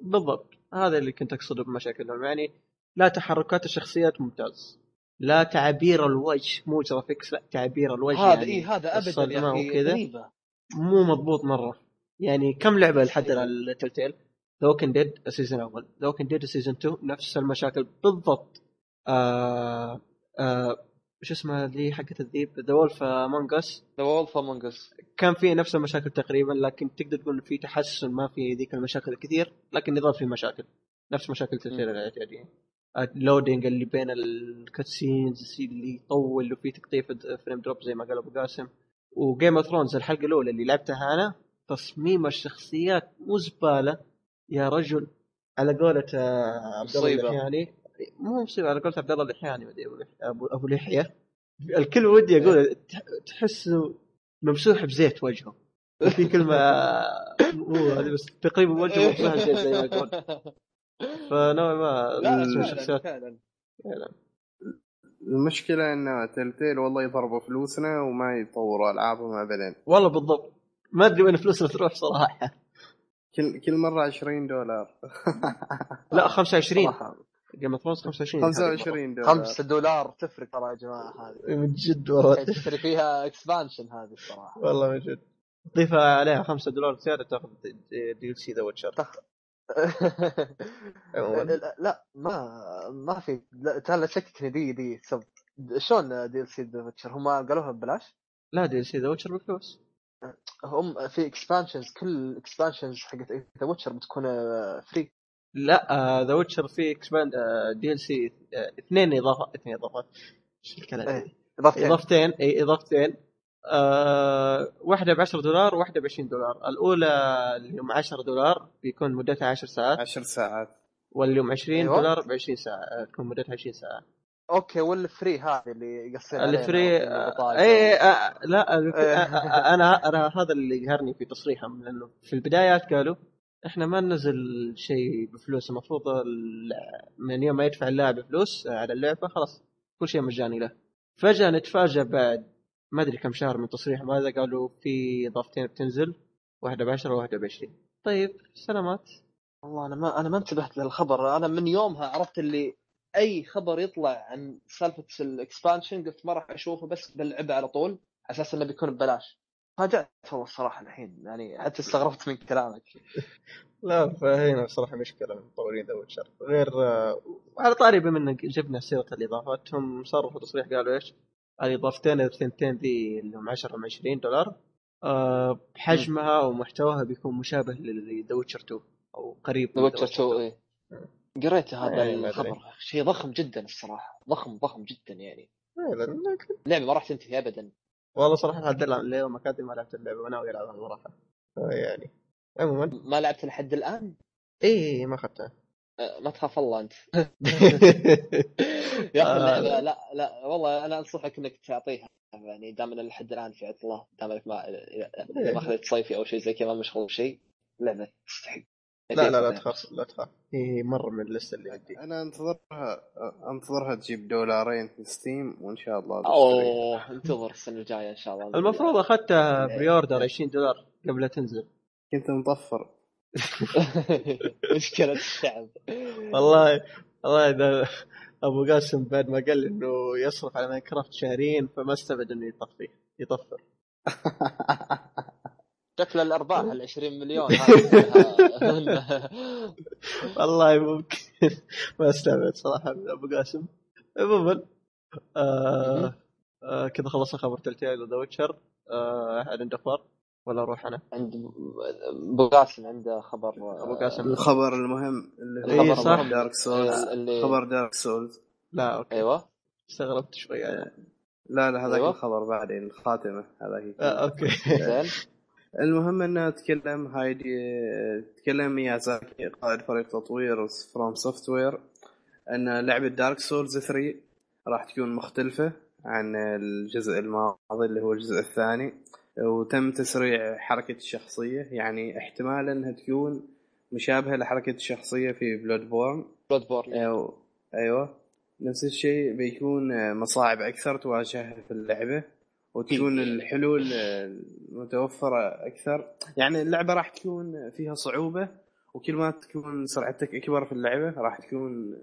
بالضبط. هذا اللي كنت أقصده بمشاكلهم. يعني لا تحركات الشخصيات ممتاز. لا تعابير الوجه مو graphics لا تعابير الوجه هذا يعني إيه هذا ابدا يا أخي. غريبة. مو مضبوط مرة. يعني كم لعبة لحد الآن ال Telltale The Walking Dead ال season الأول The Walking Dead ال season 2 نفس المشاكل بالضبط. آه آه وش اسمها اللي حقت الذيب؟ The Wolf Among Us The Wolf Among Us كان في نفس المشاكل تقريبا لكن تقدر تقول في تحسن ما في ذيك المشاكل الكثير لكن يظل في مشاكل. نفس مشاكل Telltale الاعتياديه ال loading اللي بين ال cutscenes اللي يطول وفي تقطيع frame drop زي ما قال أبو قاسم. و Game of Thrones الحلقة الأولى اللي لعبتها أنا تصميم الشخصيات مو زباله يا رجل على قولة آه، عبد الله مصيبة. اللحياني مو مصيبة على قولة عبد الله مدري لح- أبو أبو لحية. الكل ودي أقول تح- تحسه ممسوح بزيت وجهه. في كلمة مو هذه بس تقريبا وجهه ممسوح بزيت زي ما أقول فنوعا ما لا الشخصيات فعلا. فعلا. المشكلة إن تلتيل والله يضربوا فلوسنا وما يطوروا ألعابهم ابدا. والله بالضبط. ما أدري وين فلوسنا تروح صراحة. كل كل مرة 20 دولار. لا 25 صراحة. Game of Thrones 25 25 دولار. 5 دولار تفرق ترى يا جماعة هذه. من جد والله. تشتري فيها expansion هذه الصراحة. والله من جد. تضيف عليها 5 دولار زيادة تاخذ DLC The Witcher. لا لا، ما ما في. لا ترى لا تشككني D D شلون DLC The Witcher هم قالوها ببلاش؟ لا DLC The Witcher بفلوس. هم في expansions كل expansions حقت The Witcher بتكون free لا The Witcher في expand DLC اثنين إضافة اثنين إضافات. إيش الكلام إيه. إضافتين. إضافتين اي إضافتين. آه واحدة ب 10 دولار وواحدة ب 20 دولار الأولى اليوم 10 دولار بيكون مدتها 10 ساعات 10 ساعات واليوم 20 أيوة. دولار ب 20 ساعة آه، تكون مدتها 20 ساعة okay وال free هذه اللي يقصون ال free. اي آه، لا إيه. آه، آه، أنا أنا هذا اللي يقهرني في تصريحهم لأنه في البدايات قالوا إحنا ما ننزل شيء بفلوس المفروض ال- من يوم ما يدفع اللاعب فلوس على اللعبة خلاص كل شيء مجاني له فجأة نتفاجئ بعد ما أدري كم شهر من تصريحهم هذا قالوا في اضافتين بتنزل واحدة ب 10 وواحدة ب 20 طيب سلامات. والله أنا ما أنا ما انتبهت للخبر. أنا من يومها عرفت اللي أي خبر يطلع عن سالفة ال expansion قلت ما راح أشوفه بس بلعبه على طول على أساس إنه بيكون ببلاش. فاجأت والله الصراحة الحين يعني حتى استغربت من كلامك. لا فهنا بصراحة مشكلة من مطورين The Witcher غير آه، وعلى طاري بما إنك جبنا سيرة الإضافات هم صرحوا تصريح قالوا إيش؟ الاضافتين الثنتين ذي اللي هم 10 م 20 دولار. آه، بحجمها ومحتواها بيكون مشابه ل The Witcher 2 أو قريب ذا من Witcher 2 إيه. قريت هذا أدري. الخبر شيء ضخم جدا الصراحة. ضخم ضخم جدا يعني. اللعبه ما راح تنتهي ابدا. والله صراحة لحد الآن اليوم ما كاتب ما لعبت اللعبة وناوي ألعبها صراحة. يعني. عموما. ما لعبت لحد الآن؟ اي ما أخذتها. أه، ما تخاف الله أنت. يا أخي آه. اللعبه لا لا والله أنا أنصحك إنك تعطيها يعني دام ان لحد الآن في عطلة دام انك ما ما اخذت صيفي أو شيء زي كذا ما مشغول بشيء لعبه تستحق. لا لا لا تخاف لا تخاف. هي مرة من اللسته اللي عندي. أنا أنتظرها أنتظرها تجي بدولارين في Steam وإن شاء الله بشتري. اوه انتظر السنة الجاية إن شاء الله. المفروض أخذتها pre-order 20 دولار قبل لا تنزل. كنت مطفر. مشكلة الشعب. والله والله إذا أبو قاسم بعد ما قال إنه يصرف على Minecraft شهرين فما استبعد إنه يطفي يطفر. شكل الأرباح ال 20 مليون. والله ممكن. ما استبعد صراحة من أبو قاسم. عموما آه آه كذا خلصنا خبر Telltale و The Witcher. آه أحد عنده أخبار؟ ولا أروح أنا؟ عند أبو قاسم عنده خبر أبو قاسم. الخبر المهم اللي هو صح. Dark Souls اللي خبر Dark Souls لا okay. أيوه. استغربت شوي. يعني. لا لا هذاك أيوة. الخبر بعدين الخاتمة. هذا هي آه okay. زين. المهم إنه تكلم هايديتاكا ميازاكي قائد فريق تطوير FromSoftware إن لعبة Dark Souls 3 راح تكون مختلفة عن الجزء الماضي اللي هو الجزء الثاني. وتم تسريع حركة الشخصية يعني احتمال إنها تكون مشابهة لحركة الشخصية في Bloodborne Bloodborne أيوة. أيوه نفس الشيء بيكون مصاعب أكثر تواجهها في اللعبة وتكون الحلول متوفرة أكثر. يعني اللعبة راح تكون فيها صعوبة وكل ما تكون سرعتك أكبر في اللعبة راح تكون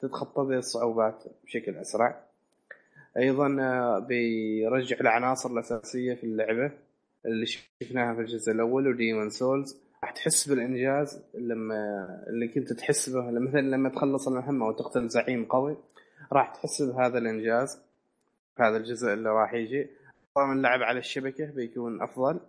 تتخطى ذي الصعوبات بشكل أسرع. أيضا آه، بيرجع العناصر الأساسية في اللعبة اللي شفناها في الجزء الأول وديمون سولز راح تحس بالإنجاز لما اللي كنت تحس به مثلا لما تخلص المهمة وتقتل زعيم قوي راح تحس بهذا الإنجاز في هذا الجزء اللي راح يجي. طبعا اللعب على الشبكة بيكون أفضل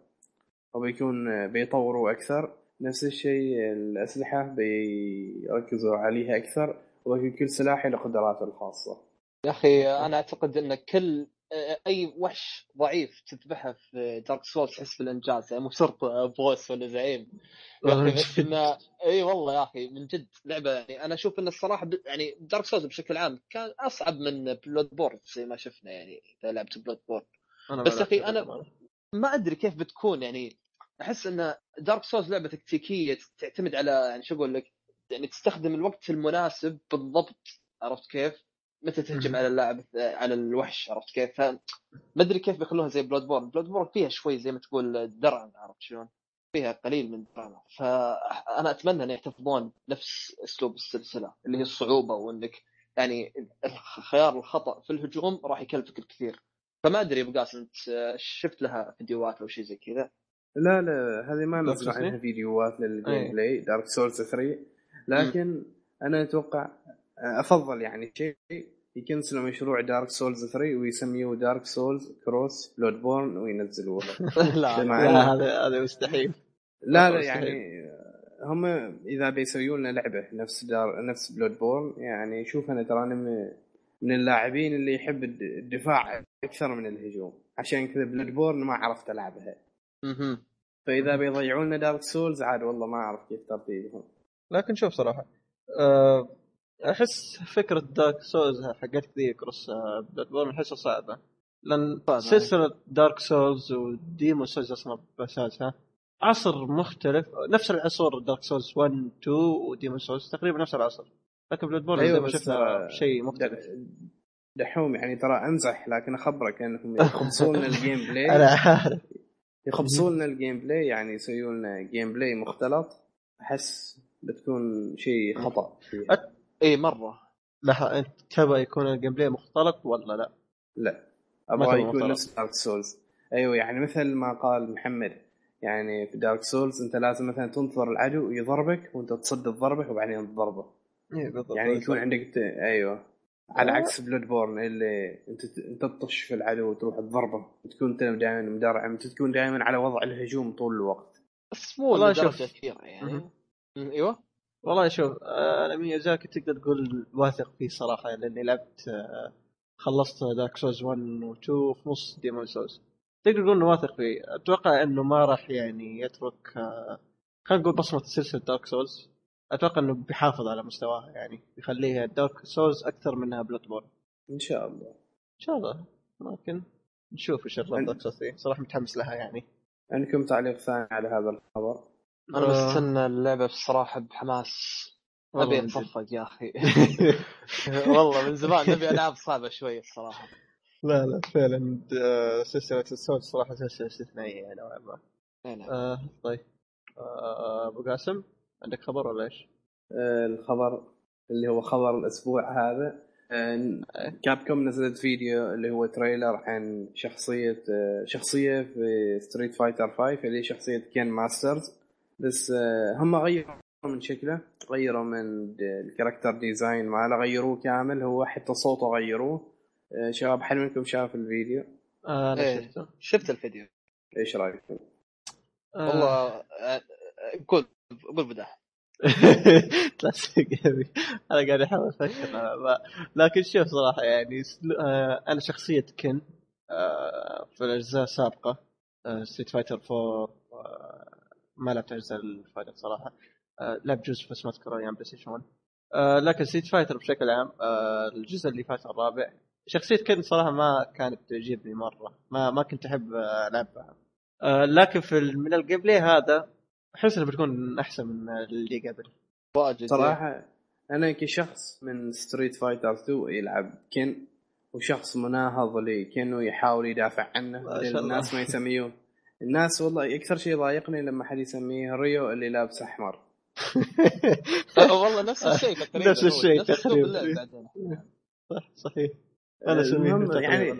وبيكون بيطوروا أكثر. نفس الشيء الأسلحة بيركزوا عليها أكثر وبيكون كل سلاح له قدراته الخاصة. يا أخي أنا أعتقد إن كل أي وحش ضعيف تذبحه في Dark Souls تحس بالإنجاز يعني مو شرط boss ولا زعيم. يا أخي بس إنه إي والله يا أخي من جد لعبة يعني أنا أشوف إن الصراحة ب... يعني Dark Souls بشكل عام كان أصعب من Bloodborne زي ما شفنا يعني إذا لعبت Bloodborne بس أخي أنا ما أدري كيف بتكون يعني أحس إن Dark Souls لعبة تكتيكية تعتمد على يعني شو أقول لك يعني تستخدم الوقت المناسب بالضبط عرفت كيف؟ متى تهجم على اللاعب على الوحش عرفت كيف؟ ما أدري كيف بيخلوها زي Bloodborne، Bloodborne فيها شوي زي ما تقول درع عرفت شلون؟ فيها قليل من الدراما فأنا أتمنى ان يحتفظون نفس أسلوب السلسلة اللي هي الصعوبة وإنك يعني خيار الخطأ في الهجوم راح يكلفك الكثير. فما أدري أبو قاسم أنت شفت لها فيديوهات أو شيء زي كذا؟ لا لا هذه ما نزلوا عنها فيديوهات لل gameplay Dark Souls 3 لكن أنا أتوقع أفضل يعني شيء يكنسلوا مشروع Dark Souls 3 ويسميه Dark Souls cross Bloodborne وينزلوه لا لا هذا هذا مستحيل. لا لا يعني هم إذا بيسويوا لنا لعبة نفس دار نفس Bloodborne يعني شوف أنا ترى أنا من اللاعبين اللي يحب الدفاع أكثر من الهجوم. عشان كذا Bloodborne ما عرفت ألعبها. فإذا بيضيعوا لنا Dark Souls عاد والله ما أعرف كيف ترتيبهم. لكن شوف صراحة أه أحس فكرة Dark Souls حقت ذي cross Bloodborne أحسها صعبة. لأن سلسلة Dark Souls و Demon's Souls أصلا بأساسها عصر مختلف. نفس العصور Dark Souls 1 2 و Demon's Souls تقريبا نفس العصر. لكن Bloodborne أيوة زي ما شفنا شيء مختلف. دحوم يعني ترى امزح لكن أخبرك انهم يخبصون لنا ال gameplay أنا عارف. يخبصون لنا ال gameplay يعني يسوون لنا gameplay مختلط. أحس بتكون شيء خطأ. اي مرة. لا أنت تبغى يكون ال gameplay مختلط ولا لا؟ لا. أبغى يكون نفس Dark Souls أيوه يعني مثل ما قال محمد يعني في Dark Souls أنت لازم مثلا تنتظر العدو يضربك وأنت تصد الضربه وبعدين تضربه. اي بالضبط. يعني يكون عندك ت... أيوه. على عكس Bloodborne اللي أنت أنت تطش في العدو وتروح تضربه وتكون انت دائما مدرعم انت تكون دائما على وضع الهجوم طول الوقت. بس مو لدرجة كثيره يعني. أيوه. والله شوف أنا ميازاكي تقدر تقول واثق فيه صراحة لأني لعبت آه، خلصت Dark Souls 1 و 2 في نص Demon's Souls تقدر تقول إنه واثق فيه. أتوقع إنه ما راح يعني يترك آه، خلينا نقول بصمة سلسلة Dark Souls أتوقع إنه بيحافظ على مستواها يعني بيخليها Dark Souls أكثر منها Bloodborne إن شاء الله. إن شاء الله. ممكن نشوف إيش دارك سولز صراحة متحمس لها يعني. عندكم تعليق ثاني على هذا الخبر؟ أنا آه. بستنى اللعبة بصراحه بحماس. أبي اتصفق يا أخي. والله من زمان نبي ألعاب صعبة شوي الصراحة. لا لا فعلا. آه، سلسلة السود صراحة سلسلة استثنائية نوعا ما. نعم. آه طيب. آه، أبو قاسم عندك خبر ولا إيش؟ آه الخبر اللي هو خبر الأسبوع هذا. آه Capcom نزلت فيديو اللي هو trailer عن شخصية آه شخصية في Street Fighter 5 اللي هي شخصية Ken Masters. بس آه، هم غيروا من شكله غيروا من ال character design ماله غيروه كامل هو حتى صوته غيروه. آه، شباب حد منكم شاف الفيديو؟ آه أنا إيه شفته. شفت الفيديو. إيش رأيكم؟ آه. والله قول قول بداح أنا قاعد أحاول أفكر. لكن شوف صراحة يعني أنا شخصية Ken في الأجزاء السابقة Street Fighter 4 ما لعبت اجزاء ال Fighter صراحة آه لعب جزء بس ما أذكره أيام PlayStation 1 آه لكن Street Fighter بشكل عام آه الجزء اللي فات الرابع شخصية Ken صراحة ما كانت تعجبني مرة. ما ما كنت أحب ألعبها. آه لكن في من ال gameplay هذا أحس انه بتكون أحسن من اللي قبل. صراحة أنا كشخص من Street Fighter 2 يلعب Ken وشخص مناهض لي كانه يحاول يدافع عنه الناس ما يسميه الناس والله أكثر شيء ضايقني لما حد يسميه Ryu اللي لابس أحمر. والله نفس الشيء تقريبا نفس الشيء تقريبا. صح صحيح. أنا اسميه يعني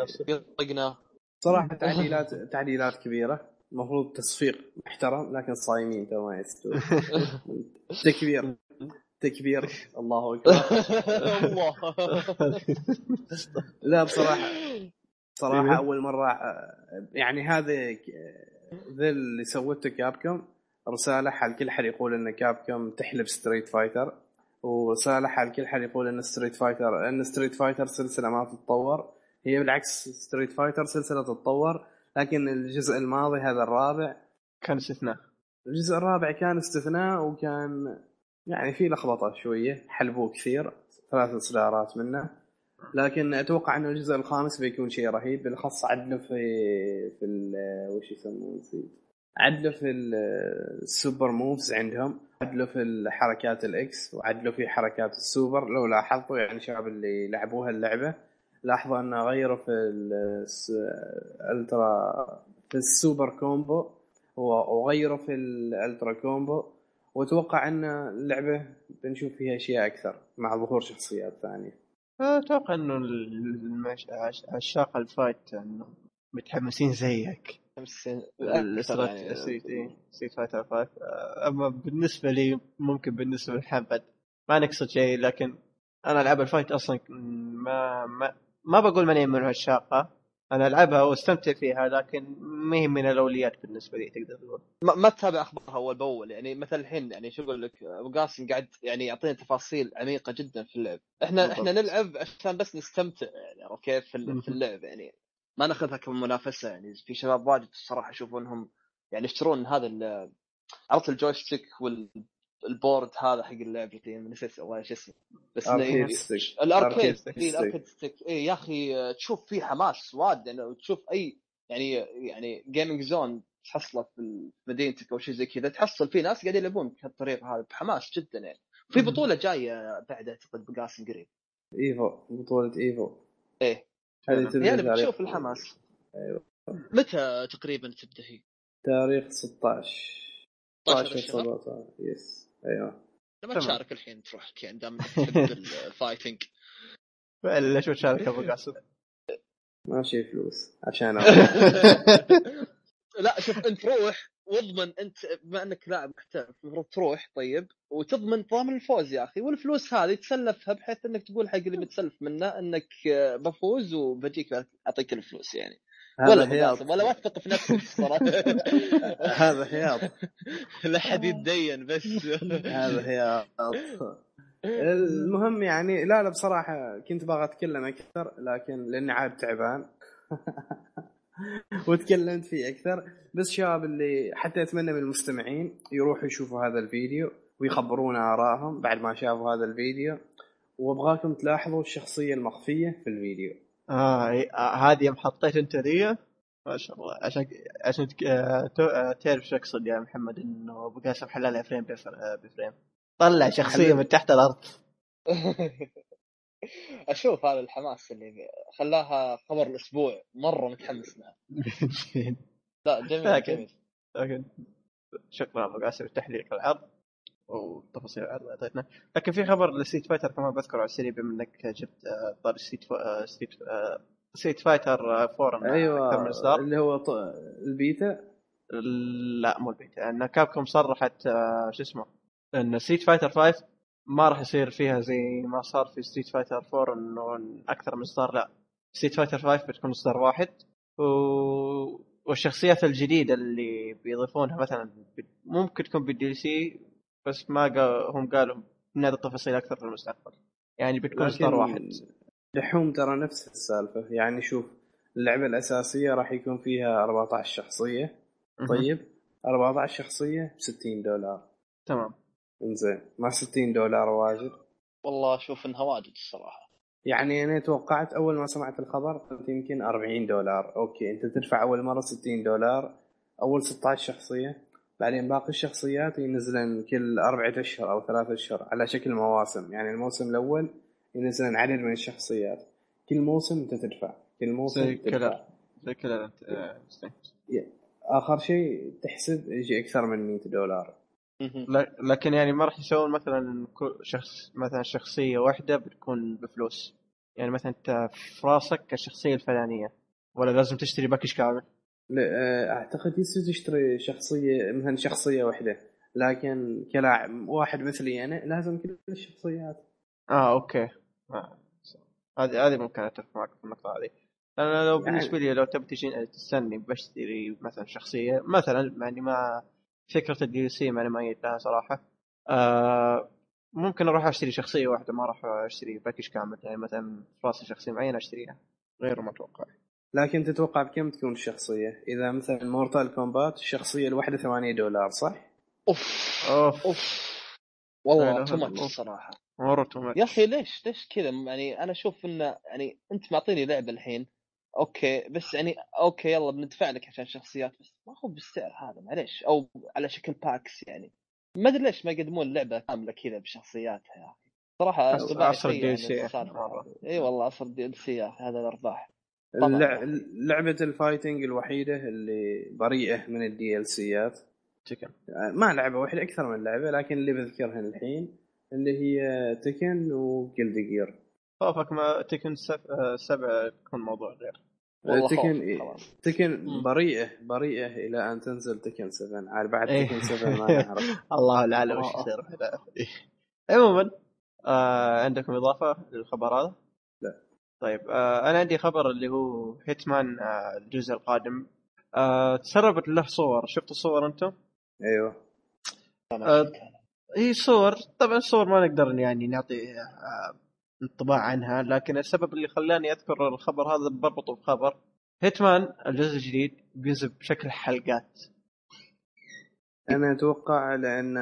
طقناه صراحة تعديلات تعديلات كبيرة. المفروض تصفيق محترم لكن صايمين تو ما يستوون تكبير. تكبير. الله أكبر. الله. لا بصراحة صراحة أيوه. أول مرة آه، يعني هذا ك- ذا اللي سوته Capcom رسالة حال كل حد يقول إن Capcom تحلب Street Fighter ورسالة حال كل حد يقول إن Street Fighter إن Street Fighter سلسلة ما تتطور. هي بالعكس Street Fighter سلسلة تتطور لكن الجزء الماضي هذا الرابع كان استثناء. الجزء الرابع كان استثناء وكان يعني في لخبطة شوية حلبوه كثير ثلاث إصدارات منه. لكن أتوقع انه الجزء الخامس بيكون شيء رهيب بالأخص عدلوا في في وش يسمونه؟ عدلوا في ال- ال super moves عندهم عدلوا في الحركات ال EX وعدلوا في حركات السوبر. لو لاحظتوا يعني الشباب اللي لعبوها اللعبه لاحظوا أنه غيروا في ال ultra في ال super combo وغيروا في ال ultra combo. وأتوقع أن اللعبة بنشوف فيها أشياء أكثر مع ظهور شخصيات ثانية. أتوقع إنه المش... عش- عشاق ال fight إنه متحمسين زيك. ال Street يعني إيه، Street Fighter 5 أما بالنسبة لي ممكن بالنسبة لمحمد. ما نقصد شيء لكن أنا ألعب ال fight أصلا ما ما ما بقول ماني من عشاقها أنا ألعبها وأستمتع فيها لكن ما هي من الأولويات بالنسبة لي تقدر تقول. ما, ما تتابع أخبارها أول بأول يعني مثلا الحين يعني شو أقول لك أبو قاسم قاعد يعني يعطينا تفاصيل عميقة جدا في اللعب. إحنا بالضبط. إحنا نلعب عشان بس نستمتع يعني عرفت كيف في, اللعب يعني ما ناخذها كمنافسة يعني في شباب واجد الصراحة أشوف إنهم يعني يشترون هذا عرفت ال joystick وال board هذا حق اللعبتين نسيت والله إيش اسمه. بس ال arcade ال arcade stick اي يا أخي تشوف فيه حماس واجد يعني تشوف أي يعني يعني gaming zone تحصله في مدينتك أو شيء زي كذا تحصل في ناس قاعدين يلعبون بهالطريقة هذه بحماس جدا يعني. في. بطولة جاية بعد أعتقد بقاسم قريب. Evo بطولة Evo. إيه. يعني بتشوف الحماس. أيوة. متى تقريبا تبدأ هي؟ تاريخ 16 16 16 الشهر؟ 17 yes أيوه. لما. تشارك الحين تروح يعني دام تحب ال fighting ليش بتشارك أبو قاسم؟ ماشي فلوس. عشان لا شوف انت روح واضمن انت بما انك لاعب محترف المفروض تروح طيب وتضمن ضامن الفوز يا أخي. والفلوس هذه تسلفها بحيث إنك تقول حق اللي متسلف منه إنك آه، بفوز وبجيك أعطيك الفلوس يعني. ولا قاسم، ولا واثق في نفسك صراحة هذا هياط لا حد يتدين بس. هذا هياط المهم يعني لا لا بصراحة كنت باغى أتكلم أكثر لكن لأني عاد تعبان. وتكلمت فيه أكثر. بس شباب اللي حتى أتمنى من المستمعين يروحوا يشوفوا هذا الفيديو ويخبرونا آرائهم بعد ما شافوا هذا الفيديو. وأبغاكم تلاحظوا الشخصية المخفية في الفيديو. آه آه، هذه يوم حطيت أنت ذي. ما شاء الله. عشان عشان آه، تعرف شو أقصد يا محمد إنه أبو قاسم حللها فريم آه، بفريم. طلع شخصية من تحت الأرض. أشوف هذا الحماس اللي خلاها خبر الأسبوع. مرة متحمس لها لا جميل لكن- جميل. لكن شكرا أبو قاسم لتحليق العرض وتفاصيل العرض أعطيتنا. لكن في خبر ل Street Fighter كمان بذكره على السريع بما إنك جبت آه، طار Street Figh- آه، Street آه، Street Fighter 4 أكثر من أيوه إصدار. اللي هو ط- البيتا؟ لا مو ال beta إن Capcom صرحت شو اسمه إن Street Fighter 5 ما راح يصير فيها زي ما صار في Street Fighter 4 انه أكثر من إصدار. لا Street Fighter 5 بتكون إصدار واحد. و... والشخصيات الجديدة اللي بيضيفونها مثلا ممكن تكون بال DLC بس ما قا... هم قالوا بنعطي تفاصيل أكثر في المستقبل. يعني بتكون اصدار لكن واحد. دحوم ترى نفس السالفة. يعني شوف اللعبة الأساسية راح يكون فيها 14 شخصية. طيب؟ 14 شخصية ب 60 دولار. تمام. إنزين. ما 60 دولار واجد. والله أشوف إنها واجد الصراحة. يعني أنا توقعت أول ما سمعت الخبر قلت يمكن 40 دولار. okay أنت تدفع أول مرة 60 دولار. أول 16 شخصية. بعدين باقي الشخصيات ينزلن كل أربعة أشهر أو ثلاثة أشهر على شكل مواسم. يعني الموسم الأول ينزلن عدد من الشخصيات. كل موسم أنت تدفع. كل موسم زي تدفع. كلر. زي كلر آه، آخر شيء تحسب يجي أكثر من 100 دولار. لا- لكن يعني ما راح يسوون مثلا شخص مثلا شخصية واحدة بتكون بفلوس. يعني مثلا أنت في راسك الشخصيه الفلانية. ولا لازم تشتري package كامل. لا، آه، أعتقد يصير تشتري شخصية مثلا شخصية واحدة. لكن كلاعب واحد مثلي أنا لازم كل الشخصيات. آه okay. آه. هذه هذه ممكن أتفق معك في النقطة هذه. أنا لو يعني- بالنسبة لي لو تبي تجي تستني بشتري مثلا شخصية مثلا مع اني ما فكرة ال DLC ماني ميت لها صراحة. آه ممكن أروح أشتري شخصية واحدة ما راح أشتري package كامل. يعني مثلا رأسي شخصية معينة أشتريها غير متوقع لكن تتوقع بكم تكون الشخصية؟ إذا مثلا Mortal Kombat الشخصية الواحدة 8 دولار صح؟ أوف أوف أوف والله too much. الصراحه مره too يا أخي ليش ليش كذا يعني أنا أشوف إنه يعني أنت معطيني لعبه الحين okay بس يعني أوكي يلا بندفع لك عشان شخصيات بس ما هو بالسعر هذا معليش أو على شكل packs يعني ما أدري ليش ما يقدمون لعبة كاملة كذا بشخصياتها يا أخي صراحة عصر- مرة. هذه. إي والله عصر الدي ال سي يا أخي هذا الأرباح. اللع... لعبة الفايتنج الوحيدة اللي بريئة من الدي ال سيات تكن ما لعبة واحدة أكثر من لعبة لكن اللي بذكرها الحين اللي هي تكن وجلد جير خوفك ما تكن سب... آه، سبعة يكون موضوع غير تكن خلاص تكن. بريئة بريئة إلى أن تنزل تكن 7 عاد بعد إيه. تكن 7 ما نعرف الله العالم وش آه. يصير بعدها. عموما آه عندكم إضافة للخبر هذا؟ طيب آه أنا عندي خبر اللي هو هيتمان آه الجزء القادم. آه تسربت له صور. شفتوا الصور أنتم؟ أيوه. آه هي صور. طبعا الصور ما نقدر يعني نعطي آه انطباع عنها لكن السبب اللي خلاني أذكر الخبر هذا بربطه بخبر. هيتمان الجزء الجديد بينزل بشكل حلقات. أنا أتوقع لأن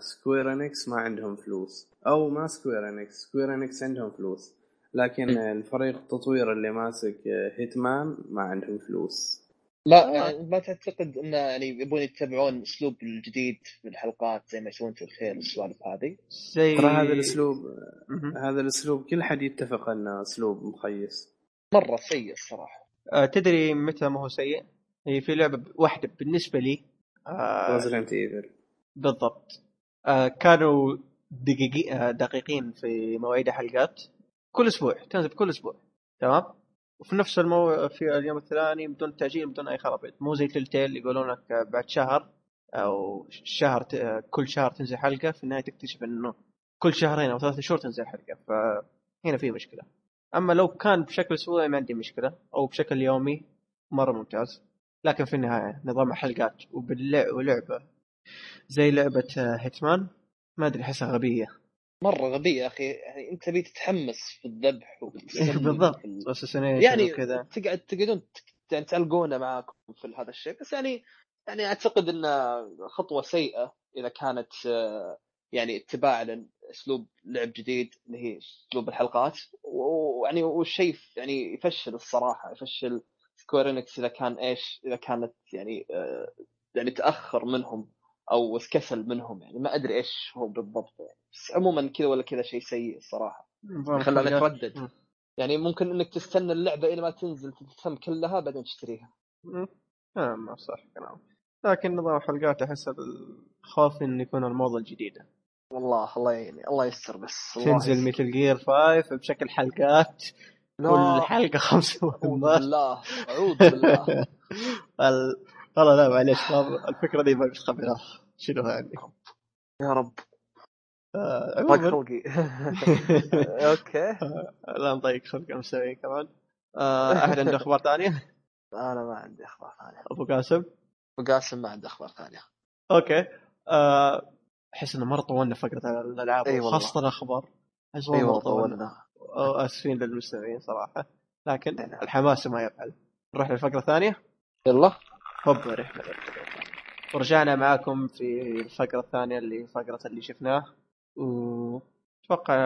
Square Enix ما عندهم فلوس. أو ما Square Enix Square Enix عندهم فلوس. لكن الفريق التطوير اللي ماسك Hitman ما عندهم فلوس. لا آه. يعني ما تعتقد انه يعني يبون يتبعون أسلوب الجديد في الحلقات زي ما يسوون في الخيل والسوالف هذه؟ زي ترى هذا الأسلوب. هذا الأسلوب كل حد يتفق إنه أسلوب مخيس. مرة سيء الصراحة. آه تدري متى ما هو سيء؟ هي في لعبة واحدة بالنسبة لي آه Resident Evil بالضبط. آه كانوا دقيقي آه دقيقين في مواعيد حلقات. كل أسبوع تنزل كل أسبوع تمام؟ وفي نفس المو... في اليوم الثاني بدون تاجيل بدون أي خرابيط مو زي Telltale يقولون لك بعد شهر أو شهر ت... كل شهر تنزل حلقة في النهاية تكتشف إنه كل شهرين أو ثلاثة شهور تنزل حلقة فهنا في مشكلة. أما لو كان بشكل أسبوعي ما عندي مشكلة أو بشكل يومي مرة ممتاز لكن في النهاية نظام حلقات وباللعبه زي لعبة هيتمان ما أدري أحسها غبية. مرة غبية يا أخي. يعني أنت تبي تتحمس في الذبح بالضبط. يعني وكذا. تقعد تقعدون يعني تعلقونه معاكم في هذا الشيء. بس يعني يعني أعتقد انها خطوة سيئة إذا كانت آه، يعني اتباع لأسلوب لعب جديد اللي هي أسلوب الحلقات. ويعني والشيء يعني يفشل الصراحة. يفشل Square Enix إذا كان إيش؟ إذا كانت يعني آه، يعني تأخر منهم أو كسل منهم يعني. ما أدري إيش هو بالضبط يعني. بس عموما كذا ولا كذا شيء سيء الصراحه نظام خلانك حلقات. تردد مم. يعني ممكن إنك تستنى اللعبة إلى ما تنزل تفهم كلها بعدين تشتريها. آه ما صح كلام. لكن نظام حلقات أحس الخوف انه يكون الموضة الجديدة. والله الله يعني الله يستر بس. الله تنزل. مثل جير 5 بشكل حلقات. لا، كل حلقة خمس مهمات بالله أعوذ بالله. ال... والله لا معليش الفكرة دي ما بتخبرها. شنو يعني يا رب. آه، عموما. خلقي. أوكي. لا نضيق خلق المستمعين كمان. آه، أحد عنده أخبار ثانية؟ أنا ما عندي أخبار ثانية. أبو قاسم؟ وقاسم ما عنده أخبار ثانية. أوكي. آه، أحس إنه مرة طولنا فقرة الألعاب. وخاصة الأخبار. أحس مره طولنا. آسفين للمستمعين صراحة. لكن نعم. الحماس ما يفعل. نروح للفقره الثانية يلا. هوب رحنا ورجعنا معاكم في الفقرة الثانية اللي فقرة اللي شفناه. وأتوقع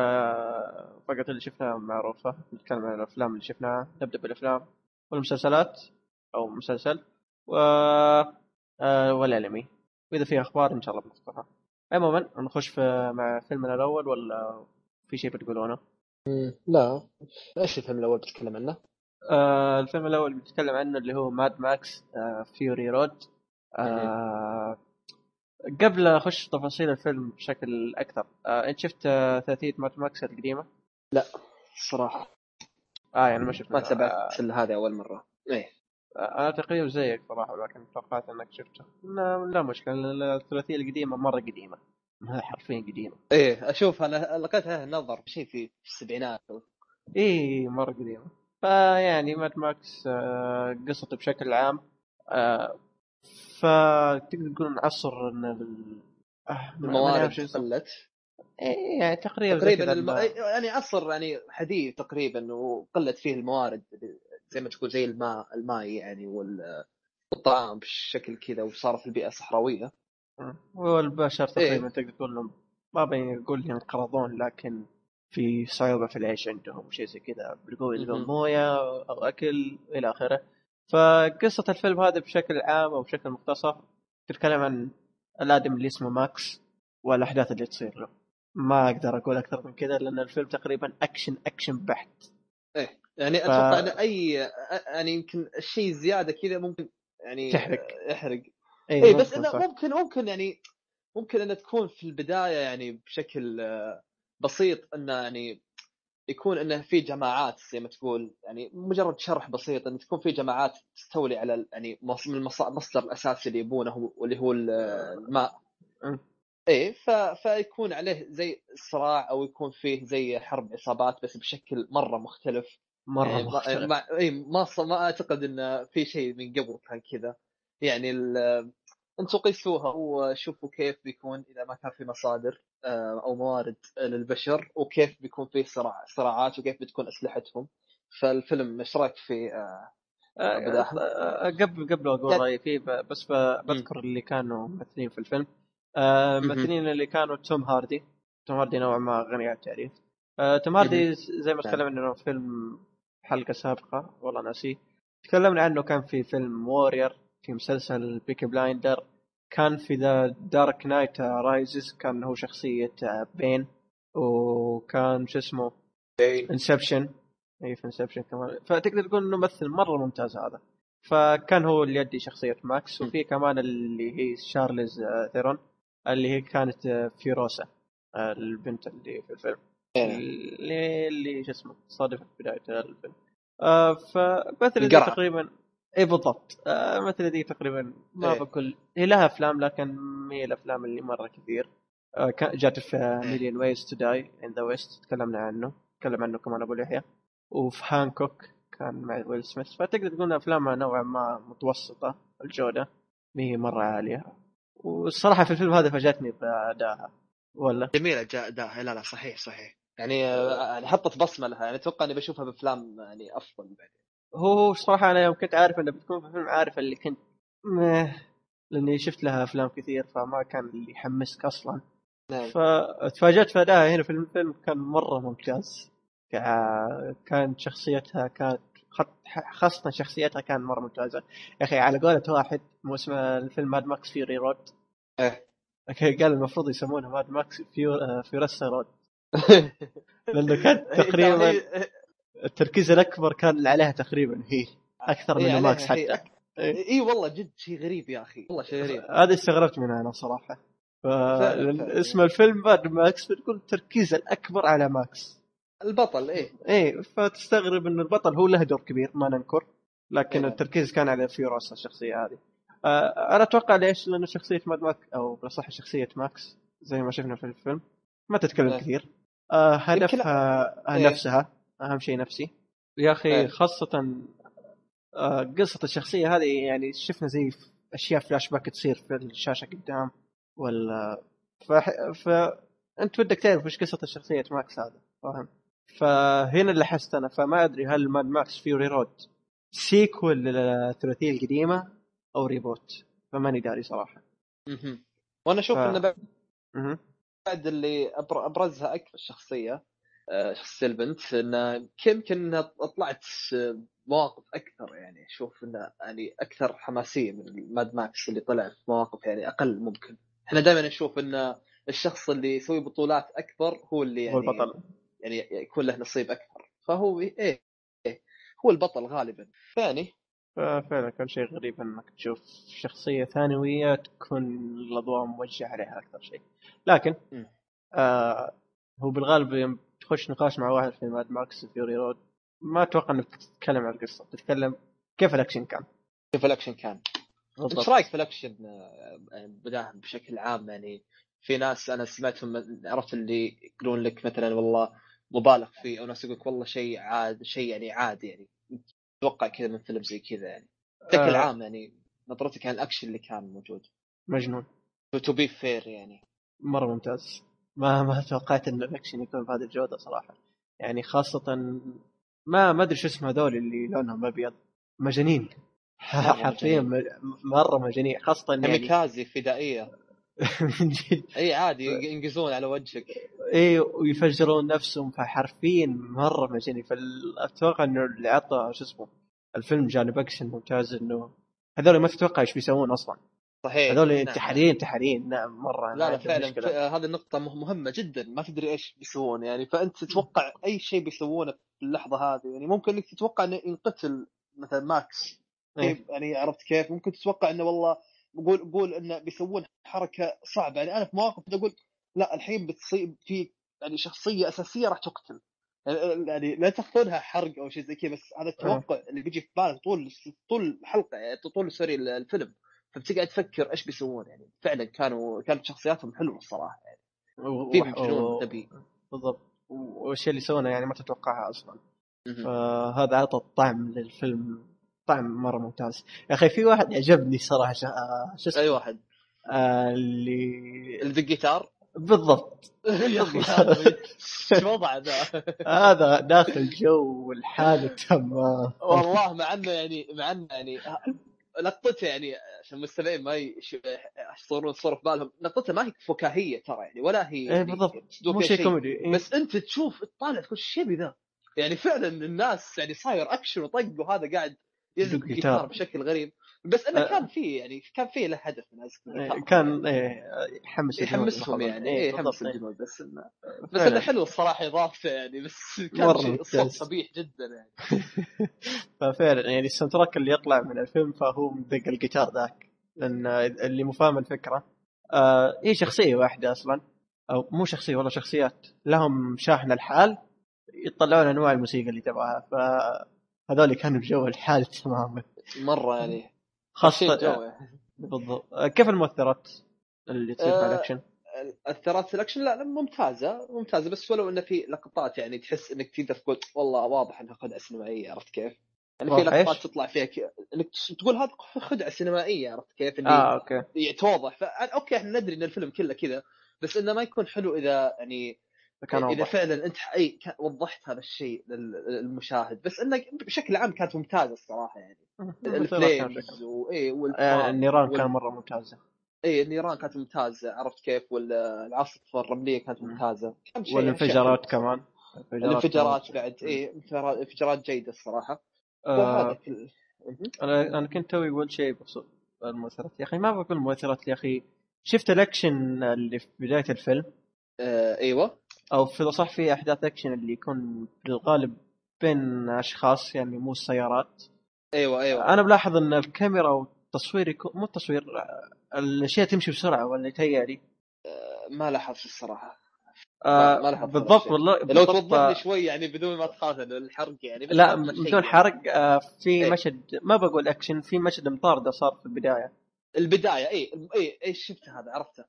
فقرة اللي شفناها معروفة نتكلم عن الأفلام اللي شفناها. نبدأ بالأفلام والمسلسلات أو مسلسل. و آه، والأنمي. وإذا في أخبار إن شاء الله بنذكرها عموما نخش في مع فيلمنا الأول ولا في شيء بتقولونه؟ لا. إيش الفيلم الأول بتتكلم عنه؟ آه الفيلم الأول بنتكلم عنه اللي هو Mad Max آه Fury Road آه قبل أخش تفاصيل الفيلم بشكل أكثر آه أنت شفت آه ثلاثية Mad Max القديمة؟ الصراحه آه يعني ما شفت. ما تابعت الا هذه أول مرة. إيه. آه أنا تقريبا زيك صراحة لكن توقعت إنك شفته. لا, لا مشكلة الثلاثية القديمة مرة قديمة. ما حرفيا قديمة. إيه أشوف أنا لقيتها نظر شيء في السبعينات. اي مرة قديمة. فيعني ماد ماكس آه، قصته بشكل عام آه، فتقدر تقول عصر إن آه، الموارد. قلت إيه، يعني تقريبا تقريبا الم... يعني عصر يعني حديث تقريبا وقلت فيه الموارد زي ما تقول زي الماء الماء يعني وال- والطعام بشكل كذا وصارت البيئة صحراوية والبشر تقريبا إيه. تقدر تقول إنهم ما بنقول ينقرضون لكن في صعوبة في العيش عندهم شيء زي كذا بيلقوا يلقون مهم. موية أو أكل إلى فقصة الفيلم هذا بشكل عام أو بشكل مختصر تتكلم عن الآدم اللي اسمه ماكس والأحداث اللي تصير له ما أقدر أقول أكثر من كذا لأن الفيلم تقريبا أكشن أكشن بحت إيه يعني ف- أتوقع إن أي يعني يمكن الشيء زيادة كذا ممكن يعني تحرق. يحرق إيه اي بس إنه. ممكن ممكن يعني ممكن انها تكون في البداية يعني بشكل آه، بسيط إنه يعني يكون إنه في جماعات زي ما تقول يعني مجرد شرح بسيط إن تكون في جماعات تستولي على يعني من المص- المصدر الاساسي اللي يبونه واللي هو ال- الماء. إيه ف... فيكون عليه زي صراع أو يكون فيه زي حرب عصابات بس بشكل مرة مختلف. يعني ما- مختلف. ما اي ما ما أعتقد إن في شيء من قبل كان كذا. يعني ال- أنتم قيسوها وشوفوا كيف بيكون إذا ما كان في مصادر آه، أو موارد للبشر وكيف بيكون فيه صراع صراعات وكيف بتكون أسلحتهم. فالفيلم إيش رأيك في آه، آه، قبل قبل أقول رأيي فيه بس بذكر اللي كانوا ممثلين في الفيلم. الممثلين اللي كانوا Tom Hardy. Tom Hardy نوعا ما غني عن التعريف. توم هاردي زي ما تكلمنا عنه في فيلم حلقة سابقة والله ناسيه. تكلمنا عنه كان في فيلم Warrior في مسلسل Peaky Blinders كان في The Dark Knight Rises كان هو شخصية آه، Bane وكان شو اسمه؟ Inception اي في Inception كمان. فتقدر تقول إنه ممثل مرة ممتاز هذا. فكان هو اللي يدي شخصية ماكس وفي كمان اللي هي Charlize Theron اللي هي كانت فيروسا البنت اللي في الفيلم. اللي اللي شو اسمه؟ صادفت بداية الفيلم. آه فمثل. تقريبا اي بالضبط. آه مثل دي تقريبا ما إيه. بقول. هي لها أفلام لكن ما هي الأفلام اللي مرة كثير. آه جات في Million Ways to Die in the West تكلمنا عنه. تكلم عنه كمان أبو يحيى. وفي Hancock كان مع Will Smith فتقدر تقول أفلامها نوعا ما متوسطة الجودة ما هي مرة عالية. والصراحة في الفيلم هذا فاجأتني بأدائها. ولا؟ جميلة جاء اداء لا لا صحيح صحيح. يعني آه، يعني حطت بصمة لها. يعني أتوقع إني بشوفها بأفلام يعني أفضل بعدين. هو هو صراحة أنا يوم كنت عارف إنه بتكون في فيلم عارف اللي كنت مه لأني شفت لها أفلام كثير فما كان اللي يحمسك أصلا. نعم. فتفاجأت في أدائها هنا في الفيلم كان مرة ممتاز. كا- كانت شخصيتها كانت خاصة شخصيتها كان مرة ممتازة. يا أخي على قولة واحد مو اسمه الفيلم Mad Max Fury Road إيه. قال المفروض يسمونه Mad Max Fur Furiosa Road لأنه كان تقريبا يعني- التركيز الأكبر كان عليها تقريبا هي إيه، من ماكس حتى إيه. اي والله جد شيء غريب يا أخي والله شيء غريب هذا استغربت منها أنا صراحة. اسم الفيلم بعد ماكس بتقول التركيز الأكبر على ماكس البطل إيه إيه فتستغرب إن البطل هو له دور كبير ما ننكر لكن إيه. التركيز كان على فيوروسا الشخصية هذه آه أنا أتوقع ليش؟ لأنه شخصية ماد ماكس أو بالاصح شخصية ماكس زي ما شفنا في الفيلم ما تتكلم إيه. كثير آه هدفها إيه. نفسها أهم شيء نفسي يا أخي إيه. خاصة آه قصة الشخصية هذه يعني شفنا زي أشياء فلاش باك تصير في الشاشة قدام ولا ف... ف... أنت بدك تعرف وش قصة الشخصية ماكس هذا فاهم فهنا اللي حست أنا فما أدري هل ماد ماكس فيوري رود sequel للثلاثيه القديمة أو reboot فماني داري صراحة. وأنا أشوف ف- إنه بعد اللي أبر- أبرزها أكثر الشخصية آه، شخصية البنت انه يمكن طلعت آه، مواقف أكثر يعني. أشوف انه يعني أكثر حماسية من ماد ماكس اللي طلع في مواقف يعني أقل ممكن. إحنا دائما نشوف إن الشخص اللي يسوي بطولات أكبر هو اللي يعني هو البطل. يعني يكون له نصيب أكثر فهو إيه, إيه هو البطل غالبا. ثاني ففعلا كان شيء غريب إنك تشوف شخصية ثانوية تكون الأضواء موجهة عليها أكثر شيء. لكن. آه هو بالغالب تخش نقاش مع واحد في ماد ماكس فيوري رود ما أتوقع إنك تتكلم عن القصة. تتكلم كيف الأكشن كان. كيف الأكشن كان. إيش رأيك في الأكشن آه، بداهم بشكل عام؟ يعني في ناس أنا سمعتهم عرفت اللي يقولون لك مثلا والله مبالغ فيه أو ناس يقول لك والله شيء عاد شيء يعني عادي يعني. تتوقع كذا من فيلم زي كذا يعني. بشكل آه. عام يعني نظرتك عن الأكشن اللي كان موجود. مجنون. to be fair يعني. مرة ممتاز. ما ما توقعت إن الاكشن يكون بهذه الجودة صراحة. يعني خاصة ما ما أدري شو اسمه هذول اللي لونهم أبيض. مجانين. حرفيا مرة مجانين. خاصة يعني كاميكازي فدائية. من جد. إي عادي ينقزون على وجهك. إي ويفجرون نفسهم. فحرفيا مرة مجانين. فأتوقع إنه اللي عطى شو اسمه الفيلم جانب أكشن ممتاز إنه هذول ما تتوقع إيش بيسوون أصلا. صحيح. هذول نعم. انتحاريين انتحاريين نعم مرة. لا لا فعلا. هذه النقطة مه- مهمة جدا. ما تدري إيش بيسوون يعني. فأنت تتوقع أي شيء بيسوونه في اللحظة هذه؟ يعني ممكن إنك تتوقع إنه ينقتل مثلا ماكس. إيه. كيف؟ يعني عرفت كيف؟ ممكن تتوقع إنه والله قول قول إنه بيسوون حركة صعبة. يعني أنا في مواقف أقول لا الحين بتصير في يعني شخصية أساسية راح تقتل. يعني لا تأخذونها حرق أو شيء زي كذا بس هذا التوقع اللي بيجي في بالك طول طول الحلقة يعني طول sorry الفيلم. فبتقعد تفكر إيش بيسوون يعني فعلا كانوا كانت شخصياتهم حلوة الصراحة يعني. في جنون غبي بالضبط. والشيء اللي سوونه يعني ما تتوقعها أصلا. فهذا عطى الطعم للفيلم طعم مرة ممتاز. يا أخي في واحد عجبني صراحة شا- شو اسمه؟ أي واحد؟ آه، اللي اللي بالجيتار بالضبط. يا أخي. شو وضعه ذا؟ هذا داخل جو والحالة تمام. والله مع إنه يعني مع إنه يعني لقطته يعني عشان المستمعين ما يصورون صورة في بالهم لقطته ما هي فكاهية ترى يعني ولا هي إيه يعني بالضبط تدور مو شيء. كوميدي إيه. بس أنت تشوف تطالع تقول إيش ذا؟ يعني فعلا الناس يعني صاير أكشن وطق وهذا قاعد يزق الجيتار جيتار. بشكل غريب بس إنه أه. كان فيه يعني كان فيه له هدف من عزف إيه، كان إيه يحمس يحمسهم. يعني إيه، إيه يحمس إيه. الجنود بس انه بس فعلاً. انه حلو الصراحة اضافته يعني بس كان شيء قبيح جدا يعني. ففعلا يعني ال soundtrack اللي يطلع من الفيلم فهو مدق الجيتار ذاك لأن اللي مو فاهم الفكرة. آه هي شخصية واحدة أصلا. أو مو شخصية والله شخصيات. لهم شاحن الحال يطلعون أنواع الموسيقى اللي تبغاها. فهذول كانوا بجو الحال تماما. مرة يعني. خاصه. بالضبط كيف المؤثرات اللي تصير في آه، الاكشن؟ اثرات الاكشن لا ممتازة ممتازة بس ولو انه في لقطات يعني تحس إنك تقدر تقول والله واضح إنها خدعة سينمائية عرفت كيف؟ يعني في؟ لقطات تطلع فيها ك... إنك تقول هذا خدعة سينمائية عرفت كيف؟ اللي آه okay توضح ف... okay إحنا ندري إن الفيلم كله كذا بس إنه ما يكون حلو إذا يعني كان إذا واضح فعلا أنت اي وضحت هذا الشيء لل- للمشاهد. بس انه بشكل عام كانت ممتازة الصراحة يعني. المؤثرات كان ال flames. واي آه، النيران وال- كان مرة ممتازة. اي النيران كانت ممتازة. عرفت كيف؟ والعاصفه الرملية كانت مم. ممتازة. والانفجارات. كمان. الانفجارات بعد اي انفجارات جيدة الصراحة. آه، كل. أنا أنا كنت توي أقول شيء بخصوص المؤثرات يا أخي ما بقول مؤثرات يا أخي. شفت الأكشن اللي في بداية الفيلم؟ آه أيوه. أو في صح في أحداث أكشن اللي يكون في الغالب بين أشخاص يعني مو السيارات. أيوه أيوه. أنا بلاحظ إن الكاميرا والتصوير يكون مو التصوير الأشياء تمشي بسرعة ولا يتهيألي؟ آه، ما لاحظت الصراحة. آه ما لاحظت بالضبط. والله لو توضح لي شوي يعني بدون ما تخاف الحرق يعني لا بدون يعني. حرق آه في إيه. مشهد ما بقول أكشن في مشهد مطاردة صار في البداية. البداية اي اي اي شفت هذا؟ عرفته.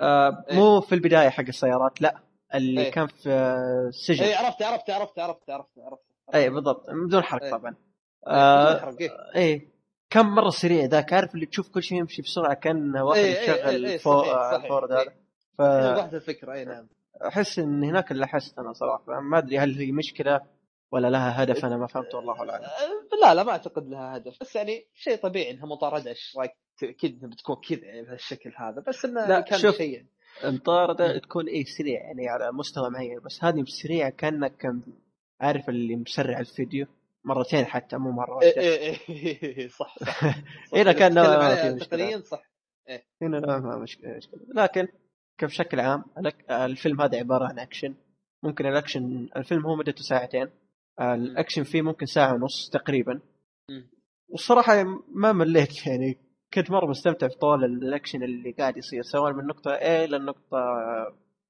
آه إيه. مو في البداية حق السيارات لا اللي إيه. كان في آه، السجن اي عرفت عرفت عرفت عرفت عرفت عرفت اي بالضبط بدون حرق إيه. طبعا بدون آه حرق إيه. اي كم مرة سريع ذاك عارف اللي تشوف كل شيء يمشي بسرعة كانه واحد إيه، إيه، يشغل إيه، إيه، فو- صحيح، صحيح. الفورد إيه. هذا وضحت الفكرة اي نعم فاحس إن هناك اللي لاحظت أنا صراحة ما أدري هل هي مشكلة ولا لها هدف أنا ما فهمت والله اعلم أه، لا لا ما أعتقد لها هدف بس يعني شيء طبيعي إنها مطاردة إيش رأيك أكيد بتكون كذا يعني بهالشكل هذا بس إنه لا، كان شوف. شيء. المطارده تكون اي سريع يعني على مستوى معين بس هذه سريعة كأنك كان عارف اللي مسرع الفيديو مرتين حتى مو مرة إيه واحدة إيه إيه صح صح صح. كان في عليها مشكلة. تقنيا صح هنا لا ما مشكلة مشكلة لكن بشكل عام الفيلم هذا عبارة عن أكشن ممكن الأكشن الفيلم هو مدته ساعتين الأكشن فيه ممكن ساعة ونص تقريبا مم. والصراحة ما مليت يعني كنت مرة مستمتع في طول الأكشن اللي قاعد يصير سواء من نقطة A للنقطة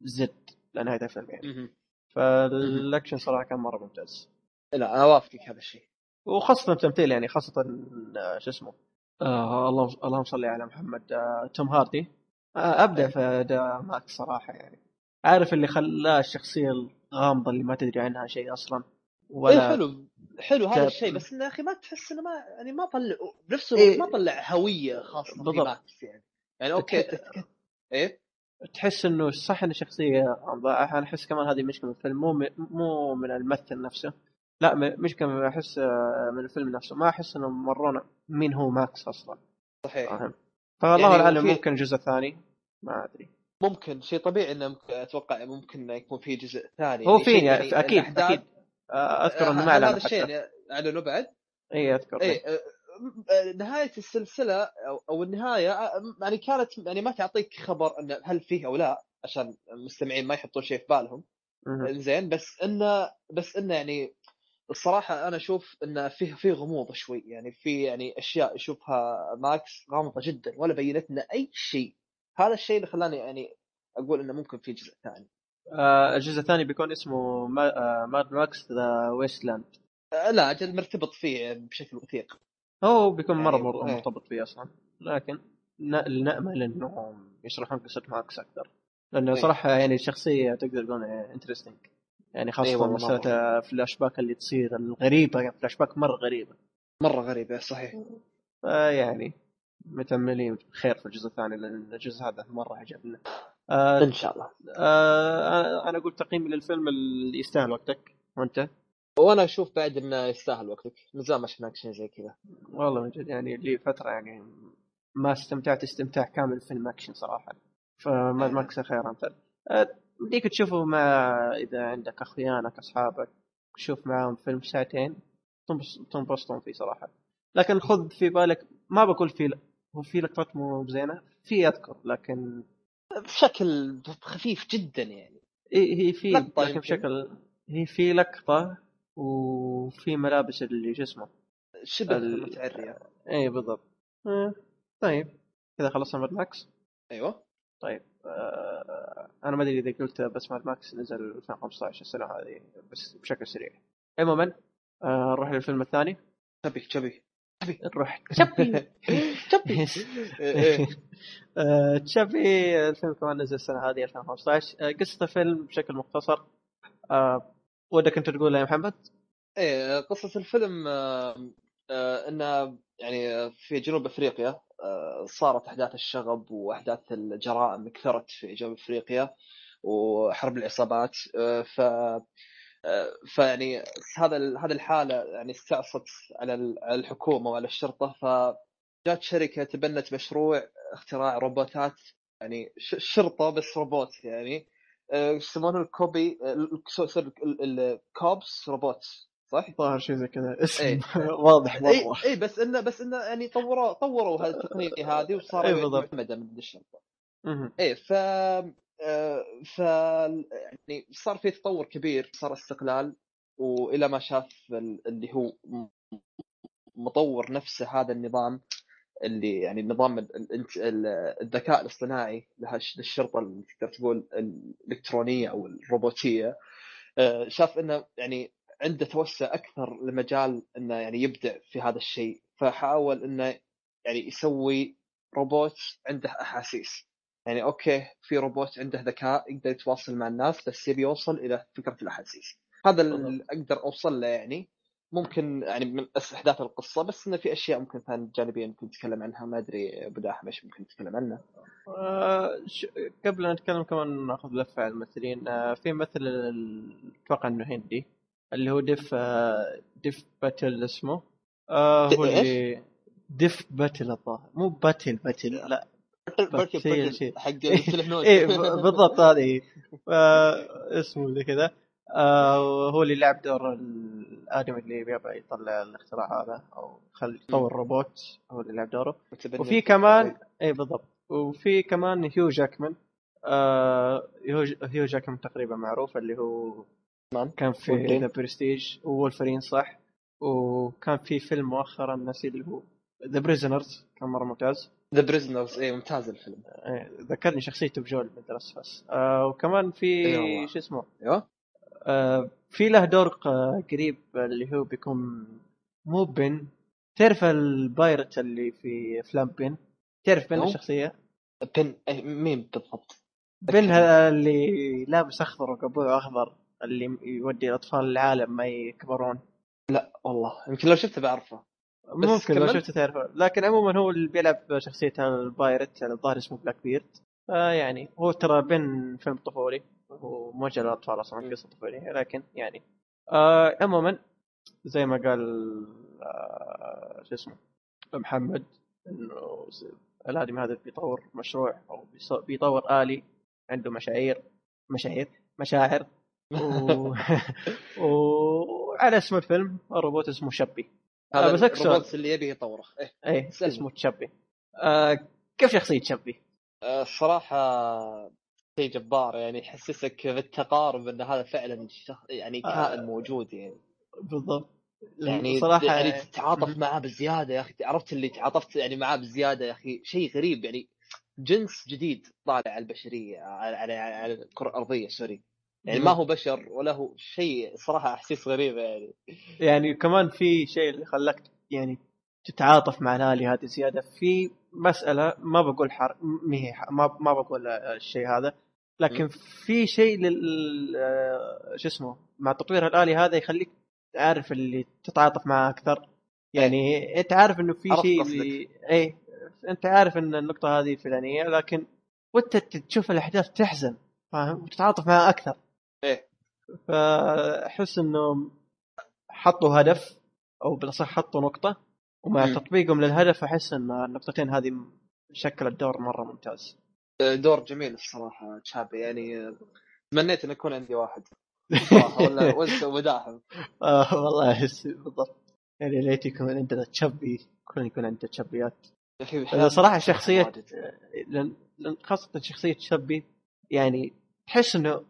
Z لنهايه الفيلم يعني. فالأكشن صراحة كان مرة ممتاز. لا أنا اوافقك هذا الشيء. وخاصة التمثيل يعني خاصة آه، شو اسمه آه اللهم اللهم صل على محمد آه توم هاردي. آه أبدع في أداء ماكس صراحة يعني. عارف اللي خلاه الشخصية الغامضة اللي ما تدري عنها شيء أصلا. اي ولا حلو. حلو هذا الشيء بس انه يا أخي ما تحس إنه ما يعني ما طلع بنفس إيه. الوقت ما طلع هوية خاصة بالضبط. يعني. يعني okay. إيه؟ تحس إنه صح إنه شخصية غامضه أنا أحس كمان هذه مشكلة من الفيلم مو مو من الممثل نفسه. لا مشكلة أحس آه، من الفيلم نفسه. ما أحس إنه مرونا مين هو ماكس أصلا. صحيح. فاهم؟ فالله يعني اعلم ممكن الجزء الثاني ما أدري. ممكن شيء طبيعي إنه أتوقع ممكن يكون في جزء ثاني هو يعني في شيء يعني؟ أكيد أكيد. أذكر إنه آه، ما اعلن هذا الشيء أعلنوا بعد. إي أذكر. إي آه، آه، نهاية السلسلة أو, النهاية آه، يعني كانت يعني ما تعطيك خبر انه هل فيه أو لا عشان المستمعين ما يحطون شيء في بالهم. زين بس انه بس إنه يعني الصراحة أنا أشوف انه فيه فيه غموض شوي. يعني في يعني أشياء يشوفها ماكس غامضة جدا ولا بينت لنا أي شيء. هذا الشيء اللي خلاني يعني أقول إنه ممكن في جزء ثاني. آه، الجزء الثاني بيكون اسمه ما- آه، ماد ماكس ذا ويستلاند آه، لا أجل مرتبط فيه بشكل وثيق. هو بيكون مرة يعني- مر- إيه. مرتبط فيه أصلا. لكن نامل إنهم يشرحون قصة ماكس أكثر. لأنه إيه. صراحة يعني الشخصية تقدر تقول interesting يعني إيه خاصة والله مساله فلاش باك اللي تصير الغريبة يعني فلاش باك مرة غريبة. مرة غريبة صحيح. فيعني متاملين خير في الجزء الثاني لأن الجزء هذا مرة عجبنا. آه إن شاء الله. آه أنا أقول تقييمي للفيلم اللي يستاهل وقتك. وأنت؟ وأنا أشوف بعد إنه يستاهل وقتك. من زمان ما شفنا شيء زي كذا. والله من جد يعني لي فترة يعني ما استمتعت استمتاع كامل فيلم أكشن صراحة. فما ماكس خير امثل أه، بديك تشوفه مع إذا عندك أخوانك أصحابك شوف معاهم فيلم ساعتين. تنبس- تنبسطون فيه صراحة. لكن خذ في بالك ما بقول في هو في لقطات مو بزينه في أذكر. لكن بشكل خفيف جدا يعني. هي في لكن يمكن. بشكل هي في لقطة وفي ملابس اللي شو اسمه؟ شبه ال- متعرية. إي بالضبط. آه، طيب. كذا خلصنا ماد ماكس. أيوه. طيب آه أنا ما أدري إذا قلت بس ماد ماكس نزل 2015 السنة هذه بس بشكل سريع. عموما آه نروح للفيلم الثاني. شبي شبي نروح شبي إيه. آه، تشابي الفيلم كمان نزل السنة هذه 2015 آه، قصة الفيلم بشكل مختصر. آه ودك أنت تقولها يا محمد؟ إيه قصة الفيلم آه، آه، إنه يعني في جنوب أفريقيا صارت أحداث الشغب وأحداث الجرائم كثرت في جنوب أفريقيا وحرب العصابات. ف فيعني هذا هذه الحالة يعني استعصت على ال- على الحكومة وعلى الشرطة فجات شركة تبنت مشروع اختراع روبوتات يعني ش- شرطة بس روبوت يعني آه، يسمونه ال copy ال cops robot صح؟ ظاهر شيء زي كذا اسم إيه. واضح اي مره اي بس انه بس إنه يعني طوروا طوروا هذه التقنيه هذه وصاروا إيه بالضبط. معتمده من الشرطة. إيه ف ف يعني صار في تطور كبير صار استقلال وإلى ما شاف ال- اللي هو مطور نفسه هذا النظام اللي يعني ال- الذكاء الاصطناعي للشرطة اللي تقدر تقول الإلكترونية أو الروبوتية آه، شاف إنه يعني عنده توسع أكثر لمجال إنه يعني يبدع في هذا الشيء. فحاول إنه يعني يسوي روبوت عنده أحاسيس. يعني okay في روبوت عنده ذكاء يقدر يتواصل مع الناس بس يبي يوصل إلى فكرة الأحاسيس. هذا اللي أقدر أوصل له يعني. ممكن يعني من أحداث القصة بس إنه في أشياء ممكن ثانية جانبية ممكن نتكلم عنها ما أدري أبو داحم إيش ممكن نتكلم عنه آه، قبل أن نتكلم كمان ناخذ لفة على الممثلين آه، في مثل أتوقع إنه هندي اللي هو ديف آه، ديف باتل اسمه. آه، هو؟ اللي ديف باتل الظاهر. مو باتل باتل لا. بس هي شيء. حق ب- بالضبط هذه. آه، اسمه زي كذا. آه، هو اللي لعب دور الآدمي اللي يبغى يطلع الاختراع هذا أو خل يطور روبوت هو اللي لعب دوره. وفي كمان اي بالضبط. وفي كمان هيو جاكمان. آه هيو, جاكمان تقريبا معروف اللي هو تمام. كان في. ذا برستيج وولفرين صح؟ وكان في فيلم مؤخرا نسي اللي هو ذا بريزنرز كان مرة ممتاز. ذا بريزنرز اي ممتاز الفيلم. إيه، ذكرني شخصيته بدور مدرس بس آه وكمان في إي والله. شو اسمه؟ أيوه. آه في له دور ق- قريب اللي هو بيكون مو Pan. تعرف ال pirate اللي في أفلام Pan؟ تعرف Pan. الشخصية؟ Pan أي مين بالضبط؟ Pan هذا اللي لابس أخضر وقبوعه أخضر اللي يودي الأطفال العالم ما يكبرون. لا والله. يمكن لو شفته بعرفه. ممكن لو. شفته تعرفه. لكن عموما هو اللي بيلعب شخصية ال pirate الظاهر اسمه Blackbeard. آه يعني هو ترى Pan فيلم طفولي هو موجه للأطفال أصلا قصة طفوليه لكن يعني آه عموما زي ما قال آه شو اسمه محمد إنه الآدمي هذا بيطور مشروع أو بيطور آلي عنده مشاعير مشاعر مشاعر. و... وعلى اسم الفيلم الروبوت اسمه شبي. هذا آه، بس. الروبوت اللي يبي يطوره إيه. إيه سلم. اسمه تشبي آه كيف شخصية تشبي؟ آه، الصراحة شيء جبار يعني يحسسك بالتقارب إن هذا فعلا. يعني كائن آه. موجود يعني بالضبط يعني صراحة يعني تتعاطف معاه بزيادة يا أخي عرفت اللي تعاطفت يعني معاه بزيادة يا أخي شيء غريب يعني جنس جديد طالع على البشرية على على, على الكرة الأرضية سوري يعني ما هو بشر ولا هو شيء صراحة أحاسيس غريبة يعني. يعني كمان في شيء اللي خلاك يعني تتعاطف مع الالي هذه زيادة. في مسألة ما بقول حر ما هي ما ما بقول الشيء هذا لكن في شيء لل آه، شو اسمه مع تطوير الالي هذا يخليك عارف اللي تتعاطف معاه أكثر. يعني أنت عارف إنه في شيء. اللي إيه. أنت عارف إن النقطة هذه فلانية لكن وانت تشوف الأحداث تحزن فاهم؟ وتتعاطف معاه أكثر. إيه. فأحس انه حطوا هدف أو بالأصح حطوا نقطة ومع مم. تطبيقهم للهدف أحس إن النقطتين هذه شكلت دور مرة ممتاز. دور جميل الصراحة تشابي. يعني تمنيت إن يكون عندي واحد. صراحة ولا آه والله أحس بالضبط. يعني ليت يكون عندنا تشبي كل يكون عندنا تشبيات واجد. لأن لأن خاصة شخصية شبي يعني تحس إنه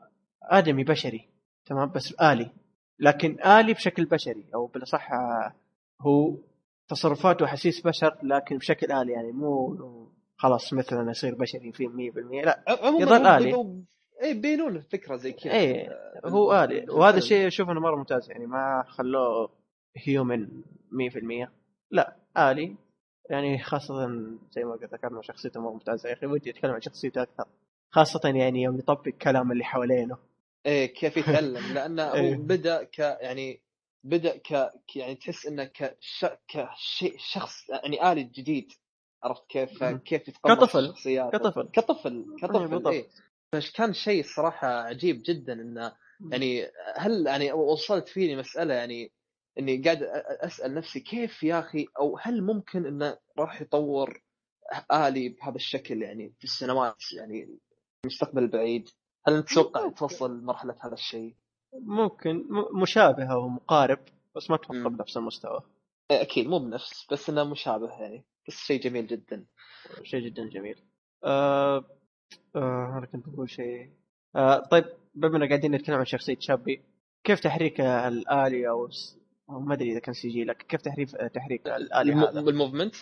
آدمي بشري تمام؟ بس آلي. لكن آلي بشكل بشري أو بالأصح آه، هو تصرفاته واحاسيس بشر لكن بشكل آلي يعني مو خلاص مثلا يصير بشري في 100% لا يظل هم آلي. بيبوا- إيه بينون الفكرة زي كذا. إيه هو آلي. وهذا الشيء أشوف انه مرة ممتاز يعني ما خلوه هيومن 100% لا آلي. يعني خاصة زي ما قلت ذكرنا شخصيته مرة ممتازة. يا أخي ودي أتكلم عن شخصيته أكثر. خاصة يعني يوم يطبق كلام اللي حوالينه. إيه كيف يتعلم لأنه هو إيه. بدأ ك يعني بدأ ك يعني تحس إنه كش... كشيء شخص يعني آلي جديد عرفت كيف. كيف يتقمص كطفل. كطفل. كطفل كطفل بالضبط. إيه فش كان شيء الصراحه عجيب جدا إنه يعني هل يعني وصلت فيني مسألة يعني إني قاعد أسأل نفسي كيف يا أخي أو هل ممكن إنه راح يطور آلي بهذا الشكل يعني في السنوات يعني المستقبل البعيد هل تتوقع. توصل مرحله هذا الشيء؟ ممكن م- مشابهة ومقارب بس ما أتوقع. بنفس المستوى إيه، أكيد مو بنفس بس إنه مشابه يعني بس شيء جميل جدا شيء جدا جميل آه آه أنا كنت بقول شيء آه طيب بما إننا قاعدين نتكلم عن شخصية شابي كيف تحريك الآلي أو ما أدري إذا كان CG لكن كيف تحريك تحريك الآلي الم- هذا؟ بال movement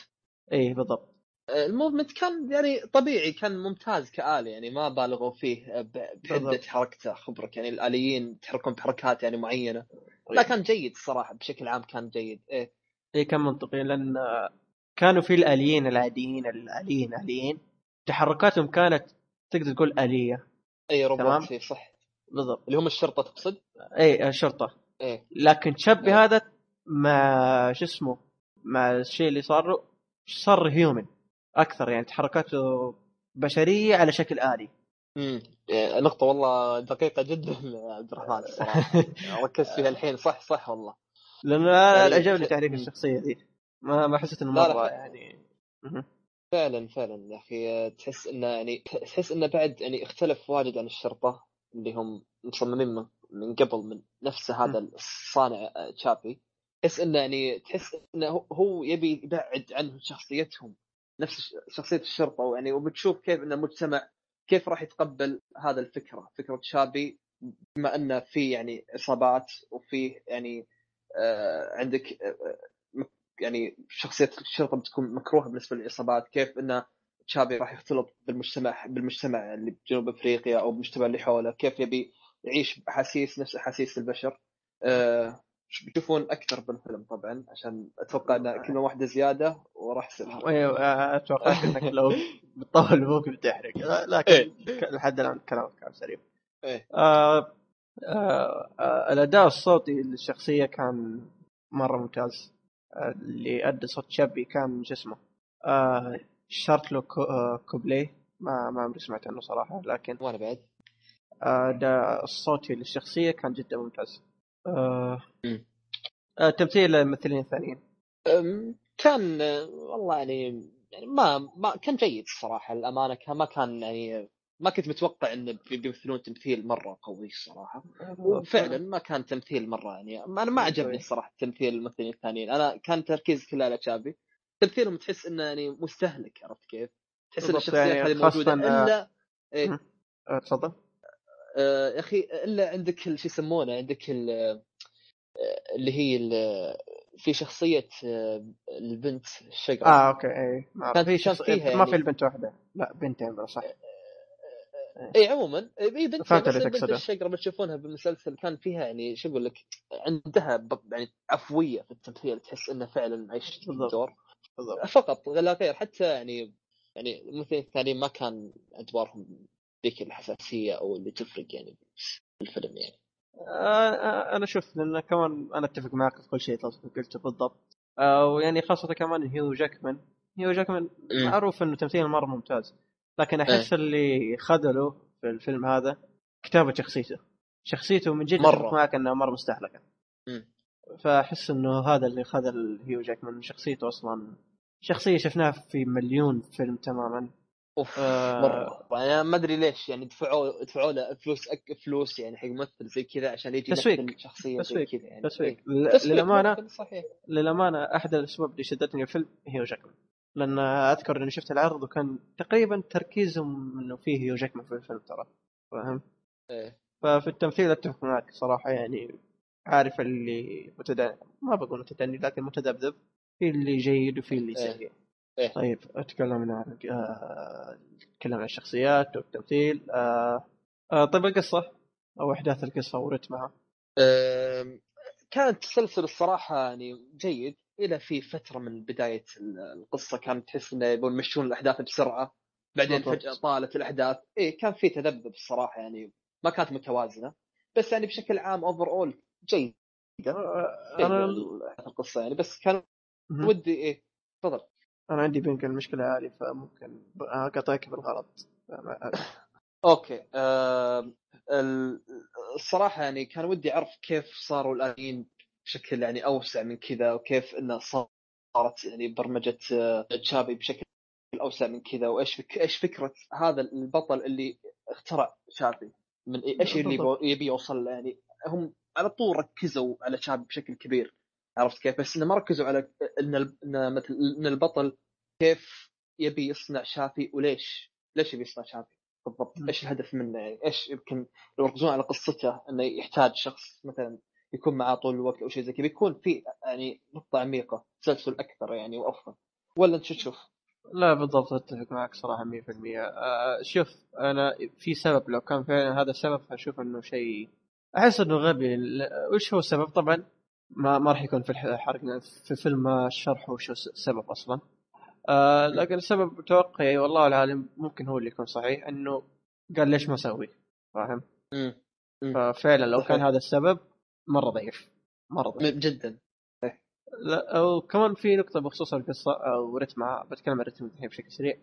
اي بالضبط ال movement كان يعني طبيعي كان ممتاز كآلي يعني ما بالغوا فيه ب- بحده بالضبط. حركته خبرك يعني الآليين يتحركون بحركات يعني معينة. لا كان جيد الصراحة بشكل عام كان جيد. إيه. اي كان منطقي لأن آه، كانوا في الآليين العاديين الآليين آليين. تحركاتهم كانت تقدر تقول آلية. اي تمام. روبوت إيه، صح. بالضبط. اللي هم الشرطة تقصد؟ اي الشرطة. إيه. لكن شابي إيه. هذا مع شو اسمه مع الشيء اللي صار له صار هيومن أكثر يعني تحركاته بشرية على شكل آلي. امم نقطة والله دقيقة جدا عبد الرحمن الصراحة. ركزت فيها الحين. صح صح والله. لأن يعني عجبني تعريف. الشخصية ذي. ما ما حسيت إنه مرة يعني. فعلا فعلا يا أخي. تحس إنه يعني تحس إنه بعد يعني اختلف واجد عن الشرطة اللي هم مصممين من, قبل من نفس هذا الصانع تشابي تحس إنه يعني تحس إنه هو- هو يبي يبعد عنهم شخصيتهم. نفس شخصية الشرطة ويعني وبتشوف كيف إن المجتمع كيف راح يتقبل هذا الفكرة فكرة شابي بما انه في يعني إصابات وفي يعني آه عندك آه م- يعني شخصية الشرطة بتكون مكروهة بالنسبة للعصابات كيف انه تشابي راح يختلط بالمجتمع بالمجتمع اللي بجنوب أفريقيا أو بالمجتمع اللي حوله كيف يبي يعيش بأحاسيس نفس أحاسيس البشر آه بيشوفون أكثر بالفيلم طبعا عشان أتوقع ان كلمة واحدة زيادة وراح يصير. أيوه أتوقع إنك لو بتطول أبوك بتحرق لكن إيه. لحد الآن كلامك كان سليم إيه. آه آه آه الأداء الصوتي للشخصية كان مرة ممتاز. آه اللي أدى صوت شابي كان شو اسمه؟ آه شارتلو كو آه كوبلي. ما ما عمري سمعت عنه صراحة لكن وأنا بعد. آه الصوتي للشخصية كان جدا ممتاز. آه. آه تمثيل الممثلين الثانيين كان والله يعني يعني ما ما كان جيد الصراحة الأمانة. كان ما كان يعني ما كنت متوقع بي- بيمثلون تمثيل مرة قوي الصراحة. وفعلا ما كان تمثيل مرة يعني أنا ما عجبني الصراحة تمثيل الممثلين الثانيين. أنا كان تركيز كله على تشابي. تمثيلهم تحس إنه يعني مستهلك عرفت كيف؟ تحس إن الشخصيات يعني هذه موجودة آه، إلا إيه. آه تفضل. يا أخي إلا عندك شو يسمونه عندك آه، اللي هي في شخصية آه، البنت الشقرة. آه okay إي. ما كان- في شخص... فيها ما يعني- في البنت واحدة. لا بنتين صح. إي. عموما. إي بنت فهمت اللي تقصده. الشقرة اللي تشوفونها بالمسلسل كان فيها يعني شو أقول لك عندها يعني عفوية في التمثيل تحس انه فعلا عشت بالضبط. الدور فقط لا غير حتى يعني يعني الممثلين الثانيين ما كان أدوارهم ذيك الحساسية أو اللي تفرق يعني في الفيلم يعني. آه آه، أنا شوف لأن كمان أنا أتفق معك في كل شيء قلته بالضبط. آه ويعني خاصة كمان هيو جاكمان. هيو جاكمان. معروف إنه تمثيله مرة ممتاز لكن أحس اللي خذله في الفيلم هذا كتابة شخصيته. شخصيته من جد مرة. اتفق معك إنها مرة مستهلكه. فأحس إنه هذا اللي خذل هيو جاكمان شخصيته أصلا. شخصية شفناها في مليون فيلم تماما. أوف آه. مرة يعني ما أدري ليش يعني دفعوا دفعوا له فلوس أك فلوس يعني حق ممثل زي كذا عشان يجي تسويق. شخصية تسويق. كذا يعني تسويق إيه. للأمانة صحيح للأمانة أحد الأسباب اللي شدتني الفيلم هيو جاكمان لأن أذكر إني شفت العرض وكان تقريبا تركيزهم إنه فيه هيو جاكمان في الفيلم ترى فاهم إيه ففي التمثيل أتفق معك صراحة يعني عارف اللي متدني ما بقول متدني لكن متذبذب في اللي جيد وفي اللي إيه. سيء إيه. طيب تكلمنا عن آه، تكلمنا عن الشخصيات والتمثيل. آه، آه، طيب القصة أو أحداث القصة ورتمها. أم، كان التسلسل الصراحة يعني جيد إلى في فترة من بداية ال- القصة كانت تحس إنه يبون يمشون الأحداث بسرعة. بعدين بالضبط. فجأة طالت الأحداث. إيه كان في تذبذب الصراحة يعني ما كانت متوازنة. بس يعني بشكل عام أوفر أول جيد أنا القصة يعني. بس كان. ودي إيه تفضل. أنا عندي بينك المشكلة هذه فممكن اقاطعك بالغلط. أوكي. ال- الصراحة يعني كان ودي أعرف كيف صاروا الانين بشكل يعني أوسع من كذا وكيف إنه صارت يعني برمجة آه، تشابي بشكل أوسع من كذا وإيش فك... إيش فكرة هذا البطل اللي اخترع تشابي؟ من إيه- إيش اللي يبي يوصل يعني هم على طول ركزوا على تشابي بشكل كبير. عرفت كيف؟ بس إنه ما ركزوا على إن إن مثل إن البطل كيف يبي يصنع شافي وليش؟ ليش يبي يصنع شافي؟ بالضبط. إيش الهدف منه؟ يعني إيش يمكن لو يركزون على قصته إنه يحتاج شخص مثلا يكون معاه طول الوقت أو شيء زي كذا بيكون في يعني نقطة عميقة تسلسل أكثر يعني وأفضل. ولا أنت شو تشوف؟ لا بالضبط أتفق معك صراحة 100% آه، شوف أنا في سبب لو كان فعلا هذا السبب أشوف إنه شيء أحس إنه غبي. وش هو السبب؟ طبعا ما ما راح يكون في لأن في فيلم شرحوا وش السبب أصلا. آه لكن السبب توقعي والله العالم ممكن هو اللي يكون صحيح إنه قال ليش ما أسوي؟ فاهم؟ ففعلا لو كان. هذا السبب مرة ضعيف. مرة ضعيف. جدا. لا وكمان في نقطة بخصوص القصة أو رتمها بتكلم عن الرتم الحين بشكل سريع.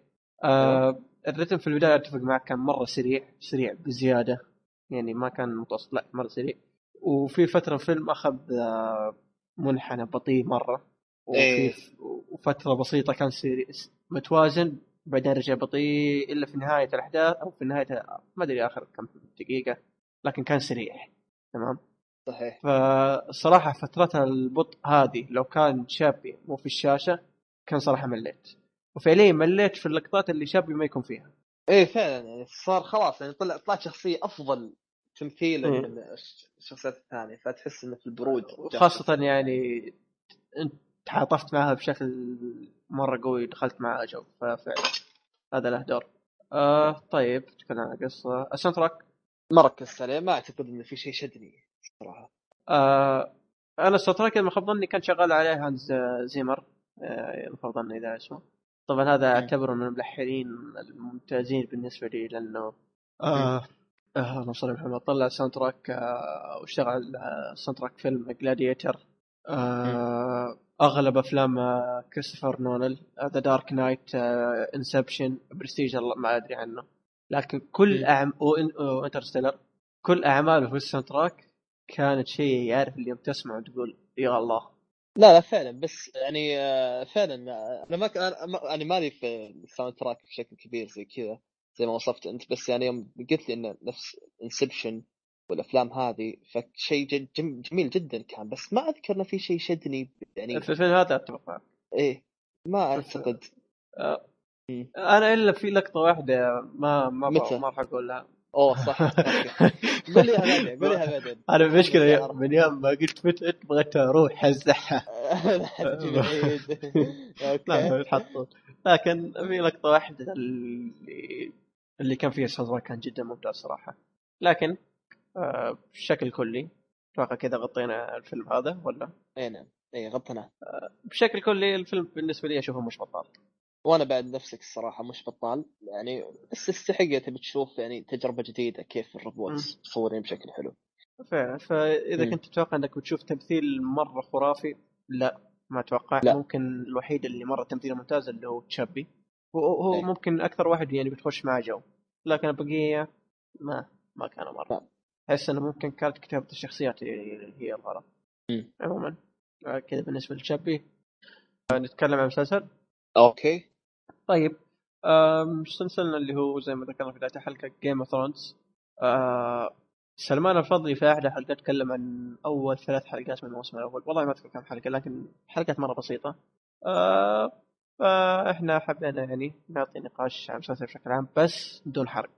آه الرتم في البداية أتفق معك كان مرة سريع سريع بزيادة. يعني ما كان متوسط لا مرة سريع. وفي فترة الفيلم أخذ آه منحنى بطيء مرة. وفي إيه. وفترة بسيطة كان سريع متوازن بعدين رجع بطيء إلا في نهاية الأحداث أو في نهاية ما أدري آخر كم دقيقة لكن كان سريع. تمام؟ صحيح. فصراحة فترتها البطء هذه لو كان شابي مو في الشاشة كان صراحة مليت. وفعليا مليت في اللقطات اللي شابي ما يكون فيها. إيه فعلا يعني صار خلاص يعني طلع طلعت شخصية أفضل من الش- الشخصيات الثانية فتحس إنه في البرود خاصة يعني انت تعاطفت معها بشكل مرة قوي دخلت معها جو ففعلا هذا له دور. آه طيب تكلم عن القصة. ال soundtrack ما ركزت عليه ما أعتقد إنه في شيء شدني صراحة. آه أنا ال soundtrack إن ما خاب ظني كان شغال عليه هانز زيمر آه، إن ما خاب ظني إذا اسمه طبعا هذا أعتبره من الملحنين الممتازين بالنسبة لي لأنه آه آه على محمد طلع soundtrack آه واشتغل آه soundtrack فيلم Gladiator آه أغلب أفلام آه كريستوفر نولان The Dark Knight Inception Prestige ما أدري عنه. لكن كل. أعم و Interstellar كل أعماله في ال soundtrack كانت شيء يعرف اللي تسمع وتقول يا الله. لا لا فعلا بس يعني آه، فعلا آه، أنا ما يعني مالي في ال soundtrack بشكل كبير زي كذا. زي ما وصفت أنت بس يعني يوم قلت لي انه نفس Inception والأفلام هذه فشيء جم- جميل جدا كان بس ما أذكر إنه في شيء شدني يعني. في الفيلم هذا أتوقع. إيه ما أعتقد. أنا إلا في لقطة واحدة ما ما متى؟ ما راح أقولها. أوه صح أوكي. قول لي بعدين قول لي بعدين. أنا المشكلة من يوم ما قلت متى بغيت أروح بعيد لا لكن في لقطة واحدة اللي اللي كان فيها صدرة كان جدا ممتاز صراحة. لكن آه، بشكل كلي أتوقع كذا غطينا الفيلم هذا ولا؟ اي نعم. اي غطنا بشكل كلي الفيلم بالنسبة لي أشوفه مش بطال. وأنا بعد نفسك الصراحه مش بطال. يعني بس يستحق تبي تشوف يعني تجربة جديدة كيف ال robots مصورين بشكل حلو. فعلا فاذا مم. كنت تتوقع إنك بتشوف تمثيل مرة خرافي؟ لا. ما أتوقع. ممكن الوحيد اللي مرة تمثيله ممتاز اللي هو تشابي. هو هو إيه. ممكن أكثر واحد يعني بتخش معه جو. لكن البقية ما ما كانوا. مرة. أحس إنه ممكن كانت كتابة الشخصيات اللي هي الغلط. عموما. كذا بالنسبة لتشابي. آه، نتكلم عن مسلسل. okay. طيب. مسلسلنا اللي هو زي ما ذكرنا في بداية الحلقة Game of Thrones سلمان الفضلي في أحد الحلقات تكلم عن أول ثلاث حلقات من الموسم الأول. والله ما أذكر كم حلقة لكن حلقات مرة بسيطة. آه، فاحنا حبينا يعني نعطي نقاش عن المسلسل بشكل عام بس بدون حرق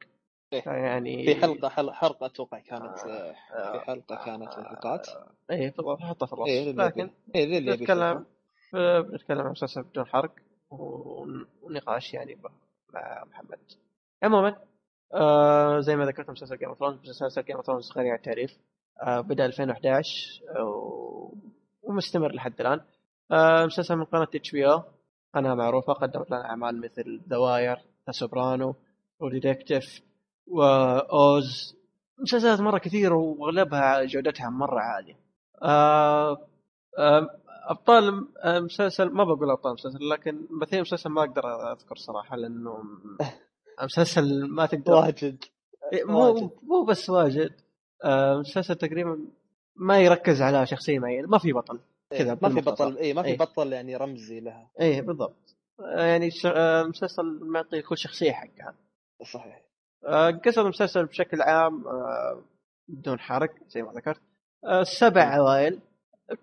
إيه. يعني في حلقة حل- حلقة أتوقع كانت آه، آه، في حلقة كانت من الحلقات إيه بالضبط حطها في الوصف. اللي لكن يبي نتكلم. بنتكلم عن المسلسل بدون حرق ون- ونقاش يعني مع محمد. عموما آه زي ما ذكرت مسلسل Game of Thrones مسلسل Game of Thrones غني عن التعريف. آه بدأ 2011 و- ومستمر لحد الآن. آه مسلسل من قناة HBO. قناه معروفه قدمت لنا اعمال مثل The Wire The Sopranos و Detective و Oz مسلسلات مرة كثير وأغلبها جودتها مرة عالية. آه آه أبطال مسلسل ما بقول أبطال مسلسل لكن ممثلين مسلسل ما أقدر أذكر صراحة لأنه مسلسل ما تقدر. واجد. إيه، مو. مو بس واجد. آه، مسلسل تقريبا ما يركز على شخصية معينة ما في بطل. كذا ما في. بطل اي ما في إيه. بطل يعني رمزي لها. إيه بالضبط. آه، يعني ش- آه، المسلسل معطي كل شخصية حقها. صحيح. آه، قصة المسلسل بشكل عام بدون حرق زي ما ذكرت. سبع عوائل.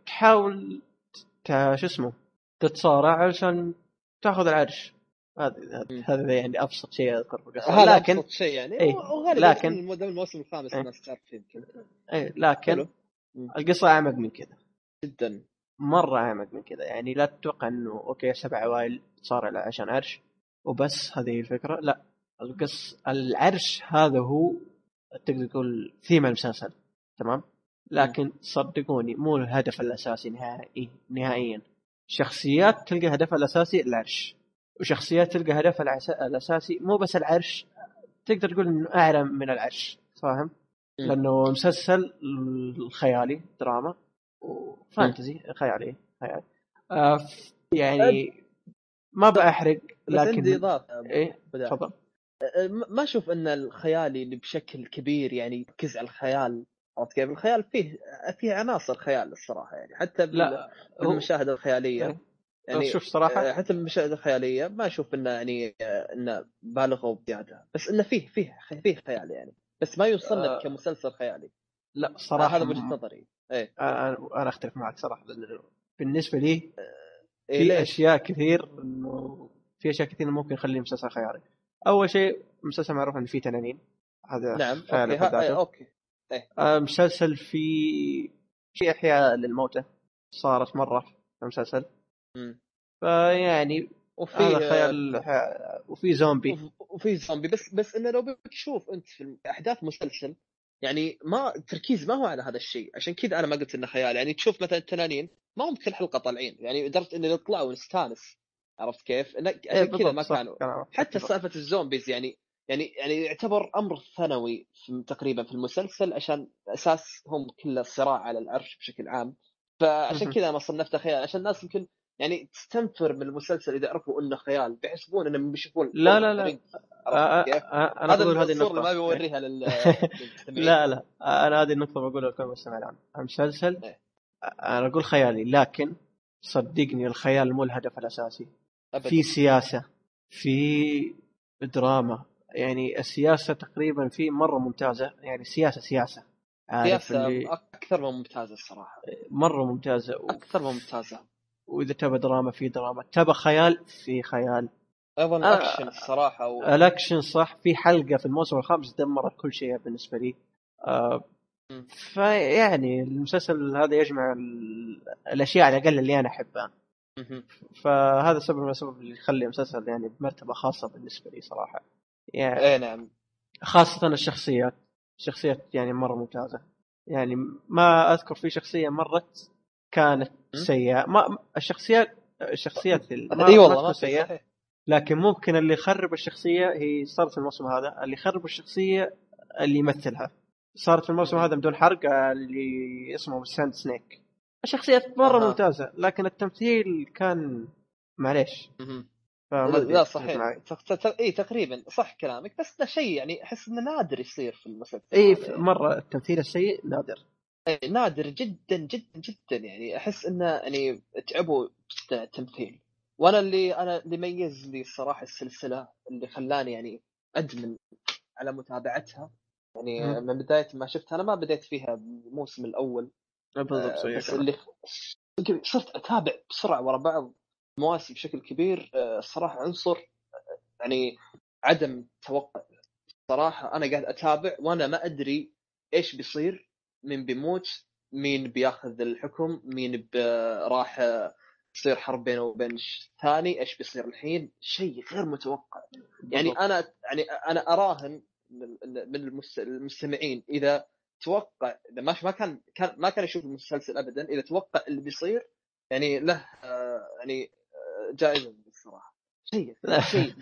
تحاول شو اسمه تتصارع علشان تاخذ العرش. هذا. هذا يعني أبسط شيء أذكر في القصة. هذا لكن أبسط شيء يعني. إيه. وغالبا لكن- الموسم الخامس إيه. الناس تعرف يمكن. إيه لكن. القصة أعمق من كذا. جدا. مرة اعمق من كذا. يعني لا تتوقع إنه أوكي سبع عوائل تصارع عشان عرش وبس هذه الفكرة. لا القص العرش هذا هو تقدر تقول ثيم المسلسل تمام؟ لكن صدقوني مو الهدف الأساسي نهائي نهائيا. شخصيات تلقى هدفها الأساسي العرش وشخصيات تلقى هدفها الأساسي مو بس العرش تقدر تقول إنه أعلى من العرش فاهم؟ لأنه مسلسل خيالي دراما. وفانتزي خيالي خيالي آه يعني ما بأحرق بس عندي لكن اضافه إيه. تفضل أه، ما ما أشوف إن الخيالي اللي بشكل كبير يعني يركز على الخيال عرفت كيف؟ الخيال فيه فيه عناصر خيال الصراحة يعني حتى لا بالمشاهد الخيالية إيه. يعني شوف صراحة أه، حتى بالمشاهد الخيالية ما أشوف إنه يعني أه، إنه بالغوا بزيادة بس إنه فيه فيه فيه خيال يعني بس ما يوصلنا آه. كمسلسل خيالي لا صراحة هذا وجهة نظري إيه. أنا أنا أختلف معك صراحة بالنسبة لي إيه في؟ أشياء كثير إنه في أشياء كثير ممكن يخليه مسلسل خيالي. أول شيء مسلسل معروف إنه فيه تنانين. هذا نعم okay ها... آه، okay. آه، مسلسل في في أحياء للموتى صارت مرة في المسلسل. فيعني وفي هذا آه، خيال وفي زومبي. وف- وفي زومبي. بس بس انه لو بدك تشوف أنت في أحداث مسلسل يعني ما التركيز ما هو على هذا الشيء. عشان كذا أنا ما قلت إنه خيال. يعني تشوف مثلا التنانين ما هم كل حلقة طالعين. يعني لدرجه ان نطلع ونستانس. عرفت كيف؟ إيه، عشان كذا ما كانوا. حتى سالفة ال zombies يعني يعني يعني يعتبر أمر ثانوي في تقريبا في المسلسل عشان أساس هم كله صراع على العرش بشكل عام. فعشان. كذا أنا صنفته خيال. عشان الناس يمكن يعني تستنفر من المسلسل إذا عرفوا إنه خيال بيحسبون إنهم بيشوفون لا، لا، لا. أنا هذا بقول هذه اللي ما بيوريها لل- لا لا. أنا هذه النقطة بقولها لكل المستمعين الان المسلسل إيه. أنا أقول خيالي لكن صدقني الخيال مو الهدف الأساسي. أبداً. في سياسة في دراما. يعني السياسة تقريبا في مرة ممتازة. يعني سياسة عارف سياسة اللي أكثر من ممتازة الصراحة. مرة ممتازة و... أكثر من ممتازة. وإذا تبى دراما في دراما. تبى خيال في خيال. أيضا آه. أكشن الصراحة و... الأكشن صح. في حلقة في الموسم الخامس دمرت كل شيء بالنسبة لي. آه. فيعني المسلسل هذا يجمع ال... الأشياء على الأقل اللي أنا أحبها. فهذا سبب من الاسباب اللي يخلي المسلسل يعني بمرتبة خاصة بالنسبة لي صراحة. يعني إيه نعم. خاصة الشخصيات. الشخصيات يعني مرة ممتازة. يعني ما أذكر في شخصية مرت كانت م? سيئة. ما الشخصيات الشخصيات اي والله صحيح. لكن ممكن اللي يخرب الشخصية هي صارت في الموسم هذا اللي يخرب الشخصية اللي يمثلها. صارت في الموسم هذا بدون حرق اللي اسمه ساند سنيك. الشخصيات مرة أها. ممتازة لكن التمثيل كان معليش. لا, صحيح. اي تقريبا صح كلامك بس ده شيء يعني أحس إنه نادر يصير في المسلسل. اي. مرة التمثيل السيء نادر. نادر جدا جدا جدا. يعني أحس إنه يعني تعبوا التمثيل. وأنا اللي أنا اللي ميز لي الصراحة السلسلة اللي خلاني يعني أدمن على متابعتها. يعني. من بداية ما شفتها أنا ما بديت فيها الموسم الأول. بالضبط آه، بس. اللي صرت أتابع بسرعة ورا بعض مواسم بشكل كبير. آه، الصراحة عنصر آه، يعني عدم توقع. صراحة أنا قاعد أتابع وأنا ما أدري إيش بيصير. مين بيموت مين بياخذ الحكم مين راح تصير حرب بينه وبين الثاني إيش بيصير الحين؟ شيء غير متوقع. يعني بالضبط. أنا يعني أنا أراهن من من المس- المستمعين إذا توقع إذا ما ما كان كان ما كان يشوف المسلسل ابدا إذا توقع اللي بيصير يعني له آه، يعني آه، جائزة الصراحه شيء. شيء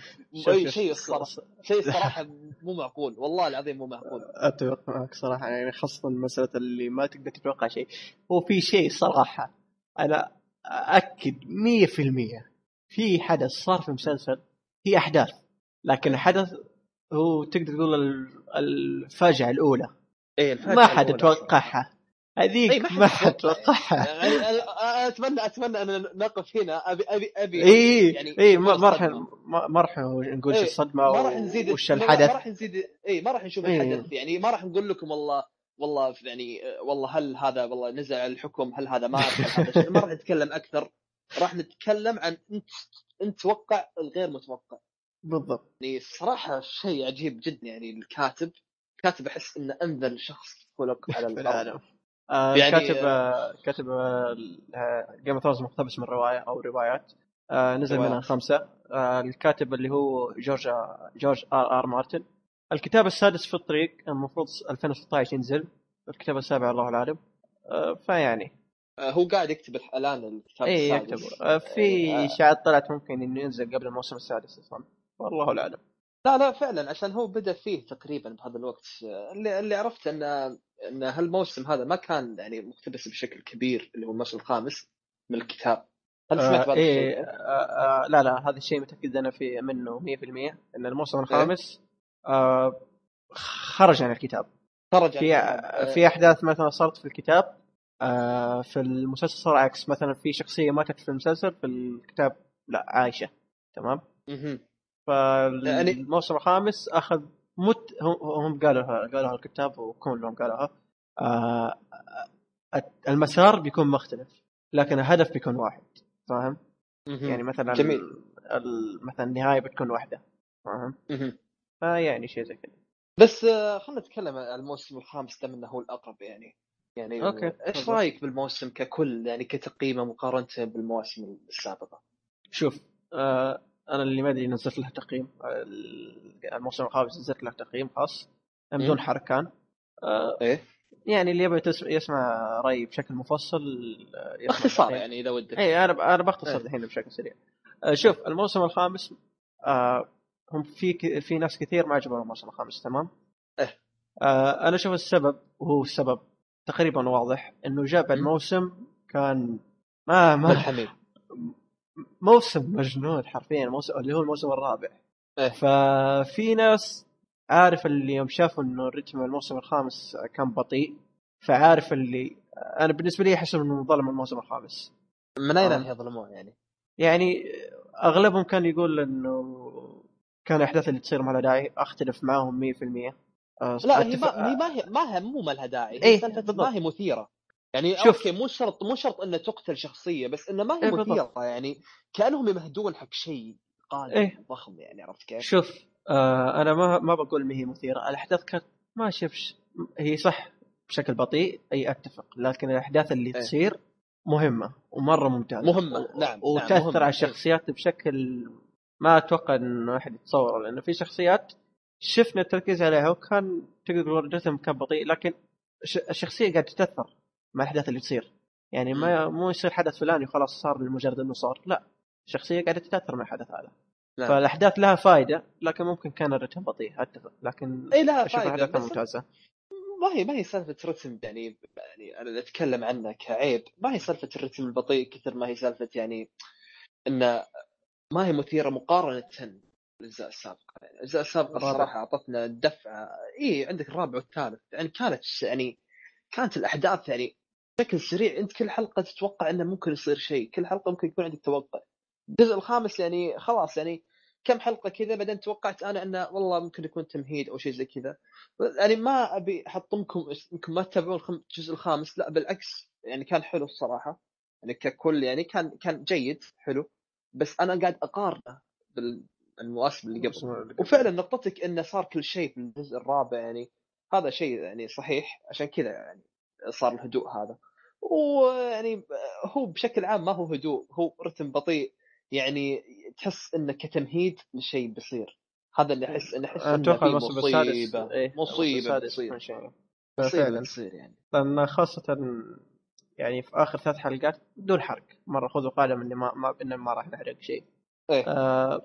شوف، شيء الصراحة. شيء الصراحة مو معقول والله العظيم مو معقول. أتفق معك صراحة يعني خاصة مسألة اللي ما تقدر تتوقع شيء. هو في شيء صراحة أنا اكد 100% في حدث صار في المسلسل هي أحداث لكن الحدث هو تقدر تقول ال- الفاجعة الأولى. إيه الفاجأة ما حد. توقعها. هذيك إيه، ما حد ما. توقعها يعني أتمنى أتمنى أن نقف هنا. أبي أبي أبي إي يعني إي ما ما راح. ما ما راح نقول شو الصدمه ما راح نزيد وش ما- ما الحدث. راح نزيد إي ما راح نشوف. الحدث. يعني ما راح نقول لكم والله والله يعني والله هل هذا والله نزل على الحكم هل هذا شيء. ما راح نتكلم أكثر. راح نتكلم عن إنت انت توقع الغير متوقع. بالضبط. يعني الصراحه شيء عجيب جدا. يعني الكاتب كاتب احس إنه انذل شخص خلق على الأرض. العالم. آه يعني- كاتب آه كاتب Game of Thrones مقتبس من رواية أو روايات. آه نزل. منها خمسة. آه الكاتب اللي هو جورج جورج آر آر مارتن. الكتاب السادس في الطريق المفروض 2016 ينزل الكتاب السابع الله آه فيعني. آه، هو قاعد يكتب الآن الكتاب اي السادس. يكتب. آه في آه، اشاعات طلعت ممكن إنه ينزل قبل الموسم السادس أصلا. والله أعلم. لا لا فعلا عشان هو بدأ فيه تقريبا بهذا الوقت. اللي, اللي عرفت إن إن هالموسم هذا ما كان يعني مقتبس بشكل كبير اللي هو الموسم الخامس من الكتاب. هل سمعت آه إيه الشيء؟ آه آه لا لا هذا الشيء متأكد أنا في منه 100% إن الموسم الخامس آه خرج عن الكتاب. خرج في الكتاب. في أحداث مثلا صارت في الكتاب آه في المسلسل صار عكس. مثلا في شخصية ماتت في المسلسل في الكتاب لا عايشة. تمام. فالموسم الخامس أخذ مت هم, قالوها قالوها الكتاب وكلهم قالوها آه المسار بيكون مختلف لكن الهدف بيكون واحد فاهم؟ يعني مثلا جميل. مثلا النهاية بتكون واحدة فاهم؟ فيعني شيء زي كذا بس آه، خلينا نتكلم عن الموسم الخامس دام إنه هو الأقرب يعني يعني أوكي، إيش. رأيك بالموسم ككل يعني كتقييمه مقارنة بالمواسم السابقة؟ شوف آه أنا اللي ما أدري نزلت له تقييم ال- الموسم الخامس نزلت له تقييم خاص بدون. حركان آه إيه يعني اللي يبغى يسمع رأيي بشكل مفصل باختصار. يعني إذا ودك اي أنا أنا بختصر إيه. الحين بشكل سريع آه، شوف الموسم الخامس آه هم في ك- في ناس كثير ما عجبهم الموسم الخامس تمام؟ إيه. آه أنا أشوف السبب وهو السبب تقريبا واضح إنه جاب. الموسم كان ما ما ملحمين موسم مجنون حرفيا موسم اللي هو الموسم الرابع إيه. ففي ناس عارف اللي يوم شافوا إنه الرتم الموسم الخامس كان بطيء فعارف اللي أنا بالنسبة لي أحس إنه ظلم الموسم الخامس من أين آه. ناحيه ظلموه يعني؟ يعني أغلبهم كان يقول إنه كان الاحداث اللي تصير ما لها داعي أختلف معاهم 100% آه، لا هي ما هي ما هي ما هي مو ما لها داعي هي إيه،. ما هي مثيرة يعني شوف. أوكي مو شرط مو شرط إنه تقتل شخصية بس إنه ما هي إيه، مثيره. يعني كأنهم يمهدون حق شيء قادم إيه. ضخم يعني عرفت كيف؟ شوف آه أنا ما ما بقول ان هي مثيرة الاحداث كانت ماشيه بش... هي صح بشكل بطيء أي أتفق لكن الأحداث اللي إيه. تصير مهمة ومرة ممتازة مهمة، و- نعم، وتأثر نعم، مهمة، على إيه. الشخصيات بشكل ما أتوقع انه احد يتصوره لأنه في شخصيات شفنا التركيز عليها وكان تقدر تقول الرتم كان بطيء لكن ش- الشخصية قاعدة تتأثر مع الأحداث اللي تصير. يعني ما مو يصير حدث فلاني وخلاص صار لمجرد إنه صار. لا الشخصيه قاعدة تتأثر مع الحدث هذا. نعم. فالأحداث لها فائده لكن ممكن كان الرتم بطيء أتفق. لكن إي لها أشوف بس ممتازة. ما هي ما هي سالفة رتم يعني يعني أنا أتكلم عنه كعيب ما هي سالفة الرتم البطيء كثر ما هي سالفة يعني انه ما هي مثيرة مقارنة بالاجزاء السابقة. يعني الأجزاء السابقة. الصراحة أعطتنا دفعة إي عندك الرابع والثالث. يعني كانت يعني كانت الأحداث يعني بشكل سريع أنت كل حلقة تتوقع إنه ممكن يصير شيء كل حلقة ممكن يكون عندك توقع. الجزء الخامس يعني خلاص يعني كم حلقة كذا بعدين توقعت أنا إنه والله ممكن يكون تمهيد أو شيء زي كذا. يعني ما أبي أحطمكم يمكن ما تتابعون الجزء الخامس لا بالعكس يعني كان حلو الصراحة. يعني ككل يعني كان كان جيد حلو. بس أنا قاعد أقارنه بالمواسم اللي قبل. وفعلا نقطتك إنه صار كل شيء في الجزء الرابع يعني هذا شيء يعني صحيح. عشان كذا يعني صار الهدوء هذا. ويعني هو بشكل عام ما هو هدوء هو رتم بطيء. يعني تحس إنه كتمهيد لشيء بيصير. هذا اللي احس انه أحس إنه مصيبة. إيه، مصيبة بتصير. مصيبة فعلا. بتصير يعني. لأن خاصة يعني في آخر ثلاث حلقات بدون حرق. مرة خذوا قاعدة إني ما ما إن ما راح نحرق شيء. إيه. آه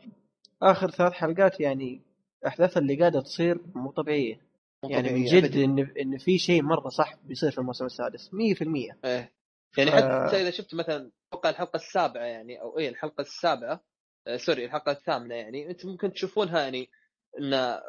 آخر ثلاث حلقات يعني الاحداث اللي قاعدة تصير مو طبيعية. يعني من جد. إن إن في شيء مرة صح بيصير في الموسم السادس 100% إيه يعني حتى إذا شفت مثلا أتوقع الحلقة السابعة يعني أو إيه الحلقة السابعة آه سوري الحلقة الثامنة يعني أنت ممكن تشوفونها يعني إن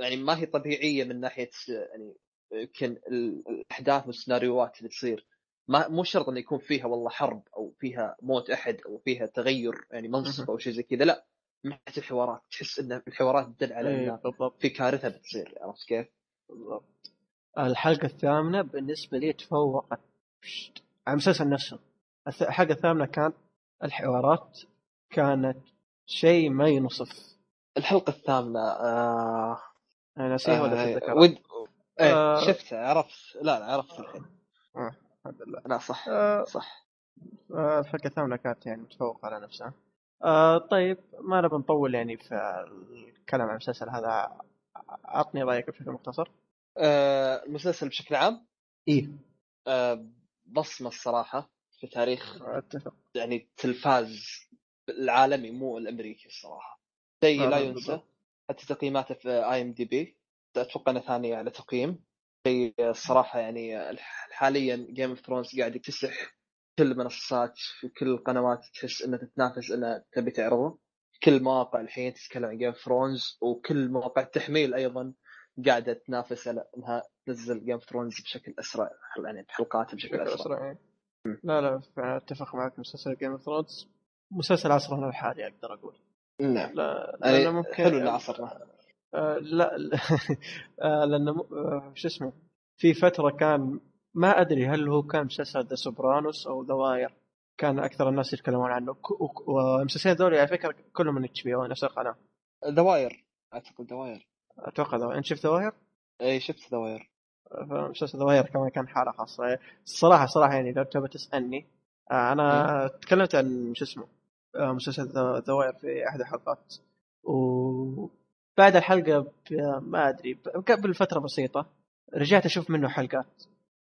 يعني ما هي طبيعية من ناحية يعني يمكن ال- الأحداث والسيناريوهات اللي تصير ما مو شرط انه يكون فيها والله حرب أو فيها موت أحد أو فيها تغير يعني منصب. أو شيء زي كذا لا من ناحية الحوارات تحس إن الحوارات تدل على إيه، بالضبط في كارثة بتصير عرفت كيف؟ بالضبط. الحلقة الثامنة بالنسبة لي تفوقت. على المسلسل نفسه. الحلقة الثامنة كان الحوارات كانت شيء ما ينصف. الحلقة الثامنة آه أنا نسيها ولا آه، تتذكرها؟ ود إيه آه. شفتها عرفت. لا لا عرفت الحين. الحمد لله. لا صح آه، صح. آه، الحلقة الثامنة كانت يعني متفوقة على نفسها. آه طيب ما نبي نطول يعني في الكلام عن المسلسل هذا عطني رأيك بشكل مختصر. آه المسلسل بشكل عام؟ إيه آه بصمة الصراحة في تاريخ أتفق. يعني التلفاز العالمي مو الأمريكي الصراحة. شيء لا، لا ينسى. حتى تقييماته في آي إم دي بي أتوقع إنه ثاني على تقييم. شيء الصراحة يعني حاليا Game of Thrones قاعد يكتسح كل المنصات في كل القنوات تحس إنها تتنافس انها تبي تعرضه. كل المواقع الحين تتكلم عن Game of Thrones وكل مواقع التحميل أيضا قاعدة تنافس على إنها تنزل Game of Thrones بشكل أسرع يعني بحلقاته بشكل أسرع. أسرع يعني. لا لا أتفق معك. مسلسل Game of Thrones مسلسل عصرنا الحالي أقدر أقول. نعم. لا يعني ممكن حلو إنه عصرنا. آه لا آه لأنه آه شو اسمه في فترة كان ما أدري هل هو كان مسلسل The Sopranos أو The Wire كان أكثر الناس يتكلمون عنه. والمسلسلين ذولي على فكرة كلهم من HBO نفس القناة. The Wire أعتقد The Wire أتوقع ذا أنت شفت The Wire؟ اي شفت The Wire مسلسل The Wire كمان كان حالة خاصة. الصراحة صراحة يعني لو تبى تسألني آه أنا تكلمت عن شو اسمه آه مسلسل The Wire في أحد الحلقات. وبعد الحلقة ب- ما أدري قبل فترة بسيطة رجعت أشوف منه حلقات.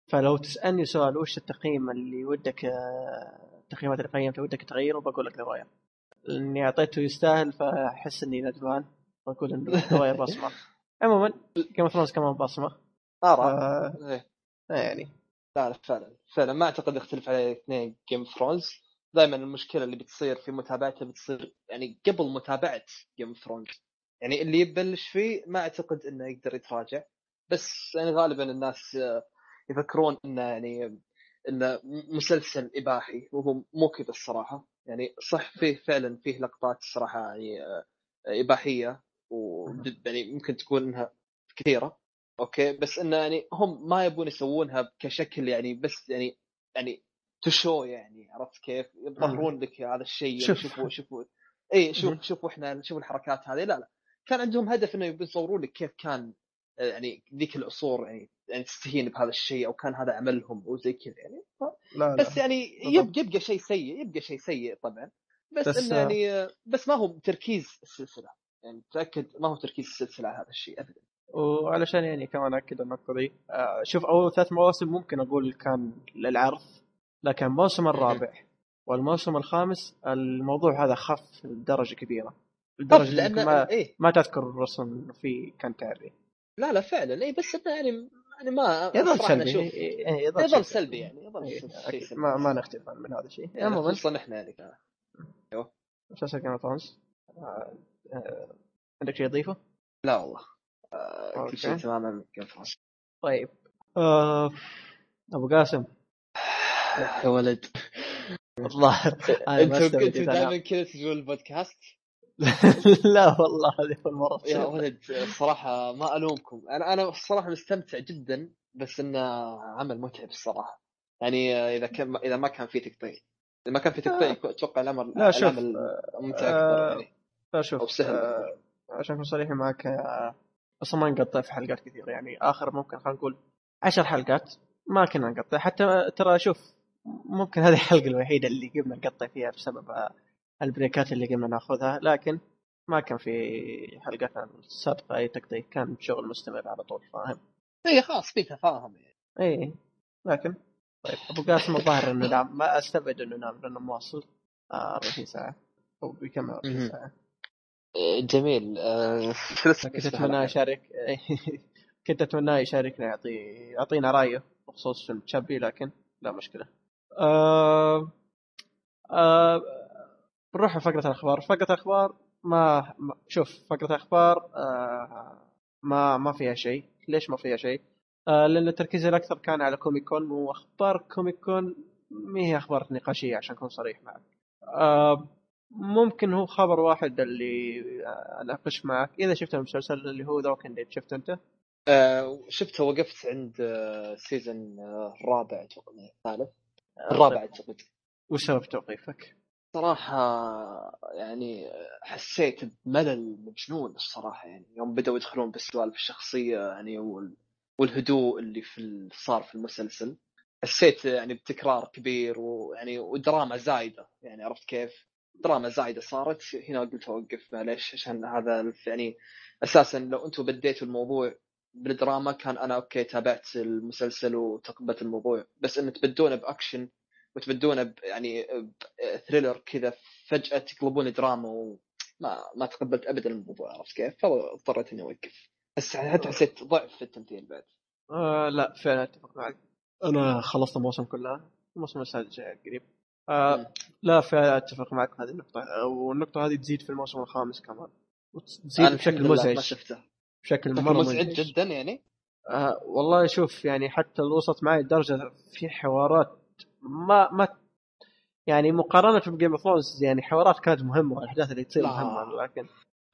فلو تسألني سؤال وش التقييم اللي ودك آه، التقييمات اللي قيمتها ودك تغيره بقول لك ذا إني أعطيته يستاهل فأحس إني ندمان بقول انه ذا بصمة. عموما Game of Thrones كمان بصمة. ارى آه إيه. يعني. لا لا فعلا فعلا. ما أعتقد يختلف على اثنين Game of Thrones دائما المشكلة اللي بتصير في متابعته بتصير يعني قبل متابعة Game of Thrones يعني اللي يبلش فيه ما أعتقد إنه يقدر يتراجع. بس يعني غالبا الناس يفكرون إنه يعني انه مسلسل إباحي وهو مو كذا الصراحة. يعني صح فيه فعلا فيه لقطات الصراحة يعني آه، إباحية و يعني ممكن تكون إنها كثيرة. أوكي بس انه يعني هم ما يبون يسوونها كشكل يعني بس يعني يعني show يعني عرفت كيف؟ يظهرون لك هذا الشيء يعني شوف. شوفوا شوفوا. اي شوف. شوفوا إحنا شوفوا الحركات هذه. لا لا. كان عندهم هدف إنه يبون يصورون لك كيف كان يعني ذيك العصور يعني يعني تستهين بهذا الشيء أو كان هذا عملهم وزي كذا يعني. ف- لا لا. بس يعني يب يبقى شيء سيء يبقى شيء سيء طبعا. بس, بس، إنه يعني آه، بس ما هو تركيز السلسلة. يعني تاكد ما هو تركيز السلسلة على هذا الشيء ابدا. وعلشان يعني كمان أكد النقطه دي آه، شوف أول ثلاث مواسم ممكن أقول كان للعرض لكن الموسم الرابع والموسم الخامس الموضوع هذا خف لدرجة كبيرة. لدرجة إنك ما, إيه. ما تذكر الرسم في كان تعري لا لا فعلا. اي بس إنه يعني يعني ما يظل سلبي. أشوف- إيه، إيه، يظل سلبي. يعني يظل إيه،. سلبي ما ما نختلف من هذا الشيء. يعني عموما خصوصا إحنا يعني. كان. مسلسل Game of Thrones عندك شيء تضيفه؟ لا والله. آه. كل شيء تماما كيف فرنسا طيب. آه، أبو قاسم. يا ولد. أنتوا إذا أنا- دائما كذا تسجلون البودكاست؟ لا والله هذه أول مرة يا. ولد الصراحة ما ألومكم. أنا أنا الصراحة مستمتع جدا بس إنه عمل متعب الصراحة. يعني إذا كان إذا ما كان في تقطيع. إذا ما كان في تقطيع أتوقع الأمر لا، شوف، العمل ممتع أكثر آه، يعني لا شوف أو سهل. آه، عشان أكون صريح معك آه، أصلا ما نقطع في حلقات كثيرة. يعني آخر ممكن خلينا نقول عشر حلقات ما كنا نقطع. حتى ترى شوف ممكن هذه الحلقة الوحيدة اللي قمنا نقطع فيها بسبب آه، البريكات اللي قمنا ناخذها لكن ما كان في حلقاتنا السابقة أي تقطيع كان شغل مستمر على طول فاهم اي خلاص في تفاهم يعني اي لكن طيب أبو قاسم الظاهر إنه نام ما أستبعد إنه نام لأنه مواصل آه 24 ساعة أو 24 مهم. ساعة جميل آه، كنت أتمنى هذا؟ يشارك كنت أتمنى يشاركنا يعطي يعطينا رأيه بخصوص فيلم Chappie لكن لا مشكلة. آه آه بنروح لفقرة الأخبار، فقرة الأخبار ما, ما شوف فقرة الأخبار آه ما ما فيها شيء، ليش ما فيها شيء؟ آه لأن التركيز الأكثر كان على Comic Con وأخبار Comic Con ما هي أخبار نقاشية عشان أكون صريح معك. آه ممكن هو خبر واحد اللي أناقش معك إذا شفت المسلسل اللي هو The Walking Dead شفت أنت؟ آه، شفته وقفت عند season الرابع أتوقع الثالث الرابع أعتقد وش سبب توقيفك؟ صراحة يعني حسيت بملل مجنون الصراحة يعني يوم بدأوا يدخلون بالسوالف الشخصية يعني وال- والهدوء اللي في صار في المسلسل حسيت يعني بتكرار كبير ويعني ودراما زايدة يعني عرفت كيف؟ دراما زايدة صارت هنا قلت أوقف معليش عشان هذا يعني أساسا لو أنتم بديتوا الموضوع بالدراما كان أنا أوكي تابعت المسلسل وتقبلت الموضوع بس ان تبدونه بأكشن وتبدونه ب- يعني thriller كذا فجأة تقلبون دراما وما ما تقبلت ابدا الموضوع عرفت كيف؟ فاضطريت إني أوقف. بس حتى حسيت ضعف في التمثيل بعد؟ آه لا فعلا أتفق معك. أنا خلصت الموسم كلها الموسم السادس جاي قريب. آه مم. لا فعلا أتفق معك هذه النقطة. والنقطة هذه تزيد في الموسم الخامس كمان. وتزيد بشكل لله ما مزعج. شفته. بشكل مرة مزعج جدا يعني؟ آه والله شوف يعني حتى وصلت معي لدرجة في حوارات ما ما يعني مقارنة ب Game of Thrones يعني حوارات كانت مهمة والأحداث اللي تصير لا. مهمة لكن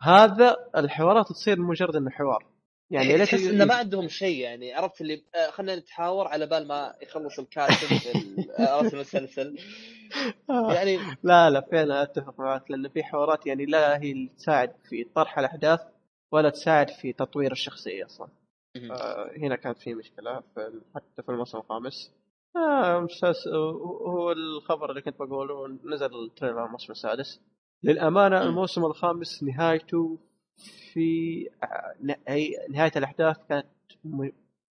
هذا الحوارات تصير مجرد إنه حوار يعني يعني ليش تحس إنه ما عندهم شيء يعني عرفت اللي آه، خلينا نتحاور على بال ما يخلص الكاتب ال- آه، عرفت المسلسل آه. يعني لا لا فعلا أتفق معك لأن في حوارات يعني لا هي اللي تساعد في طرح الأحداث ولا تساعد في تطوير الشخصية أصلا هنا كانت في مشكلة حتى في الموسم الخامس آه مسلسل هو الخبر اللي كنت بقوله نزل التريلر الموسم السادس للأمانة. الموسم الخامس نهايته في آه، نهاية الأحداث كانت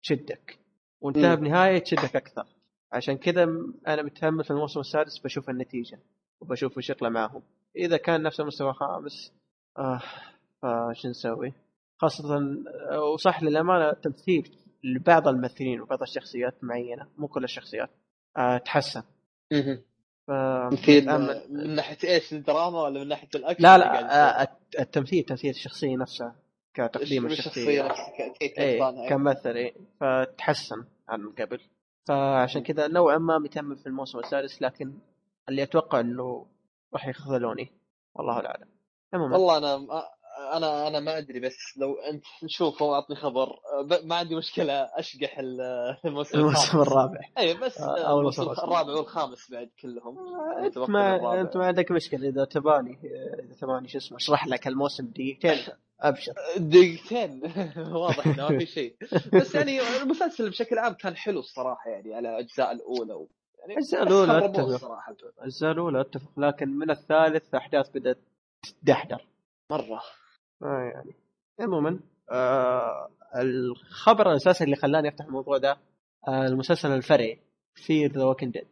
تشدك وانتهى. بنهاية تشدك أكثر عشان كذا أنا متحمل في الموسم السادس بشوف النتيجة وبشوف وش يطلع معهم إذا كان نفس المستوى الخامس آه فش نسوي؟ خاصة آه، وصح للأمانة تمثيل لبعض الممثلين وبعض الشخصيات معينة مو كل الشخصيات. آه تحسن. ف من ناحية إيش الدراما ولا من ناحية الأكشن؟ لا لا؟ آه الت- التمثيل تمثيل الشخصية نفسها كتقديم ك- إيه. كممثل إيه. فتحسن عن قبل. فعشان كذا نوعا ما متأمل في الموسم السادس لكن اللي أتوقع إنه راح يخذلوني. والله اعلم عموما والله أنا أنا أنا ما أدري بس لو أنت نشوفه واعطني خبر. ما عندي مشكلة أشقح ال- الموسم الموسم. الرابع. اي بس آه، أو الموسم الرابع والخامس بعد كلهم. أنت توقع ما الرابع. أنت ما عندك مشكلة. إذا تباني إذا تباني شو اسمه أشرح لك الموسم دقيقتين. أبشر. دقيقتين؟ واضح إنه ما في شيء. بس يعني المسلسل بشكل عام كان حلو الصراحة يعني على الأجزاء الأولى و... يعني خربوه أتفق. الصراحه الأجزاء الأولى أتفق لكن من الثالث احداث بدأت تدحدر. مرة. آه يعني عموما آه الخبر الأساسي اللي خلاني أفتح الموضوع ده آه المسلسل الفرعي Fear The Walking Dead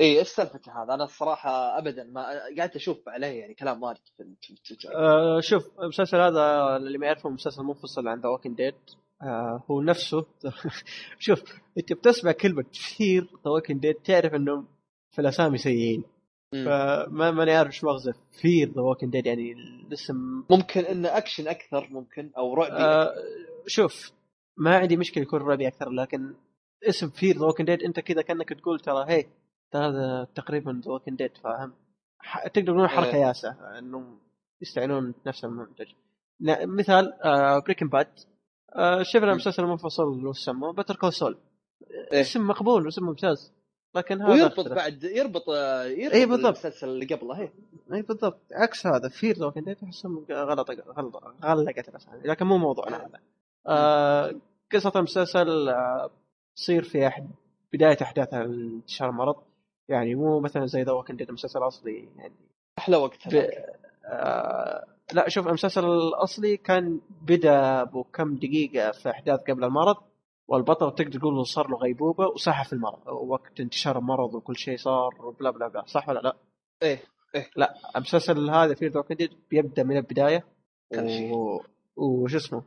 اي إيش سالفته هذا؟ أنا الصراحة ابدا ما قاعد أشوف عليه يعني كلام وارد في في تويتر آه شوف المسلسل هذا اللي ما يعرفه مسلسل منفصل عن The Walking Dead آه هو نفسه شوف أنت بتسمع كلمة Fear The Walking Dead تعرف انه في الأسامي سيئين. فما ماني عارف إيش مغزى. Fear The Walking Dead يعني الاسم ممكن انه اكشن أكثر ممكن أو رعبي آه شوف ما عندي مشكلة يكون رعبي أكثر لكن اسم Fear The Walking Dead أنت كذا كأنك تقول ترى هي ترى هذا تقريبا The Walking Dead فاهم؟ تقدر تقول حركة إيه. ياسة إنهم يستعينون نفس المنتج. مثال آه Breaking Bad آه شفنا مسلسل منفصل له سموه Better Call Saul. اسم مقبول واسم ممتاز. لكن هذا ويربط اختلف. بعد يربط يربط إي بالضبط. المسلسل اللي قبله هي اي بالضبط. عكس هذا Fear The Walking Dead احسهم غلط غلط غلقت الأسامي لكن مو موضوعنا هذا آه قصة المسلسل آه تصير في أحد بداية أحداث انتشار المرض. يعني مو مثلا زي The Walking Dead المسلسل الأصلي يعني. أحلى وقت. آه لا شوف المسلسل الأصلي كان بدأ بكم دقيقة في أحداث قبل المرض. والبطل تقدر تقول صار له غيبوبة وصحى في المرض. وقت انتشار المرض وكل شيء صار وبلا بلا بلا. صح ولا لا؟ إيه لا المسلسل هذا Fear The Walking Dead بيبدأ من شيء. و... وش اسمه؟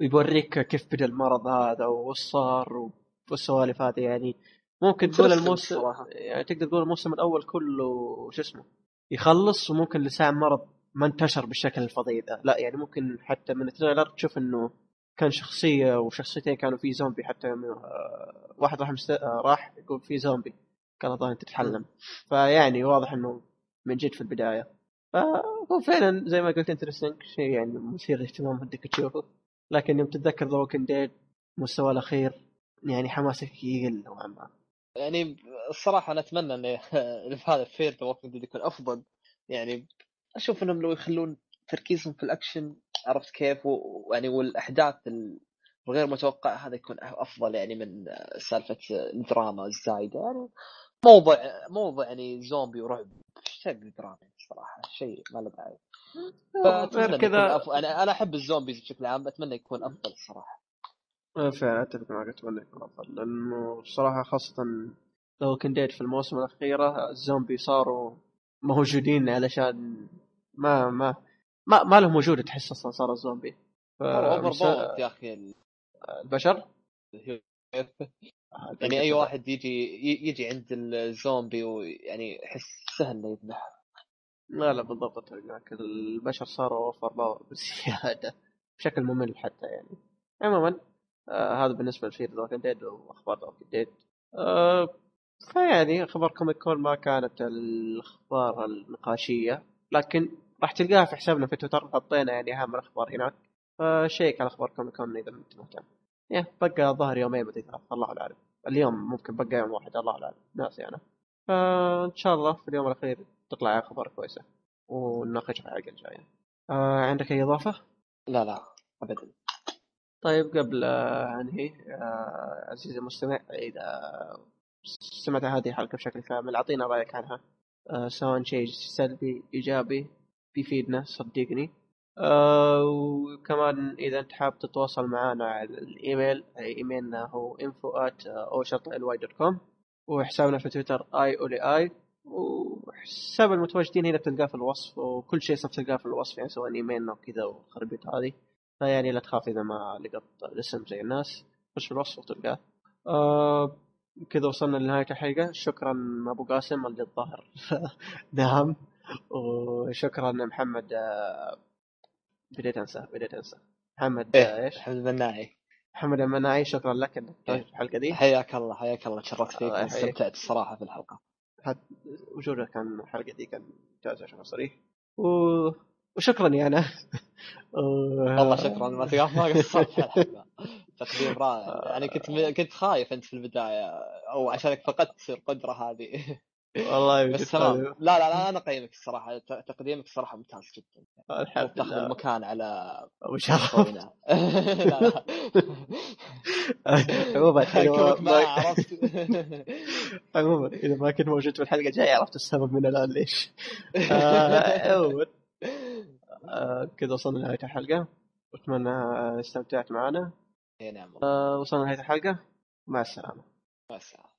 ويوريك كيف بدأ المرض هذا وش صار والسوالف هذه. يعني ممكن تقول الموسم. يعني تقدر تقول الموسم الأول كله شو اسمه؟ يخلص وممكن لساعة مرض ما انتشر بالشكل الفظيع ذا لا يعني ممكن حتى من ال trailer تشوف إنه كان شخصية وشخصيتين كانوا في زومبي حتى آه، واحد راح مست... آه، راح يقول في زومبي كان الظاهر تتحلم. فيعني واضح إنه من جد في البداية. فهو فعلا زي ما قلت interesting شيء يعني مثير للاهتمام بدك تشوفه. لكن يوم تتذكر The Walking Dead مستوى الأخير يعني حماسك يقل نوعا ما. يعني الصراحة أنا أتمنى إن في هذا Fear The Walking Dead يكون أفضل. يعني أشوف إنهم لو يخلون تركيزهم في الأكشن عرفت كيف؟ ويعني والأحداث ال- الغير متوقعة هذا يكون أفضل يعني من سالفة الدراما الزايدة. يعني موضوع موضوع يعني زومبي ورعب. تبي دراما صراحة؟ شيء ما له داعي. فأتمنى غير كذا أف... أنا أنا أحب ال zombies بشكل عام اتمنى يكون أفضل الصراحه فعلا أتفق معك أتمنى يكون أفضل. لأنه صراحة خاصة Walking Dead في الموسم الأخيرة الزومبي صاروا موجودين علشان ما ما ما, ما لهم وجود تحس أصلا صار الزومبي. ف- يا أخي ال- البشر؟ يعني أي واحد يجي يجي عند الزومبي ويعني يحس سهل إنه يذبح. لا لا بالضبط. معك البشر صاروا over power بزيادة. بشكل ممل حتى يعني. عموما آه هذا بالنسبة ل Fear the Dead وأخبار The Walking Dead آه فيعني أخبار Comic Con ما كانت الأخبار النقاشية لكن راح تلقاها في حسابنا في تويتر حطينا يعني أهم الأخبار هناك. ف check على أخبار Comic Con إذا أنت مهتم. يا بقى ظهر يومين مدري ثلاث الله اعلم اليوم ممكن بقى يوم واحد الله اعلم ناسي أنا فإن شاء الله في اليوم الأخير تطلع أخبار كويسة ونناقشها في الحلقة الجاية. آه عندك أي إضافة؟ لا لا ابدا. طيب قبل أنهي آه عزيزي المستمع إذا سمعت هذه الحلقة بشكل كامل أعطينا رأيك عنها. آه سواء شيء سلبي إيجابي بيفيدنا صدقني. آه وكمان إذا أنت حاب تتواصل معنا على الإيميل إيميلنا هو info at com وحسابنا في تويتر اي اولي اي وحساب المتواجدين هنا بتلقاه في الوصف وكل شيء صرت تلقاه في الوصف يعني سواء إيميلنا وكذا والخربيط هذه. فيعني لا تخاف إذا ما لقط الاسم زي الناس خش في الوصف وتلقاه. آه كذا وصلنا لنهاية الحلقة. شكرا أبو قاسم اللي الظاهر نعم وشكرا محمد آه، بديت أنسى بديت أنسى. محمد إيه إيش؟ محمد المناعي محمد المناعي شكرا لك إنك إيه. في الحلقة دي. حياك الله حياك الله تشرفت فيك. استمتعت الصراحة في الحلقة. وجودك كان الحلقة دي كان ممتاز عشان صريح. و... وشكرا يا أنا. والله شكرا ما ما قصرت الحلقة. تقديم رائع. يعني كنت كنت خايف أنت في البداية أو عشانك فقدت القدرة هذه. والله بس تمام هذا- لا لا لا أنا اقيمك الصراحة. تقديمك الصراحه ممتاز جدا. الحمد تأخذ المكان على أبو شرف. عموما عموما إذا ما كنت موجود في الحلقة الجاية عرفت السبب من الآن ليش. آه، عموما آه، كذا وصلنا لنهاية الحلقة. واتمنى استمتعت معنا. إي نعم آه، وصلنا لنهاية الحلقة. مع السلامة. مع السلامة.